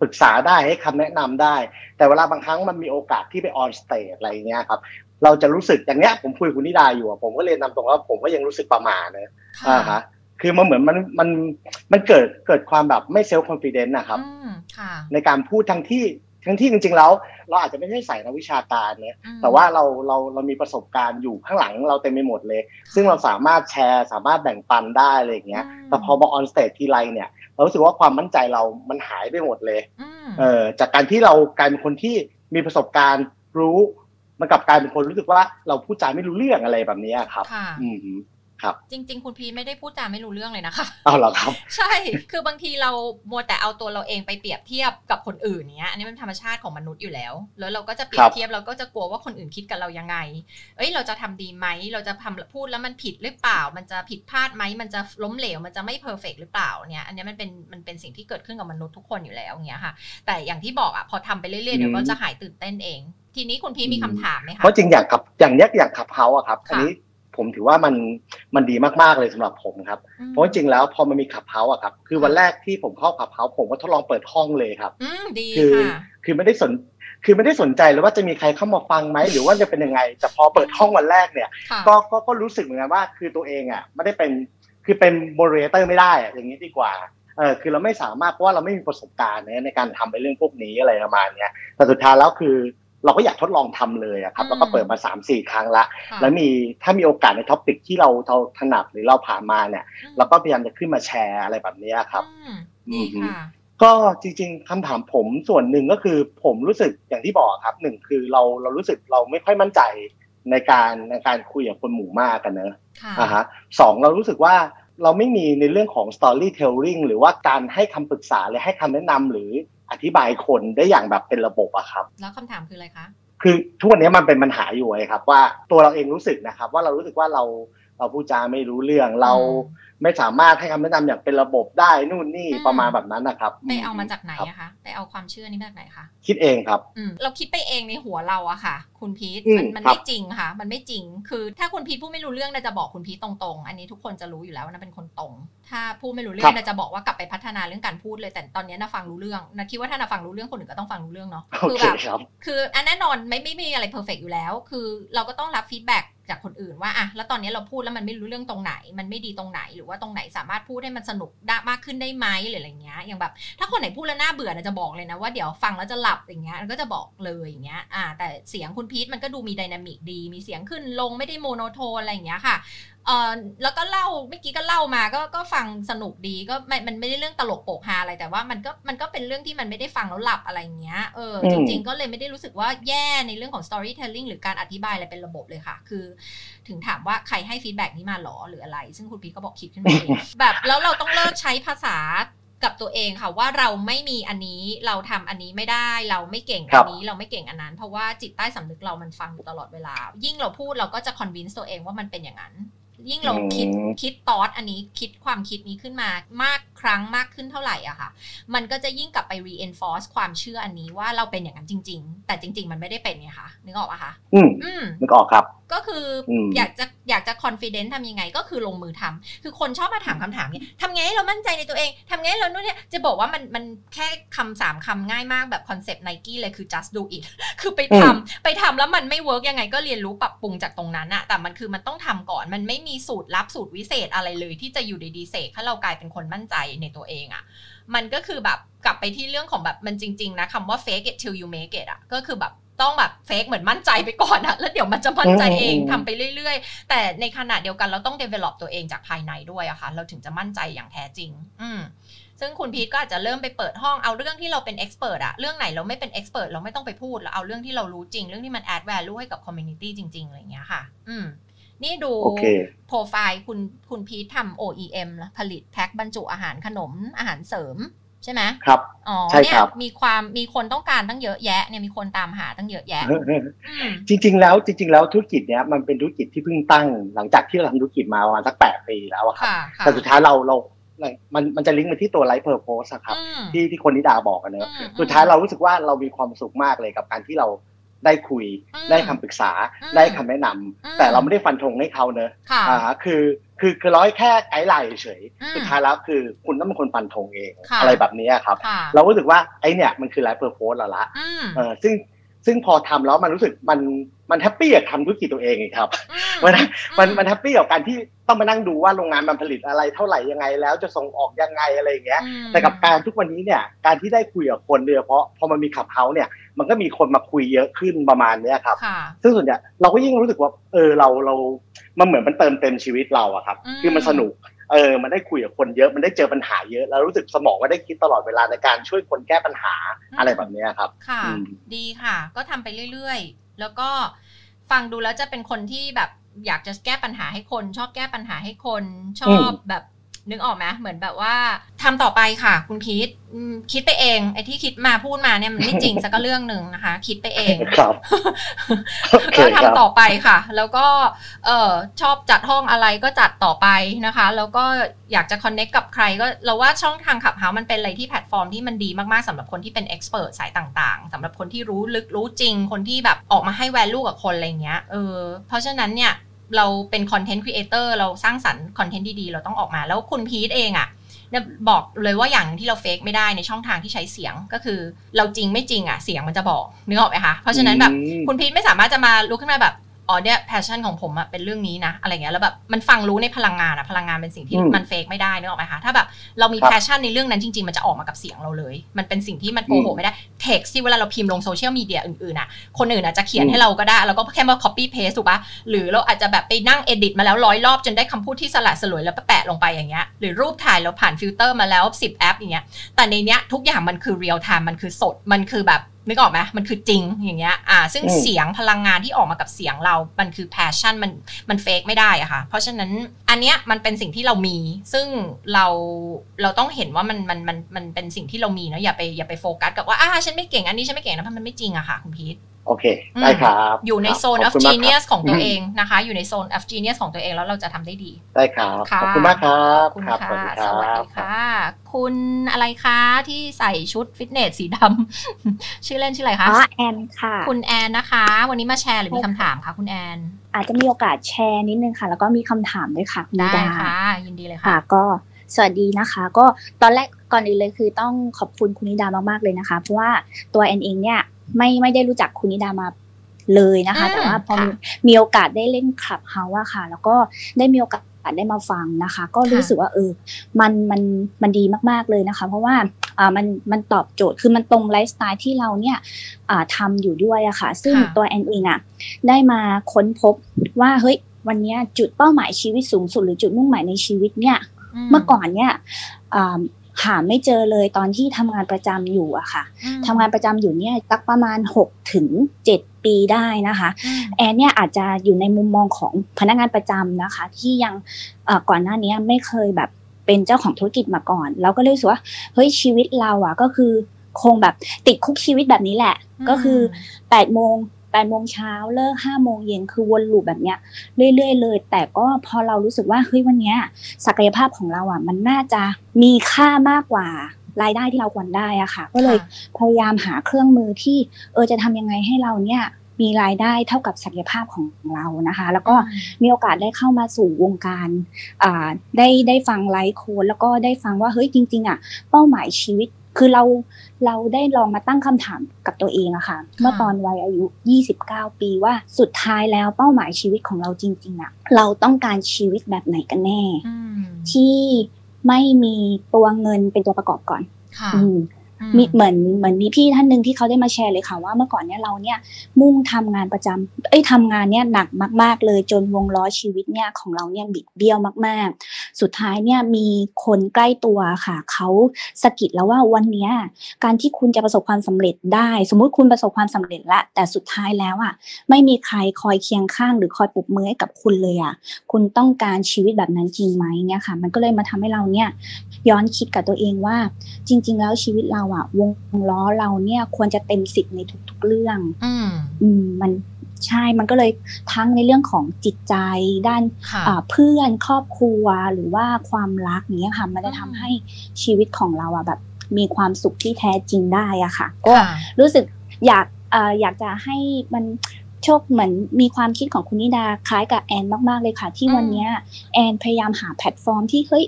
ปรึกษาได้ให้คำแนะนำได้ แต่เวลาบางครั้งมันมีโอกาสที่ไป on stage อะไรเงี้ยครับ เราจะรู้สึกอย่างเนี้ยผมคุยคุณนิดาอยู่ผมก็เรียนตามตรงว่าผมก็ยังรู้สึกประหม่านะอ่าฮะคือมันเหมือนมันมันมันเกิดเกิดความแบบไม่ self-confidence นะครับในการพูดทั้งที่ทั้งที่จริงๆแล้ว เราอาจจะไม่ใช่สายนักวิชาการเนี่ยแต่ว่าเราเราเรามีประสบการณ์อยู่ข้างหลังเราเต็มไปหมดเลย ซึ่งเราสามารถแชร์สามารถแบ่งปันได้อะไรอย่างเงี้ยแต่พอมา on stage ทีไรเนี่ยเรารู้สึกว่าความมั่นใจเรามันหายไปหมดเลยเออจากการที่เรากลายเป็นคนที่มีประสบการณ์รู้ มันกลับกลายเป็นคนรู้สึกว่าเราพูดจาไม่รู้เรื่องอะไรแบบนี้ครับอืมครับจริง ๆ คุณพีทไม่ได้พูดจาไม่รู้เรื่องเลยนะคะเอาเหรอครับ ใช่คือบางทีเรามัวแต่เอาตัวเราเองไปเปรียบเทียบกับคนอื่นเนี้ยอันนี้มันธรรมชาติของมนุษย์อยู่แล้ว แล้วเราก็จะเปรียบเทียบเราก็จะกลัวว่าคนอื่นคิดกับเรายังไง เอ้ยเราจะทำดีไหมเราจะทำพูดแล้วมันผิดหรือเปล่า มันจะผิดพลาดไหมมันจะล้มเหลวมันจะไม่เพอร์เฟกหรือเปล่าเนี่ยอันนี้มันเป็นมันเป็นสิ่งที่เกิดขึ้นกับมนุษย์ทุกคนอยู่แล้วเงี้ยค่ะ แต่อย่างที่บอกอะพอทำไปเรื่อยๆเดี๋ยวก็จะหายตื่นเต้นเอง ทีนี้คุณพีมีคำถามไหมคะเพราะจริงอย่างกับอย่างเนี้ยอย่างขับเฮาอะครับอันนี้ผมถือว่ามันมันดีมากๆเลยสำหรับผมครับ เพราะจริงแล้วพอมันมี Clubhouse อะครับ คือวันแรกที่ผมเข้า Clubhouse ผมก็ทดลองเปิดห้องเลยครับคือคือไม่ได้สนคือไม่ได้สนใจเลยว่าจะมีใครเข้ามาฟังไหมหรือว่าจะเป็นยังไง แต่พอเปิดห้องวันแรกเนี่ย ก็ก็ก็รู้สึกเหมือนกันว่า คือตัวเองอะไม่ได้เป็นคือเป็น moderator ไม่ได้อย่างนี้ดีกว่าเออคือเราไม่สามารถเพราะว่าเราไม่มีประสบการณ์ในการทำไปเรื่องพวกนี้อะไรประมาณเนี้ยแต่สุดท้ายแล้วคือ เราก็อยากทดลองทำเลยครับ แล้วก็เปิดมาสามสี่ครั้งละ แล้วมีถ้ามีโอกาสใน topic ที่เราเราถนัดหรือเราผ่านมาเนี่ยเราก็พยายามจะขึ้นมาแชร์อะไรแบบนี้ครับก็จริงๆคำถามผมส่วนหนึ่งก็คือผมรู้สึกอย่างที่บอกครับหนึ่งคือเราเรารู้สึกเราไม่ค่อยมั่นใจในการในการคุยกับคนหมู่มากกันเนอะอ่าฮะสองเรารู้สึกว่าเราไม่มีในเรื่องของ storytelling หรือว่าการให้คำปรึกษาหรือให้คำแนะนำหรือ อธิบายคนได้อย่างแบบเป็นระบบอะครับ แล้วคำถามคืออะไรคะ คือทุกวันนี้มันเป็นปัญหาอยู่ไงครับ ว่าตัวเราเองรู้สึกนะครับ ว่าเรารู้สึกว่าเรา เราพูดจาไม่รู้เรื่องเราไม่สามารถให้คำแนะนำอย่างเป็นระบบได้นู่นนี่ประมาณแบบนั้นนะครับไปเอามาจากไหนอะคะไปเอาความเชื่อนี้มาจากไหนคะคิดเองครับเราคิดไปเองในหัวเราอะค่ะ คุณพีทมันมันไม่จริงค่ะ มันไม่จริงคือ ถ้าคุณพีทพูดไม่รู้เรื่องน่าจะบอกคุณพีทตรงๆ อันนี้ทุกคนจะรู้อยู่แล้วว่าเป็นคนตรง ถ้าพูดไม่รู้เรื่องดาจะบอกว่ากลับไปพัฒนาเรื่องการพูดเลย แต่ตอนนี้ดาฟังรู้เรื่องดาคิดว่าถ้าดาฟังรู้เรื่องคนอื่นก็ต้องฟังรู้เรื่องเนาะคือแบบคืออันแน่นอนไม่ไม่มีอะไร perfect อยู่แล้ว คือเราก็ต้องรับ feedback จากคนอื่นว่าอะแล้วตอนนี้เราพูดแล้วมันไม่รู้เรื่องตรงไหน มันไม่ดีตรงไหน หรือว่าตรงไหนสามารถพูดให้มันสนุกได้มากขึ้นได้ไหมหรืออะไรเงี้ยอย่างแบบ ถ้าคนไหนพูดแล้วน่าเบื่อจะบอกเลยนะว่าเดี๋ยวฟังแล้วจะหลับอย่างเงี้ยก็จะบอกเลยอย่างเงี้ยอ่าแต่เสียงคุณพีทมันก็ดูมี dynamic ดี มีเสียงขึ้นลงไม่ได้ monotone อะไรอย่างเงี้ยค่ะ เออแล้วก็เล่าเมื่อกี้ก็เล่ามาก็ก็ฟังสนุกดีก็มันมันไม่ได้เรื่องตลกโปกฮาอะไรแต่ว่ามันก็มันก็เป็นเรื่องที่มันไม่ได้ฟังแล้วหลับอะไรเงี้ยเออจริง ๆ ก็เลยไม่ได้รู้สึกว่าแย่ในเรื่องของ storytelling หรือการอธิบายอะไรเป็นระบบเลยค่ะ คือ ถึงถามว่าใครให้ฟีดแบ็นี้มาหรอหรืออะไร ซึ่งคุณพีก็บอกคิดขึ้นมาเองแบบแล้วเราต้องเลิกใช้ภาษากับตัวเองค่ะว่าเราไม่มีอันนี้เราทำอันนี้ไม่ได้ เราไม่เก่งอันนี้เราไม่เก่งอันนั้น เพราะว่าจิตใต้สำนึกเรามันฟังอยู่ตลอดเวลา ยิ่งเราพูดเราก็จะ convince ตัวเองว่ามันเป็นอย่างนั้น ยิ่งเราคิดคิดตอสอันนี้คิดความคิดนี้ขึ้นมามากครั้งมากขึ้นเท่าไหร่อะค่ะ มันก็จะยิ่งกลับไป reinforce ความเชื่ออันนี้ว่าเราเป็นอย่างนั้นจริง ๆ แต่จริง ๆ มันไม่ได้เป็นไงคะนึกออกปะคะ อืมนึกออกครับ ก็คืออยากจะอยากจะ confident ทำยังไงก็คือลงมือทำคือคนชอบมาถามคำถามนี้ทำไงให้เรามั่นใจในตัวเองทำไงให้เรานู่นเนี่ยจะบอกว่ามันมันแค่คำสามคำง่ายมากแบบคอนเซปต์ไนกี้เลยคือ just do it คือไปทำไปทำแล้วมันไม่ work ยังไงก็เรียนรู้ปรับปรุงจากตรงนั้นอะแต่มันคือมันต้องทำก่อนมันไม่มีสูตรลับสูตรวิเศษอะไรเลยที่จะอยู่ดีๆเสกให้เรากลายเป็นคนมั่นใจในตัวเองอะมันก็คือแบบกลับไปที่เรื่องของแบบมันจริง ๆ นะคำว่า fake it till you make it อะก็คือแบบ ต้องแบบ fake เหมือนมั่นใจไปก่อนอะแล้วเดี๋ยวมันจะมั่นใจเองทำไปเรื่อย ๆ แต่ในขณะเดียวกันเราต้อง develop ตัวเองจากภายในด้วยอะคะ่ะ เราถึงจะมั่นใจอย่างแท้จริง อืมซึ่งคุณพีทก็อาจจะเริ่มไปเปิดห้องเอาเรื่องที่เราเป็น expert อะเรื่องไหนเราไม่เป็น expert เราไม่ต้องไปพูดเราเอาเรื่องที่เรารู้จริง เรื่องที่มัน add value ให้กับ community จริง ๆอะไรเงี้ยค่ะ อืมนี่ดูโปรไฟล์คุณคุณพีททำ OEM ผลิตแพ็คบรรจุอาหารขนมอาหารเสริม ใช่ไหมครับอ๋อเนี่ยมีความมีคนต้องการตั้งเยอะแยะเนี่ยมีคนตามหาตั้งเยอะแยะ จริง ๆ แล้วจริง ๆ แล้วธุรกิจเนี้ยมันเป็นธุรกิจที่เพิ่งตั้ง หลังจากที่เราทำธุรกิจมาประมาณสักแปดปีแล้วครับแต่สุดท้ายเราเรามันมันจะลิงก์ไปที่ตัว life purpose ครับที่ที่คุณนิดาบอกกันเนอะสุดท้ายเรารู้สึกว่าเรามีความสุขมากเลยกับการที่เราได้คุยได้คำปรึกษาได้คำแนะนำแต่เราไม่ได้ฟันธงให้เขาเนอะอ่าคือ คือคือเราแค่ guideline เฉยสุดท้ายแล้วคือคุณต้องเป็นคนฟันธงเองอะไรแบบนี้ครับ เรารู้สึกว่าไอเนี่ยมันคือ life purpose แล้วละเออซึ่งซึ่งพอทำแล้วมันรู้สึกมันมัน happy กว่าทำธุรกิจตัวเองครับมันมันมัน happy กว่าการที่ต้องมานั่งดูว่าโรงงานมันผลิตอะไรเท่าไหร่ยังไง แล้วจะส่งออกยังไงอะไรอย่างเงี้ย แต่กับการทุกวันนี้เนี่ยการที่ได้คุยกับคนเนี่ยเพราะพอมันมี Clubhouse เนี่ยมันก็มีคนมาคุยเยอะขึ้นประมาณเนี้ยครับ ซึ่งส่วนใหญ่เราก็ยิ่งรู้สึกว่าเออเราเรา มันเหมือนมันเติมเต็มชีวิตเราอะครับ คือมันสนุกเออมันได้คุยกับคนเยอะมันได้เจอปัญหาเยอะแล้วรู้สึกสมองว่าได้คิดตลอดเวลาในการช่วยคนแก้ปัญหาอะไรแบบนี้ครับ ค่ะ ดีค่ะ ก็ทำไปเรื่อยๆ แล้วก็ฟังดูแล้วจะเป็นคนที่แบบอยากจะแก้ปัญหาให้คน ชอบแก้ปัญหาให้คน ชอบแบบ นึกออกไหมเหมือนแบบว่าทำต่อไปค่ะ คุณพีทคิดไปเอง ไอ้ที่คิดมาพูดมาเนี่ยมันไม่จริงสักเรื่องหนึ่งนะคะ คิดไปเองครับก็ทำต่อไปค่ะ แล้วก็เออชอบจัดห้องอะไรก็จัดต่อไปนะคะ แล้วก็อยากจะ connect กับใครก็เราว่าช่องทาง Clubhouse มันเป็นอะไรที่แพลตฟอร์มที่มันดีมากๆสำหรับคนที่เป็น expert สายต่างๆสำหรับคนที่รู้ลึกรู้จริงคนที่แบบออกมาให้ value กับคนอะไรเงี้ยเออเพราะฉะนั้นเนี่ย เราเป็น content creator เราสร้างสรรค์คอนเทนต์ดีๆ เราต้องออกมา แล้วคุณพีทเองอะ่ะบอกเลยว่าอย่างที่เรา fake ไม่ได้ในช่องทางที่ใช้เสียงก็คือ เราจริงไม่จริงอะเสียงมันจะบอกนึกออกไหมคะเพราะฉะนั้นแบบคุณพีทไม่สามารถจะมาลุกขึ้นมาแบบ อ๋อเนี่ย passion ของผมอะเป็นเรื่องนี้นะอะไรเงี้ยแล้วแบบมันฟังรู้ในพลังงานอะพลังงานเป็นสิ่งที่มัน fake ไม่ได้นึกออกไหมคะถ้าแบบเรามี passion ในเรื่องนั้นจริง ๆ มันจะออกมากับเสียงเราเลย มันเป็นสิ่งที่มันโกหกไม่ได้เท็กซ์ที่เวลาเราพิมพ์ลงโซเชียลมีเดียอื่นๆอะคนอื่นอาจจะเขียนให้เราก็ได้แล้วก็แค่มา copy paste ถูกปะหรือเราอาจจะแบบไปนั่ง edit มาแล้วร้อยรอบจนได้คำพูดที่สละสลวยแล้วแปะลงไปอย่างเงี้ยหรือรูปถ่ายเราผ่านฟิลเตอร์มาแล้ว10แอปอย่างเงี้ยแต่ในเนี้ยทุกอย่างมันคือ real time มันคือสดมันคือแบบ นึกออกไหมมันคือจริงอย่างเงี้ยอ่า ซึ่งเสียงพลังงานที่ออกมากับเสียงเรา มันคือ passion มันมัน fake ไม่ได้อะค่ะ เพราะฉะนั้นอันเนี้ยมันเป็นสิ่งที่เรามี ซึ่งเราเราต้องเห็นว่ามันมันมันมันเป็นสิ่งที่เรามีเนาะอย่าไปอย่าไปโฟกัสกับว่าอ่าฉันไม่เก่งอันนี้ฉันไม่เก่งนะเพราะมันไม่จริงอะค่ะคุณพีท โอเค ได้ครับ อยู่ในโซน of genius ของตัวเองนะคะ อยู่ในโซน of genius ของตัวเองแล้วเราจะทำได้ดี ได้ครับ ขอบคุณมากครับคุณค่ะ สวัสดีค่ะ คุณอะไรคะที่ใส่ชุดฟิตเนสสีดำชื่อเล่นชื่ออะไรคะอ๋อแอนค่ะ คุณแอนนะคะ วันนี้มาแชร์หรือมีคำถามคะคุณแอน อาจจะมีโอกาสแชร์นิดนึงค่ะ แล้วก็มีคำถามด้วยค่ะได้ค่ะ ยินดีเลยค่ะ ก็สวัสดีนะคะ ก็ตอนแรกก่อนอื่นเลยคือต้องขอบคุณคุณนิดามากๆเลยนะคะ เพราะว่าตัวแอนเองเนี่ย ไม่ไม่ได้รู้จักคุณนิดามาเลยนะคะ แต่ว่าพอมีโอกาสได้เล่นคลับเฮาอะค่ะ แล้วก็ได้มีโอกาสได้มาฟังนะคะ ก็รู้สึกว่าเออมันมันมันดีมากๆเลยนะคะ เพราะว่าอ่ามันมันตอบโจทย์คือมันตรงไลฟ์สไตล์ที่เราเนี่ยอ่าทำอยู่ด้วยอะค่ะ ซึ่งตัวแอนเองอะได้มาค้นพบว่าเฮ้ยวันนี้จุดเป้าหมายชีวิตสูงสุดหรือจุดมุ่งหมายในชีวิตเนี่ย เมื่อก่อนเนี่ย หาไม่เจอเลยตอนที่ทำงานประจำอยู่อะค่ะทำงานประจำอยู่เนี่ยตักประมาณ6ถึง7ปีได้นะคะ แอนเนี่ยอาจจะอยู่ในมุมมองของพนักงานประจำนะคะ ที่ยังก่อนหน้านี้ไม่เคยแบบเป็นเจ้าของธุรกิจมาก่อน เราก็เลยรู้สึกว่าเฮ้ยชีวิตเราอะก็คือคงแบบติดคุกชีวิตแบบนี้แหละ ก็คือ8โมง แปดโมงเช้าเลิกห้าโมงเย็นคือวนลูปแบบเนี้ยเรื่อยๆเลย แต่ก็พอเรารู้สึกว่าเฮ้ยวันเนี้ยศักยภาพของเราอะมันน่าจะมีค่ามากกว่ารายได้ที่เราควรได้อะค่ะ ก็เลยพยายามหาเครื่องมือที่เออจะทำยังไงให้เราเนี่ยมีรายได้เท่ากับศักยภาพของเรานะคะ แล้วก็มีโอกาสได้เข้ามาสู่วงการอ่าได้ได้ฟังไลฟ์โค้ดแล้วก็ได้ฟังว่าเฮ้ยจริง ๆอะเป้าหมายชีวิต คือเราเราได้ลองมาตั้งคำถามกับตัวเองอะค่ะ เมื่อตอนวัยอายุ 29 ปีว่าสุดท้ายแล้วเป้าหมายชีวิตของเราจริงๆอะเราต้องการชีวิตแบบไหนกันแน่ ที่ไม่มีตัวเงินเป็นตัวประกอบก่อน มีเหมือนเหมือนมีพี่ท่านหนึ่งที่เขาได้มาแชร์เลยค่ะว่าเมื่อก่อนเนี้ยเราเนี่ยมุ่งทำงานประจำเอ้ยทำงานเนี่ยหนักมาก ๆ เลยจนวงล้อชีวิตเนี่ยของเราเนี่ยบิดเบี้ยวมาก ๆ สุดท้ายเนี่ยมีคนใกล้ตัวค่ะเขาสะกิดแล้วว่าวันเนี้ยการที่คุณจะประสบความสำเร็จได้ สมมุติคุณประสบความสำเร็จละแต่สุดท้ายแล้วอะไม่มีใครคอยเคียงข้างหรือคอยปลุกมือให้กับคุณเลยอะคุณต้องการชีวิตแบบนั้นจริงไหมเนี่ยค่ะ มันก็เลยมาทำให้เราเนี่ยย้อนคิดกับตัวเองว่าจริง ๆ แล้วชีวิตเราอะวงล้อเราเนี่ยควรจะเต็มสิบในทุกๆเรื่องอืมอืมมันใช่ มันก็เลยทั้งในเรื่องของจิตใจด้านเพื่อนครอบครัวหรือว่าความรักเนี้ยค่ะมันจะทำให้ชีวิตของเราอะแบบมีความสุขที่แท้จริงได้อะค่ะก็รู้สึกอยากออยากจะให้มันโชคเหมือนมีความคิดของคุณนิดาคล้ายกับแอนมาก ๆ เลยค่ะ ที่วันนี้แอนพยายามหาแพลตฟอร์มที่เฮ้ย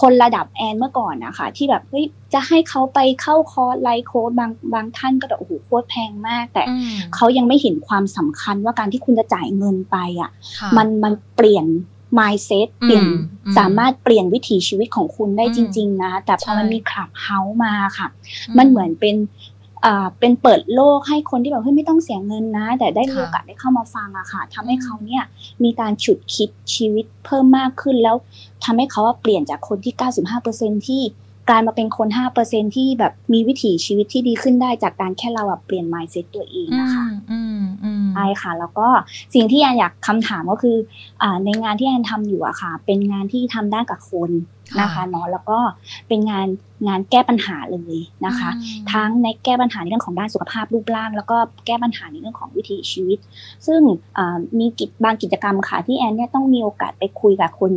คนระดับแอนเมื่อก่อนนะคะที่แบบเฮ้ยจะให้เขาไปเข้าคอร์ส life coach บางบางท่านก็แบบโอ้โหโคตรแพงมาก แต่เขายังไม่เห็นความสำคัญว่าการที่คุณจะจ่ายเงินไปอะ มันมันเปลี่ยน mindset เปลี่ยนสามารถเปลี่ยนวิถีชีวิตของคุณได้จริง ๆ นะ แต่พอมันมี Clubhouse มาค่ะ มันเหมือนเป็น เป็นเปิดโลกให้คนที่แบบเฮ้ยไม่ต้องเสียเงินนะ แต่ได้มีโอกาสได้เข้ามาฟังอะค่ะทำให้เขาเนี่ยมีการฉุดคิดชีวิตเพิ่มมากขึ้นแล้วทำให้เขาเปลี่ยนจากคนที่ 95%ที่กลายมาเป็นคน 5%ที่แบบมีวิถีชีวิตที่ดีขึ้นได้จากการแค่เราเปลี่ยน mindset ตัวเองนะคะอืมอืมช่ค่ะ แล้วก็สิ่งที่แอนอยากคำถามก็คืออ่าในงานที่แอนทำอยู่อะค่ะ เป็นงานที่ทำด้านกับคน นะคะเนาะแล้วก็เป็นงานงานแก้ปัญหาเลยนะคะ ทั้งในแก้ปัญหาในเรื่องของด้านสุขภาพรูปร่าง แล้วก็แก้ปัญหาในเรื่องของวิถีชีวิต ซึ่งมีกิจบางกิจกรรมค่ะที่แอนเนี่ยต้องมีโอกาสไปคุยกับคน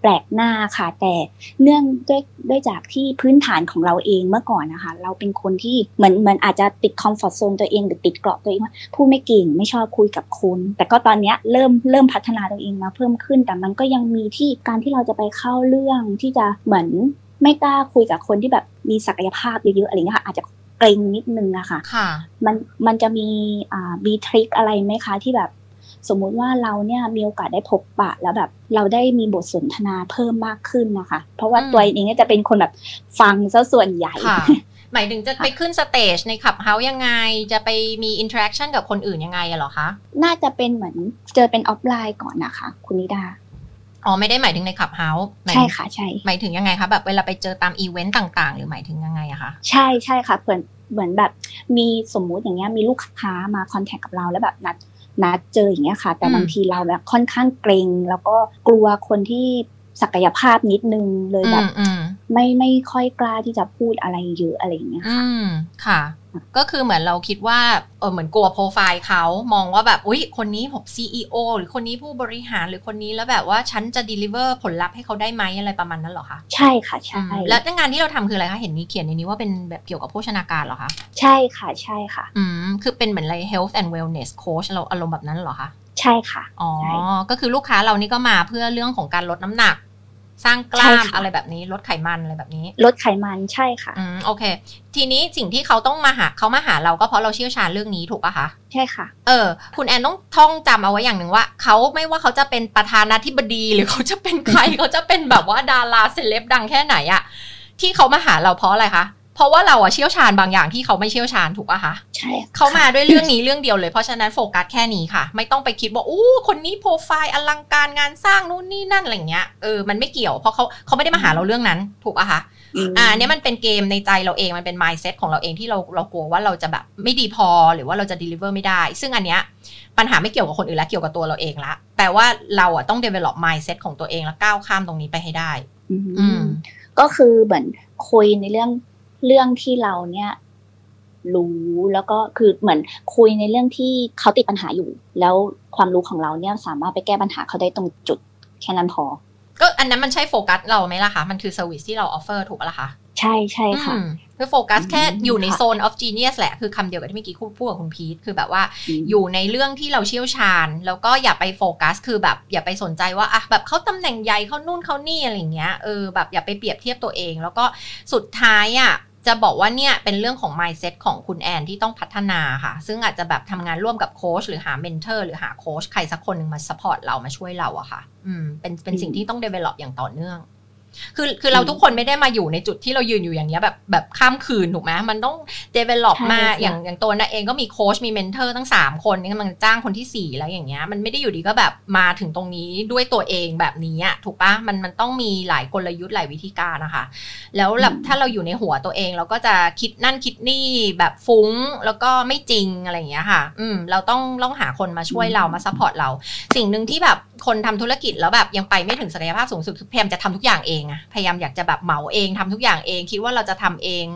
แปลกหน้าค่ะ แต่เนื่องด้วยด้วยจากที่พื้นฐานของเราเองเมื่อก่อนนะคะ เราเป็นคนที่เหมือนเหมือนอาจจะติดคอมฟอร์ทโซนตัวเองหรือติดเกราะตัวเองว่าพูดไม่เก่งไม่ชอบคุยกับคนแต่ก็ตอนนี้เริ่มเริ่มพัฒนาตัวเองมาเพิ่มขึ้น แต่มันก็ยังมีที่การที่เราจะไปเข้าเรื่องที่จะเหมือนไม่กล้าคุยกับคนที่แบบมีศักยภาพเยอะๆอะไรเงี้ยค่ะอาจจะเกรงนิดนึงอะค่ะค่ะ มันมันจะมีอ่ามี trick อะไรไหมคะที่แบบ สมมุติว่าเราเนี่ยมีโอกาสได้พบปะแล้วแบบ เราได้มีบทสนทนาเพิ่มมากขึ้นนะคะ เพราะว่าตัวเองเนี่ยจะเป็นคนแบบฟังซะส่วนใหญ่หมายถึงจะไปขึ้น stage ใน Clubhouse ยังไง จะไปมี interaction กับคนอื่นยังไงอะหรอคะ น่าจะเป็นเหมือนเจอเป็นออฟไลน์ก่อนนะคะ คุณนิดา อ๋อไม่ได้หมายถึงใน Clubhouse ใช่ค่ะใช่หมายถึงยังไงคะแบบเวลาไปเจอตามอีเวนต์ต่างๆ หรือหมายถึงยังไงอะคะใช่ใช่ค่ะเหมือนเหมือนแบบมีสมมุติอย่างเงี้ยมีลูกค้ามา contact กับเราแล้วแบบนัดนัดเจออย่างเงี้ยค่ะ แต่บางทีเราแบบค่อนข้างเกรงแล้วก็กลัวคนที่ศักยภาพนิดนึงเลยแบบไม่ไม่ค่อยกล้าที่จะพูดอะไรเยอะอะไรอย่างเงี้ยค่ะค่ะ ก็คือเหมือนเราคิดว่าเออเหมือนกลัวโปรไฟล์เขามองว่าแบบอุ้ยคนนี้ผมซีอหรือคนนี้ผู้บริหารหรือคนนี้แล้วแบบว่าฉันจะดลิเวอร์ผลลัพธ์ให้เขาได้ไหมอะไรประมาณนั้นหรอคะใช่ค่ะใช่แล้วงานที่เราทำคืออะไรคะเห็นมีเขียนในนี้ว่าเป็นแบบเกี่ยวกับโภชนาการเหรอคะใช่ค่ะใช่ค่ะอืมคือเป็นเหมือนอะไร health and wellness coach เราอารมณ์แบบนั้นเหรอคะใช่ค่ะอ๋อก็คือลูกค้าเรานี่ก็มาเพื่อเรื่องของการลดน้ำหนัก สร้างกล้ามอะไรแบบนี้ลดไขมันอะไรแบบนี้ ลดไขมันใช่ค่ะอืมโอเค ทีนี้สิ่งที่เขาต้องมาหาเขามาหาเราก็เพราะเราเชี่ยวชาญเรื่องนี้ถูกปะคะใช่ค่ะ เออ คุณแอนต้องท่องจำเอาไว้อย่างหนึ่งว่าเขาไม่ว่าเขาจะเป็นประธานาธิบดี หรือเขาจะเป็นใครเขาจะเป็นแบบว่าดาราเซเลบดังแค่ไหนอะที่เขามาหาเราเพราะอะไรคะ เพราะว่าเราอะเชี่ยวชาญบางอย่างที่เขาไม่เชี่ยวชาญถูกปะคะใช่เขามาด้วยเรื่องนี้เรื่องเดียวเลยเพราะฉะนั้นโฟกัสแค่นี้ค่ะ ไม่ต้องไปคิดว่าอู้คนนี้โปรไฟล์อลังการงานสร้างนู่นนี่นั่นอะไรเงี้ยเออมันไม่เกี่ยวเพราะเขาเขาไม่ได้มาหาเราเรื่องนั้นถูกปะคะอ่าเนี้ยมันเป็นเกมในใจเราเองมันเป็นมายเซ็ตของเราเองที่เราเรากลัวว่าเราจะแบบไม่ดีพอหรือว่าเราจะดลิเวอร์ไม่ได้ ซึ่งอันเนี้ยปัญหาไม่เกี่ยวกับคนอื่นแล้วเกี่ยวกับตัวเราเองละแต่ว่าเราอะต้อง develop mindset ของตัวเองแล้วก้าวข้ามตรงนี้ไปให้ได้ อืมก็คือเหมือนคุยในเรื่อง เรื่องที่เราเนี่ย รู้แล้วก็คือเหมือนคุยในเรื่องที่เขาติดปัญหาอยู่ แล้วความรู้ของเราเนี่ยสามารถไปแก้ปัญหาเขาได้ตรงจุดแค่นั้นพอ ก็อันนั้นมันใช่โฟกัสเราไหมล่ะคะ มันคือ service ที่เรา offer ถูกปะล่ะคะใช่ใช่ค่ะคือโฟกัสแค่อยู่ในโซน of genius แหละ คือคำเดียวกับที่เมื่อกี้พูดกับคุณพีทคือแบบว่าอยู่ในเรื่องที่เราเชี่ยวชาญ แล้วก็อย่าไปโฟกัส คือแบบอย่าไปสนใจว่าอะแบบเขาตำแหน่งใหญ่เขานู่นเขานี่อะไรเงี้ยเออแบบอย่าไปเปรียบเทียบตัวเอง แล้วก็สุดท้ายอะ จะบอกว่าเนี่ยเป็นเรื่องของ mindset ของคุณแอนที่ต้องพัฒนาค่ะ ซึ่งอาจจะแบบทำงานร่วมกับโค้ชหรือหา mentor หรือหาโค้ชใครสักคนหนึ่งมา support เรามาช่วยเราอะค่ะ อืมเป็นเป็นสิ่งที่ต้อง develop อย่างต่อเนื่อง คือคือเราทุกคนไม่ได้มาอยู่ในจุดที่เรายืนอยู่อย่างเงี้ยแบบแบบข้ามคืนถูกไหมมันต้อง develop มาอย่างอย่างตัวนิดาเองก็มีโค้ชมี mentor ตั้งสามคนนี่กำลังจ้างคนที่สี่แล้วอย่างเงี้ยมันไม่ได้อยู่ดีก็แบบมาถึงตรงนี้ด้วยตัวเองแบบนี้อะถูกปะมันมันต้องมีหลายกลยุทธ์หลายวิธีการนะคะแล้วแบบถ้าเราอยู่ในหัวตัวเองเราก็จะคิดนั่นคิดนี่แบบฟุ้งแล้วก็ไม่จริงอะไรอย่างเงี้ยค่ะ อืมเราต้องต้องหาคนมาช่วยเรามา support เรา สิ่งหนึ่งที่แบบ คนทำธุรกิจแล้วแบบยังไปไม่ถึงศักยภาพสูงสุดคือพยายามจะทำทุกอย่างเองอะพยายามอยากจะแบบเหมาเองทำทุกอย่างเอง คิดว่าเราจะทำเอง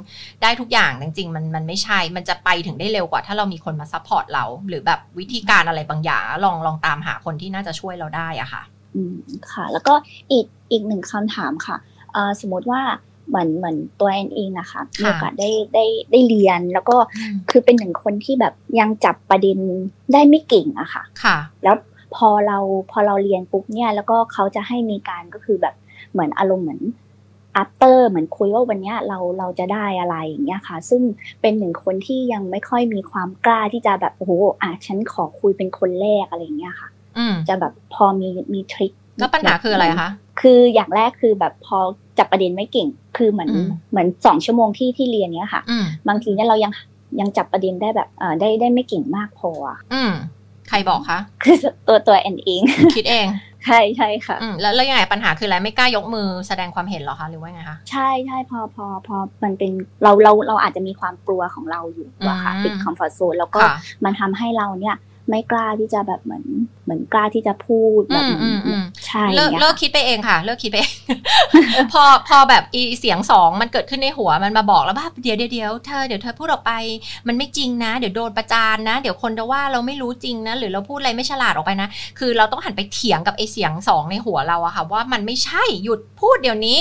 ได้ทุกอย่างจริงๆมันมันไม่ใช่ มันจะไปถึงได้เร็วกว่า ถ้าเรามีคนมา support เรา หรือแบบวิธีการอะไรบางอย่างลองลองตามหาคนที่น่าจะช่วยเราได้อะค่ะ อืมค่ะ แล้วก็อีกอีกหนึ่งคำถามค่ะเออสมมติว่าเหมือนเหมือนตัวเองเองนะคะมีโอกาสได้ได้ได้เรียนแล้วก็คือเป็นหนึ่งคนที่แบบยังจับประเด็นได้ไม่เก่งอะค่ะ ค่ะ แล้ว พอเราพอเราเรียนปุ๊บเนี่ย แล้วก็เขาจะให้มีการก็คือแบบเหมือนอารมณ์เหมือน after เหมือนคุยว่าวันนี้เราเราจะได้อะไรอย่างเงี้ยค่ะ ซึ่งเป็นหนึ่งคนที่ยังไม่ค่อยมีความกล้าที่จะแบบโอ้โหอะฉันขอคุยเป็นคนแรกอะไรอย่างเงี้ยค่ะจะแบบพอมีมีทริคแล้วปัญหาคืออะไรคะคืออย่างแรกคือแบบพอจับประเด็นไม่เก่ง คือเหมือนเหมือนสองชั่วโมงที่ที่เรียนเนี้ยค่ะ บางทีเนี่ยเรายังยังจับประเด็นได้แบบอ่าได้ได้ไม่เก่งมากพออะอืม ใครบอกคะคือตัวตัวแอนเอง คิดเองใช่ใช่ค่ะแล้วแล้วยังไงปัญหาคืออะไรไม่กล้ายกมือแสดงความเห็นหรอคะหรือว่าไงคะใช่ใช่พอพอพอมันเป็นเราเราเราอาจจะมีความกลัวของเราอยู่ว่าค่ะปิดคอมฟอร์ทโซนแล้วก็มันทำให้เราเนี่ย ไม่กล้าที่จะแบบเหมือนเหมือนกล้าที่จะพูดแบบใช่เลิกเลิกคิดไปเองค่ะเลิกคิดไปพอพอแบบอีเสียงสองมันเกิดขึ้นในหัวมันมาบอกแล้วว่าเดี๋ยวเดี๋ยวเดี๋ยวเธอเดี๋ยวเธอพูดออกไป มันไม่จริงนะ เดี๋ยวโดนประจานนะ เดี๋ยวคนจะว่าเราไม่รู้จริงนะ หรือเราพูดอะไรไม่ฉลาดออกไปนะ คือเราต้องหันไปเถียงกับไอเสียงสองในหัวเราอะค่ะ ว่ามันไม่ใช่หยุดพูดเดี๋ยวนี้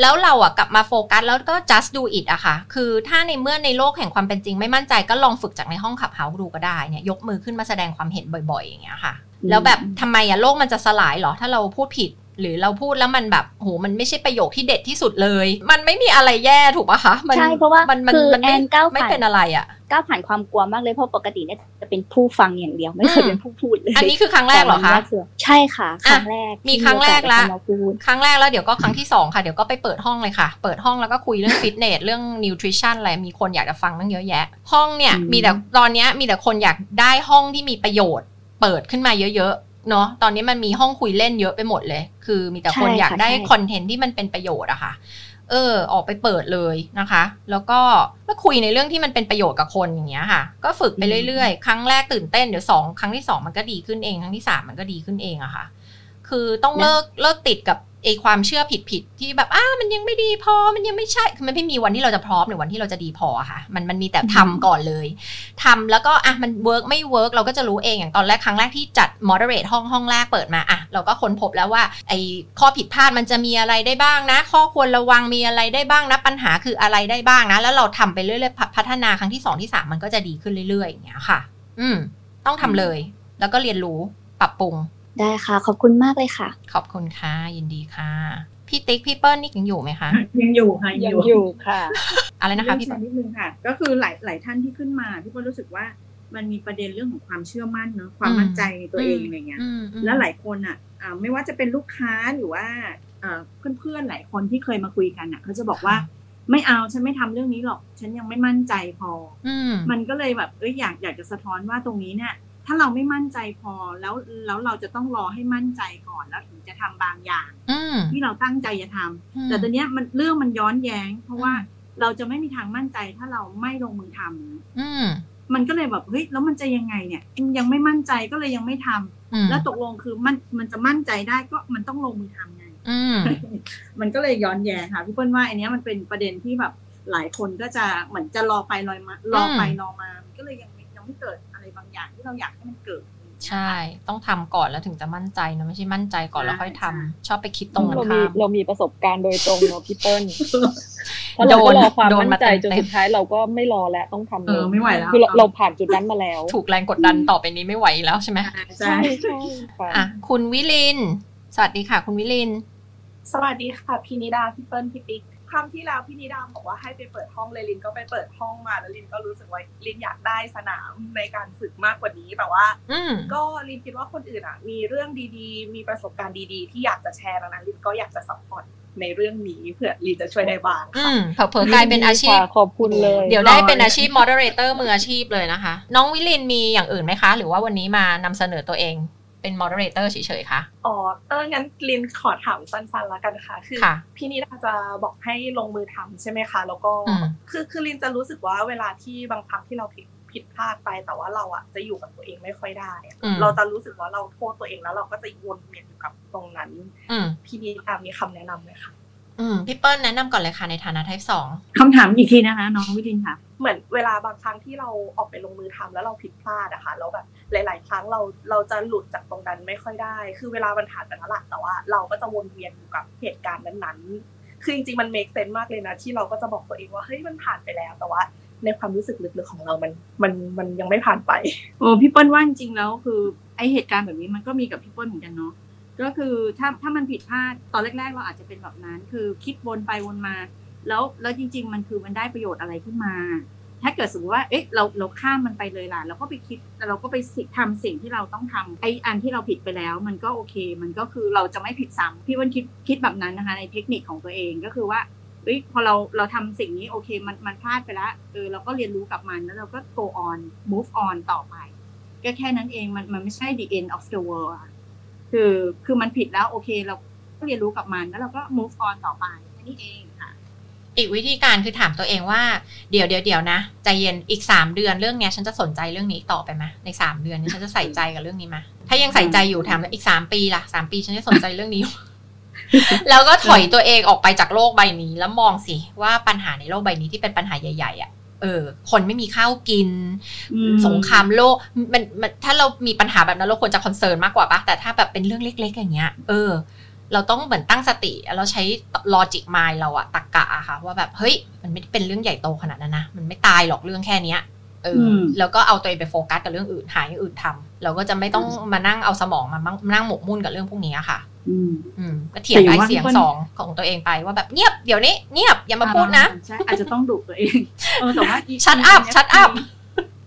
แล้วเราอะกลับมาโฟกัสแล้วก็ just do it อะค่ะ คือถ้าในเมื่อในโลกแห่งความเป็นจริง ไม่มั่นใจก็ลองฝึกจากในห้อง Clubhouse ดูก็ได้เนี่ยยกมือขึ้นมาแสดงความเห็นบ่อยๆ อย่างเงี้ยค่ะ แล้วแบบทำไมอะโลกมันจะสลายหรอถ้าเราพูดผิด หรือเราพูดแล้วมันแบบโหมันไม่ใช่ประโยคที่เด็ดที่สุดเลย มันไม่มีอะไรแย่ถูกปะคะใช่เพราะว่ามันมันแอนก้าวไม่เป็นอะไรอะก้าวผ่านความกลัวมากเลยเพราะปกติเนี่ยจะเป็นผู้ฟังอย่างเดียวไม่เคยเป็นผู้พูดเลยอันนี้คือครั้งแรกเหรอคะใช่ค่ะครั้งแรกมีครั้งแรกละครั้งแรกแล้วเดี๋ยวก็ครั้งที่สองค่ะเดี๋ยวก็ไปเปิดห้องเลยค่ะ เปิดห้องแล้วก็คุยเรื่องฟิตเนสเรื่องนิวทริชั่นอะไรมีคนอยากจะฟังตั้งเยอะแยะ ห้องเนี่ยมีแต่ตอนนี้มีแต่คนอยากได้ห้องที่มีประโยชน์ เปิดขึ้นมาเยอะ เนาะตอนนี้มันมีห้องคุยเล่นเยอะไปหมดเลย คือมีแต่คนอยากได้คอนเทนต์ที่มันเป็นประโยชน์อะค่ะ เออ ออกไปเปิดเลยนะคะ แล้วก็มาคุยในเรื่องที่มันเป็นประโยชน์กับคนอย่างเงี้ยค่ะ ก็ฝึกไปเรื่อยๆ ครั้งแรกตื่นเต้นเดี๋ยวสองครั้งที่สองมันก็ดีขึ้นเอง ครั้งที่สามมันก็ดีขึ้นเองอะค่ะ คือต้องเลิกเลิกติดกับ ไอความเชื่อผิดผิดที่แบบอ้ามันยังไม่ดีพอมันยังไม่ใช่คือมันไม่มีวันที่เราจะพร้อมหรือวันที่เราจะดีพอค่ะ มันมันมีแต่ทำก่อนเลยทำแล้วก็อะมัน work ไม่ work เราก็จะรู้เองอย่างตอนแรกครั้งแรกที่จัด moderate ห้องห้องแรกเปิดมาอะเราก็ค้นพบแล้วว่าไอ้ข้อผิดพลาดมันจะมีอะไรได้บ้างนะ ข้อควรระวังมีอะไรได้บ้างนะปัญหาคืออะไรได้บ้างนะ แล้วเราทำไปเรื่อยๆพัฒนาครั้งที่2ที่3มันก็จะดีขึ้นเรื่อยๆอย่างเงี้ยค่ะ อืม ต้องทำเลย แล้วก็เรียนรู้ปรับปรุง ได้ค่ะ ขอบคุณมากเลยค่ะ ขอบคุณค่ะ ยินดีค่ะ พี่ติ๊กพี่เปิ้ลนี่ยังอยู่ไหมคะยังอยู่ค่ะยังอยู่ค่ะ อะไรนะคะพี่เปิ้ลนิดนึงค่ะ ก็คือหลายหลายท่านที่ขึ้นมาพี่เปิ้ลรู้สึกว่ามันมีประเด็นเรื่องของความเชื่อมั่นเนาะความมั่นใจในตัวเองอะไรเงี้ยแล้วหลายคนอะไม่ว่าจะเป็นลูกค้าหรือว่าเพื่อนๆหลายคนที่เคยมาคุยกันอะเขาจะบอกว่าไม่เอาฉันไม่ทำเรื่องนี้หรอก ฉันยังไม่มั่นใจพอ มันก็เลยแบบเอ้ยอยากอยากจะสะท้อนว่าตรงนี้เนี่ย ถ้าเราไม่มั่นใจพอแล้วแล้วเราจะต้องรอให้มั่นใจก่อนแล้วถึงจะทำบางอย่างที่เราตั้งใจจะทำแต่ตอนนี้มันเรื่องมันย้อนแย้ง เพราะว่าเราจะไม่มีทางมั่นใจถ้าเราไม่ลงมือทำอืมันก็เลยแบบเฮ้ยแล้วมันจะยังไงเนี่ยยังไม่มั่นใจก็เลยยังไม่ทำแล้วตกลงคือมันมันจะมั่นใจได้ก็มันต้องลงมือทำไงมันก็เลยย้อนแย้งค่ะพี่เปิ้ลว่าอันนี้มันเป็นประเด็นที่แบบหลายคนก็จะเหมือนจะรอไปรอมารอไปรอมาก็เลยยังยังไม่เกิดบาง อย่างที่เราอยากให้มันเกิดใช่ ต้องทำก่อนแล้วถึงจะมั่นใจนะไม่ใช่มั่นใจก่อนแล้วค่อยทำชอบไปคิดตรงกันข้ามเรามีประสบการณ์โดยตรงเนาะพี่เปิ้ลเพราะเราก็รอความมั่นใจจนสุดท้ายเราก็ไม่รอแล้วต้องทำเลยไม่ไหวแล้วคือเราผ่านจุดนั้นมาแล้ว ถูกแรงกดดันต่อไปนี้ไม่ไหวแล้วใช่ไหมใช่ใช่อะคุณวิลิน สวัสดีค่ะ คุณวิลิน สวัสดีค่ะพี่นิดาพี่เปิ้ลพี่ปิ๊ก ครั้งที่แล้วพี่นิดาบอกว่าให้ไปเปิดห้องเลยลินก็ไปเปิดห้องมาแล้วลินก็รู้สึกว่าลินอยากได้สนามในการฝึกมากกว่านี้แต่ว่าก็ลินคิดว่าคนอื่นอะ มีเรื่องดีๆ มีประสบการณ์ดีๆ ที่อยากจะแชร์ดังนั้นลินก็อยากจะ supportในเรื่องนี้เพื่อลินจะช่วยได้บ้างค่ะเผื่อกลายเป็นอาชีพขอบคุณเลย เดี๋ยวได้เป็นอาชีพ moderator มืออาชีพเลยนะคะ น้องวิลินมีอย่างอื่นไหมคะ หรือว่าวันนี้มานำเสนอตัวเอง เป็น moderator เฉยๆคะอ๋อเอองั้นลินขอถามสั้นๆแล้วกันค่ะ คือ พี่นิดาจะบอกให้ลงมือทำใช่ไหมคะ แล้วก็คือคือลินจะรู้สึกว่าเวลาที่บางครั้งที่เราผิดผิดพลาดไปแต่ว่าเราอะจะอยู่กับตัวเองไม่ค่อยได้ เราจะรู้สึกว่าเราโทษตัวเองแล้วเราก็จะวนเวียนอยู่กับตรงนั้น พี่นิดามีคำแนะนำไหมคะอืม พี่เปิ้ลแนะนำก่อนเลยค่ะในฐานะไทป์สองคำถามอีกทีนะคะน้องวิทินค่ะ เหมือนเวลาบางครั้งที่เราออกไปลงมือทำแล้วเราผิดพลาดอะค่ะแล้วแบบหลาย ๆ ครั้งเราเราจะหลุดจากตรงนั้นไม่ค่อยได้ คือเวลามันผ่านไปแล้วละแต่ว่า เราก็จะวนเวียนอยู่กับเหตุการณ์นั้นๆ คือจริง ๆ มันเมคเซนมากเลยนะ ที่เราก็จะบอกตัวเองว่าเฮ้ยมันผ่านไปแล้วแต่ว่าในความรู้สึกลึกๆของเรา มัน มัน มันยังไม่ผ่านไป โอ้พี่เปิ้ลว่าจริงๆแล้วคือไอเหตุการณ์แบบนี้มันก็มีกับพี่เปิ้ลเหมือนกันเนาะ ก็คือถ้าถ้ามันผิดพลาดตอนแรก ๆ เราอาจจะเป็นแบบนั้น คือคิดวนไปวนมา แล้วแล้วจริง ๆ มันคือมันได้ประโยชน์อะไรขึ้นมา ถ้าเกิดสมมติว่าเอ๊ะเราเราข้ามมันไปเลยล่ะเราก็ไปคิดเราก็ไปทำสิ่งที่เราต้องทำไอ้อันที่เราผิดไปแล้ว มันก็โอเค มันก็คือเราจะไม่ผิดซ้ำพี่วันคิดคิดแบบนั้นนะคะ ในเทคนิคของตัวเองก็คือว่าเอ้ยพอเราเราทำสิ่งนี้โอเคมันมันพลาดไปแล้วเออเราก็เรียนรู้กับมันแล้วเราก็ go on move on ต่อไปก็แค่นั้นเองมันมันไม่ใช่ the end of the world คือคือมันผิดแล้วโอเคเราก็เรียนรู้กับมันแล้วเราก็ move on ต่อไปแค่นี้เองค่ะ อีกวิธีการคือถามตัวเองว่า เดี๋ยวเดี๋ยวเดี๋ยวนะใจเย็นอีกสามเดือนเรื่องเนี้ยฉันจะสนใจเรื่องนี้ต่อไปไหมในสามเดือนนี้ฉันจะใส่ใจกับเรื่องนี้ไหมถ้ายังใส่ใจอยู่ถามอีกสามปีล่ะสามปีฉันจะสนใจเรื่องนี้แล้วก็ถอยตัวเองออกไปจากโลกใบนี้ แล้วมองสิว่าปัญหาในโลกใบนี้ที่เป็นปัญหาใหญ่ๆอะ เออคนไม่มีข้าวกิน สงครามโลกมันมันถ้าเรามีปัญหาแบบนั้นเราควรจะคอนเซิร์นมากกว่าปะแต่ถ้าแบบเป็นเรื่องเล็ก ๆ อย่างเงี้ย เออ เราต้องเหมือนตั้งสติเราใช้ลอจิกมายเราอะตักกะอะค่ะ ว่าแบบเฮ้ยมันไม่ได้เป็นเรื่องใหญ่โตขนาดนั้นนะมันไม่ตายหรอกเรื่องแค่เนี้ยเออแล้วก็เอาตัวเองไปโฟกัสกับเรื่องอื่นหาอย่างอื่นทำเราก็จะไม่ต้องมานั่งเอาสมองมานั่งหมกมุ่นกับเรื่องพวกนี้ค่ะอืม ก็เถียงไอ้เสียงสองของตัวเองไปว่าแบบเงียบเดี๋ยวนี้เงียบอย่ามาพูดนะใช่อาจจะต้องดุตัวเองเออแต่ว่าชัดอัพชัดอัพ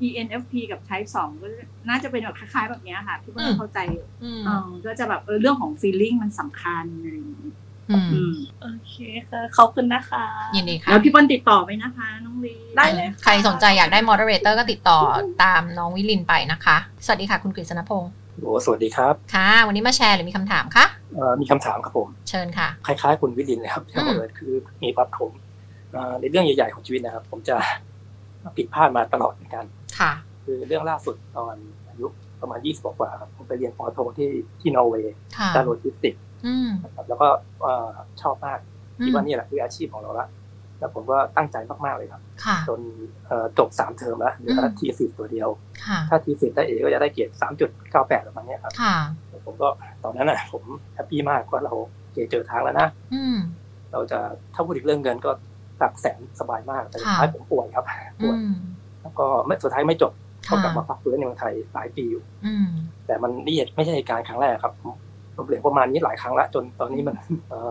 ENFP กับ Type 2 ก็น่าจะเป็นแบบคล้ายๆ แบบนี้ค่ะที่เพื่อนเข้าใจเออก็จะแบบเออเรื่องของ feeling มันสำคัญอะไรอย่างนี้โอเคค่ะขอบคุณนะคะยินดีค่ะแล้วพี่ปอนติดต่อไปนะคะ น้องลีได้เลยใครสนใจอยากได้ moderator ก็ติดต่อตามน้องวิลินไปนะคะ สวัสดีค่ะคุณกฤษณพงศ์ โอ้สวัสดีครับ ค่ะ วันนี้มาแชร์หรือมีคำถามคะเอ่อมีคำถามครับผม เชิญค่ะ คล้ายๆคุณวิลินเลยครับที่บอกเลยคือมีปั๊บผมในเรื่องใหญ่ๆของชีวิตนะครับ ผมจะผิดพลาดมาตลอดเหมือนกัน ค่ะ คือเรื่องล่าสุดตอนอายุประมาณยี่สิบกว่าครับผมไปเรียนป.โทที่ที่นอร์เวย์ด้านโลจิสติกส์นะครับแล้วก็ชอบมากคิดว่านี่แหละคืออาชีพของเราละ แล้วผมก็ตั้งใจมากๆเลยครับ จนจบสามเทอมแล้วเหลือทีสิบตัวเดียว ถ้าทีสิบได้เอก็จะได้เกรดสามจุดเก้าแปดประมาณนี้ครับผมก็ตอนนั้นอะ ผมแฮปปี้มากว่าเราเเจอทางแล้วนะเราจะถ้าพูดอีกเรื่องเงินก็ตักแสนสบายมาก แต่สุดท้ายผมป่วยครับป่วยแล้วก็ไม่สุดท้ายไม่จบก็กลับมาพักฟื้นในเมืองไทยหลายปีอยู่แต่มันนี่ไม่ใช่การครั้งแรกครับ ผมเหลวประมาณนี้หลายครั้งละจนตอนนี้มัน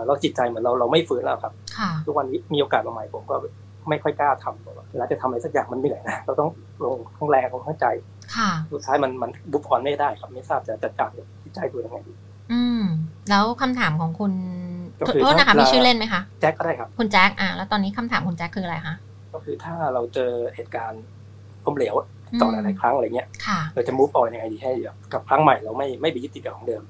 เราจิตใจเหมือนเราเราไม่ฟื้นแล้วครับทุกวันนี้มีโอกาสมาใหม่ผมก็ไม่ค่อยกล้าทำเวลาจะทำอะไรสักอย่างมันเหนื่อยนะเราต้องลงทั้งแรงลงทั้งใจสุดท้ายมันมันบุบออนไม่ได้ครับไม่ทราบจะจัดการจิตใจตัวยังไงดี อืม แล้วคำถามของคุณโทษนะคะมีชื่อเล่นไหมคะแจ็คก็ได้ครับคุณแจ็คอะแล้วตอนนี้คำถามคุณแจ็คคืออะไรคะก็คือถ้าเราเจอเหตุการณ์ล้มเหลว ต่อหลายๆครั้งอะไรเงี้ยเราจะ move on ยังไงดีให้กับครั้งใหม่เราไม่ไม่ไปยึดติดกับของเดิม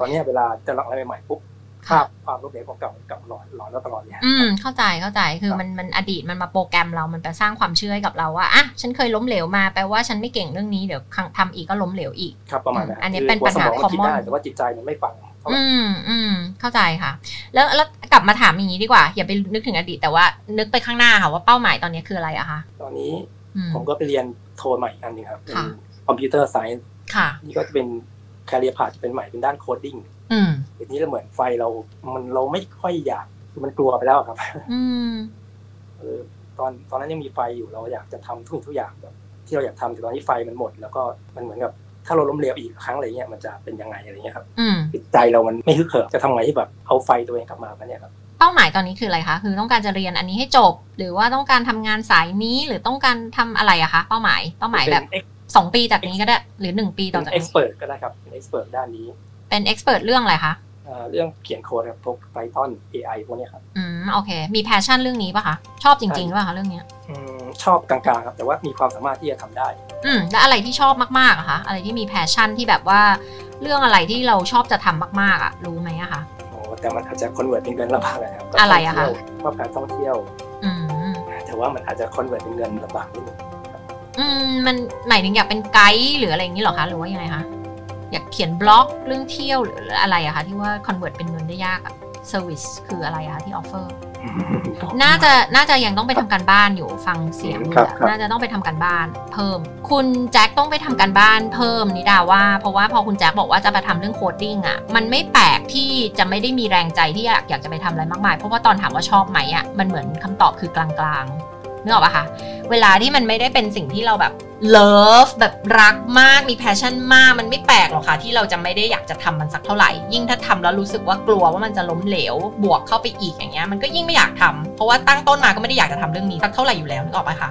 ตอนนี้เวลาจะลองอะไรใหม่ปุ๊บภาพความล้มเหลวของเก่ากับหลอนหลอนแล้วตลอดเลยอืมเข้าใจเข้าใจคือมันมันอดีตมันมาโปรแกรมเรามันไปสร้างความเชื่อให้กับเราว่าอะฉันเคยล้มเหลวมาแปลว่าฉันไม่เก่งเรื่องนี้เดี๋ยวทำอีกก็ล้มเหลวอีกครับประมาณนั้นอันนี้เป็นปัญหาคอมมอนแต่ว่าจิตใจมันไม่ฟังอืมอืมเข้าใจค่ะ แล้วแล้วกลับมาถามอย่างนี้ดีกว่า อย่าไปนึกถึงอดีตแต่ว่านึกไปข้างหน้าค่ะว่าเป้าหมายตอนนี้คืออะไรอะคะตอนนี้ ผมก็ไปเรียนโทใหม่อันนึงครับเป็น computer science นี่ก็จะเป็น career path จะเป็นใหม่เป็นด้าน coding ทีนี้เราเหมือนไฟเรา มันเราไม่ค่อยอยากคือมันกลัวไปแล้วครับเออตอนตอนนั้นยังมีไฟอยู่เราอยากจะทำทุกทุกอย่างแบบ ที่เราอยากทำแต่ตอนนี้ไฟมันหมด แล้วก็มันเหมือนกับถ้าเราล้มเหลวอีกครั้งอะไรเงี้ยมันจะเป็นยังไงอะไรเงี้ยครับจิตใจเรามันไม่ฮึกเหิมจะทำไงที่แบบเอาไฟตัวเองกลับมาเนี่ยครับ เป้าหมายตอนนี้คืออะไรคะ คือต้องการจะเรียนอันนี้ให้จบ หรือว่าต้องการทำงานสายนี้หรือต้องการทำอะไรอะคะ เป้าหมายเป้าหมายแบบสองปีจากนี้ก็ได้ หรือหนึ่งปีต่อจากนี้เอ็กซ์เพรสก็ได้ครับเป็นเอ็กซ์เพรสด้านนี้ เป็น expert เรื่องอะไรคะเรื่องเขียนโค้ดครับพวก Python AI พวกนี้ครับ อืม โอเค มี passion เรื่องนี้ป่ะคะ ชอบจริงๆป่ะคะเรื่องนี้อืม ชอบกลางๆครับ แต่ว่ามีความสามารถที่จะทำได้ อืม แล้วอะไรที่ชอบมากๆอะคะ อะไรที่มี passion ที่แบบว่า เรื่องอะไรที่เราชอบจะทำมากๆอะรู้ไหมอะคะโอ้ แต่มันอาจจะ convert เป็นเงินลำบากนะครับอะไรอะคะชอบการท่องเที่ยวอืมแต่ว่ามันอาจจะ convert เป็นเงินลำบากนิดนึงอืมมันหมายถึงอยากเป็นไกด์หรืออะไรอย่างนี้หรอคะหรือว่ายังไงคะอยากเขียนบล็อกเรื่องเที่ยวหรืออะไรอะคะที่ว่า convert เป็นเงินได้ยากอะ service คืออะไรอะคะที่ offer น่าจะน่าจะยังต้องไปทำการบ้านอยู่ฟังเสียงน่าจะต้องไปทำการบ้านเพิ่ม คุณแจ็คต้องไปทำการบ้านเพิ่มนิดาว่า เพราะว่าพอคุณแจ็คบอกว่าจะไปทำเรื่อง coding อะมันไม่แปลกที่จะไม่ได้มีแรงใจที่อยากอยากจะไปทำอะไรมากมายเพราะว่าตอนถามว่าชอบไหมอะมันเหมือนคำตอบคือกลางๆ นึกออกปะคะเวลาที่มันไม่ได้เป็นสิ่งที่เราแบบ love แบบรักมากมี passion มากมันไม่แปลกหรอกค่ะ ที่เราจะไม่ได้อยากจะทำมันสักเท่าไหร่ ยิ่งถ้าทำแล้วรู้สึกว่ากลัวว่ามันจะล้มเหลว บวกเข้าไปอีกอย่างเงี้ยมันก็ยิ่งไม่อยากทำเพราะว่าตั้งต้นมาก็ไม่ได้อยากจะทำเรื่องนี้สักเท่าไหร่อยู่แล้วนึกออกไหมคะ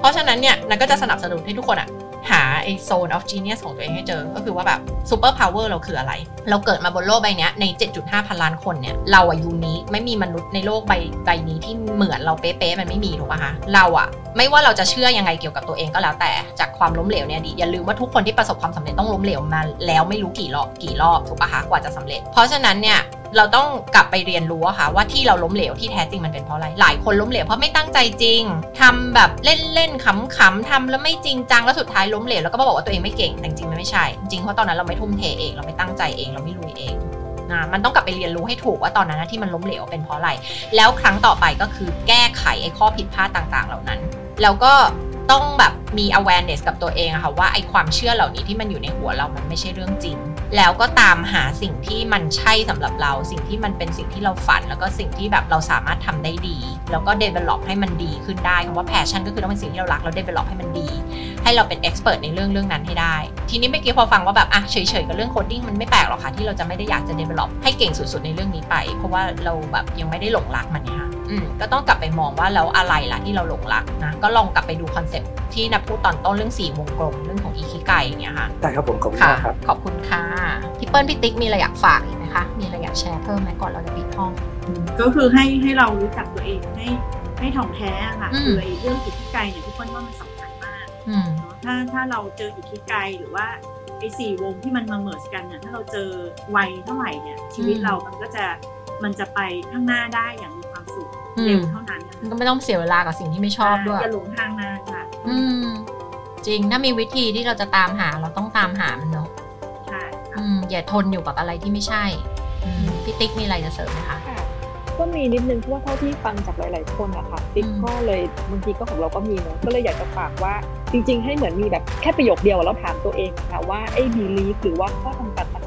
เพราะฉะนั้นเนี่ยนิดาก็จะสนับสนุนให้ทุกคนอะ หาไอ้ zone of genius ของตัวเองให้เจอ ก็คือว่าแบบ superpower เราคืออะไร เราเกิดมาบนโลกใบนี้ใน 7.5 พันล้านคนเนี่ย เราอะ unique ไม่มีมนุษย์ในโลกใบใบนี้ที่เหมือนเราเป๊ะๆมันไม่มีถูกป่ะคะเราอะไม่ว่าเราจะเชื่อยังไงเกี่ยวกับตัวเองก็แล้วแต่จากความล้มเหลวเนี่ยดีอย่าลืมว่าทุกคนที่ประสบความสำเร็จต้องล้มเหลวมาแล้วไม่รู้กี่รอบกี่รอบถูกป่ะคะกว่าจะสำเร็จ เพราะฉะนั้นเนี่ยเราต้องกลับไปเรียนรู้อะค่ะว่าที่เราล้มเหลวที่แท้จริงมันเป็นเพราะอะไรหลายคนล้มเหลวเพราะไม่ตั้งใจจริงทำแบบเล่นๆขำๆทำแล้วไม่จริงจังแล้วสุดท้ายล้มเหลวแล้วก็บอกว่าตัวเองไม่เก่งแต่จริงมันไม่ใช่ จริงเพราะตอนนั้นเราไม่ทุ่มเทเองเราไม่ตั้งใจเองเราไม่ลุยเองนะมันต้องกลับไปเรียนรู้ให้ถูกว่าตอนนั้นที่มันล้มเหลวเป็นเพราะอะไร แล้วครั้งต่อไปก็คือแก้ไขไอ้ข้อผิดพลาดต่างๆ เหล่านั้น แล้วก็ ต้องแบบมี awareness กับตัวเองอะค่ะว่าไอความเชื่อเหล่านี้ที่มันอยู่ในหัวเรามันไม่ใช่เรื่องจริง แล้วก็ตามหาสิ่งที่มันใช่สำหรับเรา สิ่งที่มันเป็นสิ่งที่เราฝัน แล้วก็สิ่งที่แบบเราสามารถทำได้ดี แล้วก็ develop ให้มันดีขึ้นได้คำว่า passion ก็คือต้องเป็นสิ่งที่เรารักแล้ว develop ให้มันดี ให้เราเป็น expert ในเรื่องเรื่องนั้นให้ได้ ทีนี้เมื่อกี้พอฟังว่าแบบอะเฉยๆกับเรื่อง coding มันไม่แปลกหรอกค่ะที่เราจะไม่ได้อยากจะ develop ให้เก่งสุดๆในเรื่องนี้ไป เพราะว่าเราแบบยังไม่ได้หลงรักมันเนี่ยอืม ก็ต้องกลับไปมองว่าแล้วอะไรล่ะที่เราหลงรักนะก็ลองกลับไปดู concept ที่นิดาพูดตอนต้นเรื่องสี่วงกลมเรื่องของอิคิไกเนี่ยค่ะได้ครับผมขอบคุณครับขอบคุณค่ะพี่เปิ้ลพี่ติ๊กมีอะไรอยากฝากอีกไหมคะมีอะไรอยากแชร์เพิ่มไหมก่อนเราจะปิดห้อง ก็คือให้ให้เรารู้จักตัวเองให้ให้ถ่องแท้ค่ะคือเรื่องอิทธิไกเนี่ยพี่เปิ้ลว่ามันสำคัญมากถ้าถ้าเราเจออิทธิไกหรือว่าไอ้สี่วงที่มันมาเมิร์กันเนี่ยถ้าเราเจอวัยเท่าไหร่เนี่ยชีวิตเรามันก็จะมันจะไปข้างหน้าได้อย่างมีความ สุขเร็วเท่านั้นก็ไม่ต้องเสียเวลากับสิ่งที่ไม่ชอบด้วยอย่าหลงทางนานค่ะ อืม จริงถ้ามีวิธีที่เราจะตามหาเราต้องตามหามันเนาะใช่อืมอย่าทนอยู่กับอะไรที่ไม่ใช่พี่ติ๊กมีอะไรจะเสริมไหมคะก็มีนิดนึงเพราะว่าเท่าที่ฟังจากหลาย ๆ คนอะค่ะติ๊กก็เลยบางทีก็ของเราก็มีเนาะก็เลยอยากจะฝากว่าจริง ๆ ให้เหมือนมีแบบแค่ประโยคเดียวแล้วถามตัวเองค่ะว่าไอ้บีลีฟหรือว่าข้อจำกัดต่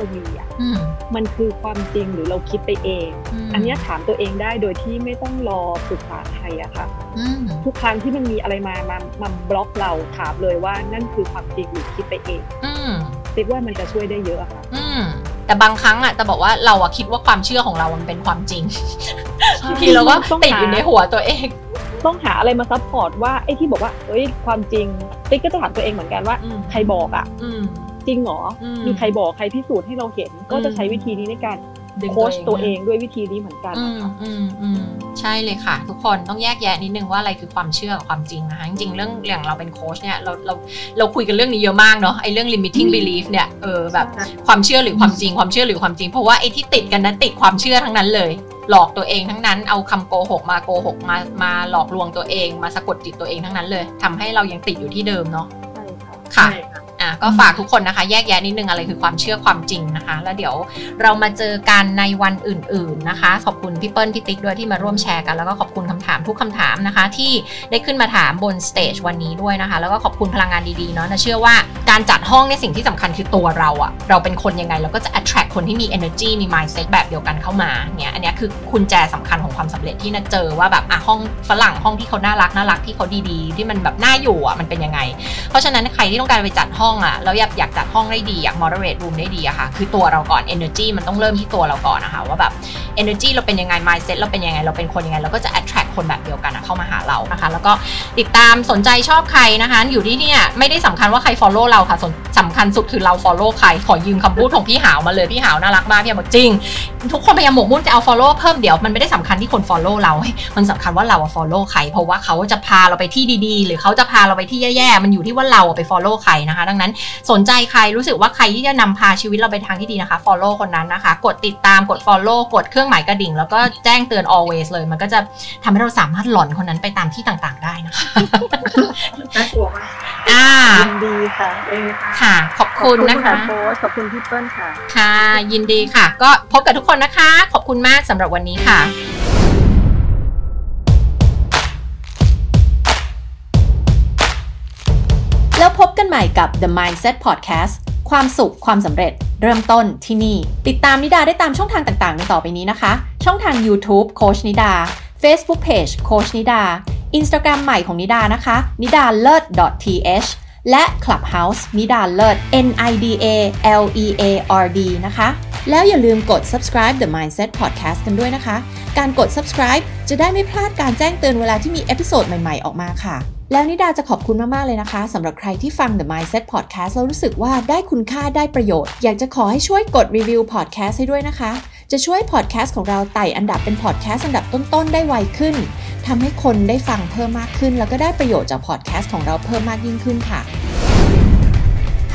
างๆที่เรามีอะมันคือความจริงหรือเราคิดไปเอง อันนี้ถามตัวเองได้โดยที่ไม่ต้องรอปรึกษาใครอะค่ะทุกครั้งที่มันมีอะไรมามามาบล็อกเราถามเลยว่านั่นคือความจริงหรือคิดไปเองติ๊กว่ามันจะช่วยได้เยอะค่ะแต่บางครั้งอะจะบอกว่าเราอะคิดว่าความเชื่อของเรามันเป็นความจริงทีเราก็ติดอยู่ในหัวตัวเองต้องหาอะไรมา support ว่าไอ้ที่บอกว่าเอ้ยความจริงติ๊กก็จะถามตัวเองเหมือนกันว่าใครบอกอะ จริงเหรอ มีใครบอกใครพิสูจน์ให้เราเห็น ก็จะใช้วิธีนี้ในการโค้ชตัวเองด้วยวิธีนี้เหมือนกันนะคะใช่เลยค่ะ ทุกคนต้องแยกแยะนิดนึงว่าอะไรคือความเชื่อกับความจริงนะคะจริงๆเรื่องอย่างเราเป็นโค้ชเนี่ยเราเราเราคุยกันเรื่องนี้เยอะมากเนาะไอ้เรื่อง limiting belief เนี่ยเออแบบความเชื่อหรือความจริง ความเชื่อหรือความจริงเพราะว่าไอ้ที่ติดกันนั้นติดความเชื่อทั้งนั้นเลยหลอกตัวเองทั้งนั้น เอาคำโกหกมาโกหกมามาหลอกลวงตัวเอง มาสะกดจิตตัวเองทั้งนั้นเลยทำให้เรายังติดอยู่ที่เดิมเนาะ ค่ะอะก็ฝากทุกคนนะคะ แยกแยะนิดนึงอะไรคือความเชื่อความจริงนะคะ แล้วเดี๋ยวเรามาเจอกันในวันอื่น ๆนะคะ ขอบคุณพี่เปิ้ลพี่ติ๊กด้วยที่มาร่วมแชร์กันแล้วก็ขอบคุณคำถามทุกคำถามนะคะ ที่ได้ขึ้นมาถามบนสเตจวันนี้ด้วยนะคะ แล้วก็ขอบคุณพลังงานดีๆเนาะนะเชื่อว่า การจัดห้องในสิ่งที่สำคัญคือตัวเราอะเราเป็นคนยังไงเราก็จะ attract คนที่มี energy มี mindset แบบเดียวกันเข้ามาเนี่ยอันนี้คือคุณแจสำคัญของความสำเร็จที่น่าเจอว่าแบบอะห้องฝรั่งห้องที่เขาน่ารักน่ารักที่เขาดีๆ ที่มันแบบน่าอยู่อะมันเป็นยังไง เพราะฉะนั้นใครที่ต้องการไปจัดห้องอะแล้วอยากอยากจัดห้องได้ดีอยาก moderate room ได้ดีอะค่ะคือตัวเราก่อน energy มันต้องเริ่มที่ตัวเราก่อนนะคะว่าแบบ energy เราเป็นยังไง mindset เราเป็นยังไงเราเป็นคนยังไงเราก็จะ attract คนแบบเดียวกันเข้ามาหาเรานะคะ แล้วก็ติดตามสนใจชอบใครนะคะ อยู่ที่เนี่ยไม่ได้สำคัญว่าใคร follow เราค่ะสำคัญสุดคือเรา follow ใคร ขอยืมคำพูดของพี่หาวมาเลย พี่หาวน่ารักมากพี่บอกจริง ทุกคนพยายามหมกมุ่นจะเอา follow เพิ่มเดี๋ยวมันไม่ได้สำคัญที่คน follow เรา มันสำคัญว่าเรา follow ใคร เพราะว่าเขาจะพาเราไปที่ดีๆ หรือเขาจะพาเราไปที่แย่ๆ มันอยู่ที่ว่าเราไป follow ใครนะคะ ดังนั้นสนใจใครรู้สึกว่าใครที่จะนำพาชีวิตเราไปทางที่ดีนะคะ follow คนนั้นนะคะ กดติดตามกด follow กดเครื่องหมายกระดิ่ง แล้วก็แจ้งเตือน always เลย มันก็จะทำให้เราสามารถหล่อนคนนั้นไปตามที่ต่างๆ ได้นะคะน่ากลัวมากอ่ายินดีค่ะค่ะ ขอบคุณนะคะขอบคุณพี่เปิ้ลค่ะ ค่ะ ยินดีค่ะ ก็พบกับทุกคนนะคะ ขอบคุณมากสำหรับวันนี้ค่ะแล้วพบกันใหม่กับ The Mindset Podcast ความสุขความสำเร็จเริ่มต้นที่นี่ ติดตามนิดาได้ตามช่องทางต่างๆในต่อไปนี้นะคะ ช่องทาง YouTube โค้ชนิดา Facebook Page โค้ชนิดา Instagram ใหม่ของนิดานะคะนิดาเลิศ .th และ Clubhouse นิดาเลิศ N I D A L E A R D นะคะ แล้วอย่าลืมกด subscribe The Mindset Podcast กันด้วยนะคะ การกด subscribe จะได้ไม่พลาดการแจ้งเตือนเวลาที่มี episode ใหม่ๆ ออกมาค่ะ แล้วนิดาจะขอบคุณมาก ๆ เลยนะคะสำหรับใครที่ฟัง The Mindset Podcast แล้วรู้สึกว่าได้คุณค่าได้ประโยชน์ อยากจะขอให้ช่วยกด review podcast ให้ด้วยนะคะ จะช่วยพอดแคสต์ของเราไต่อันดับเป็นพอดแคสต์อันดับต้นๆ ได้ไวขึ้นทำให้คนได้ฟังเพิ่มมากขึ้น แล้วก็ได้ประโยชน์จากพอดแคสต์ของเราเพิ่มมากยิ่งขึ้นค่ะ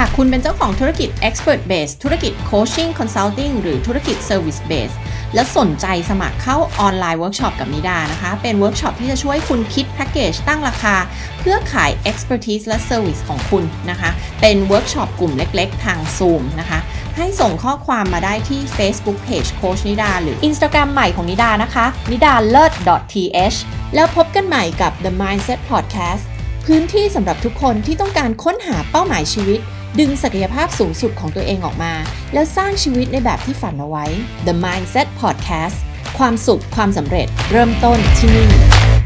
หากคุณเป็นเจ้าของธุรกิจ Expert Base ธุรกิจ Coaching Consulting หรือธุรกิจ Service Base และสนใจสมัครเข้า online workshop กับนิดานะคะ เป็นเวิร์กช็อปที่จะช่วยคุณคิดแพ็กเกจตั้งราคา เพื่อขาย Expertise และ Service ของคุณนะคะ เป็นเวิร์กช็อปกลุ่มเล็กๆ ทาง Zoom นะคะ ให้ส่งข้อความมาได้ที่ Facebook Page โคชนิดา หรือ Instagram ใหม่ของนิดานะคะนิดาเลิศ .th แล้วพบกันใหม่กับ The Mindset Podcast พื้นที่สำหรับทุกคนที่ต้องการค้นหาเป้าหมายชีวิต ดึงศักยภาพสูงสุดของตัวเองออกมา แล้วสร้างชีวิตในแบบที่ฝันเอาไว้ The Mindset Podcast ความสุขความสำเร็จเริ่มต้นที่นี่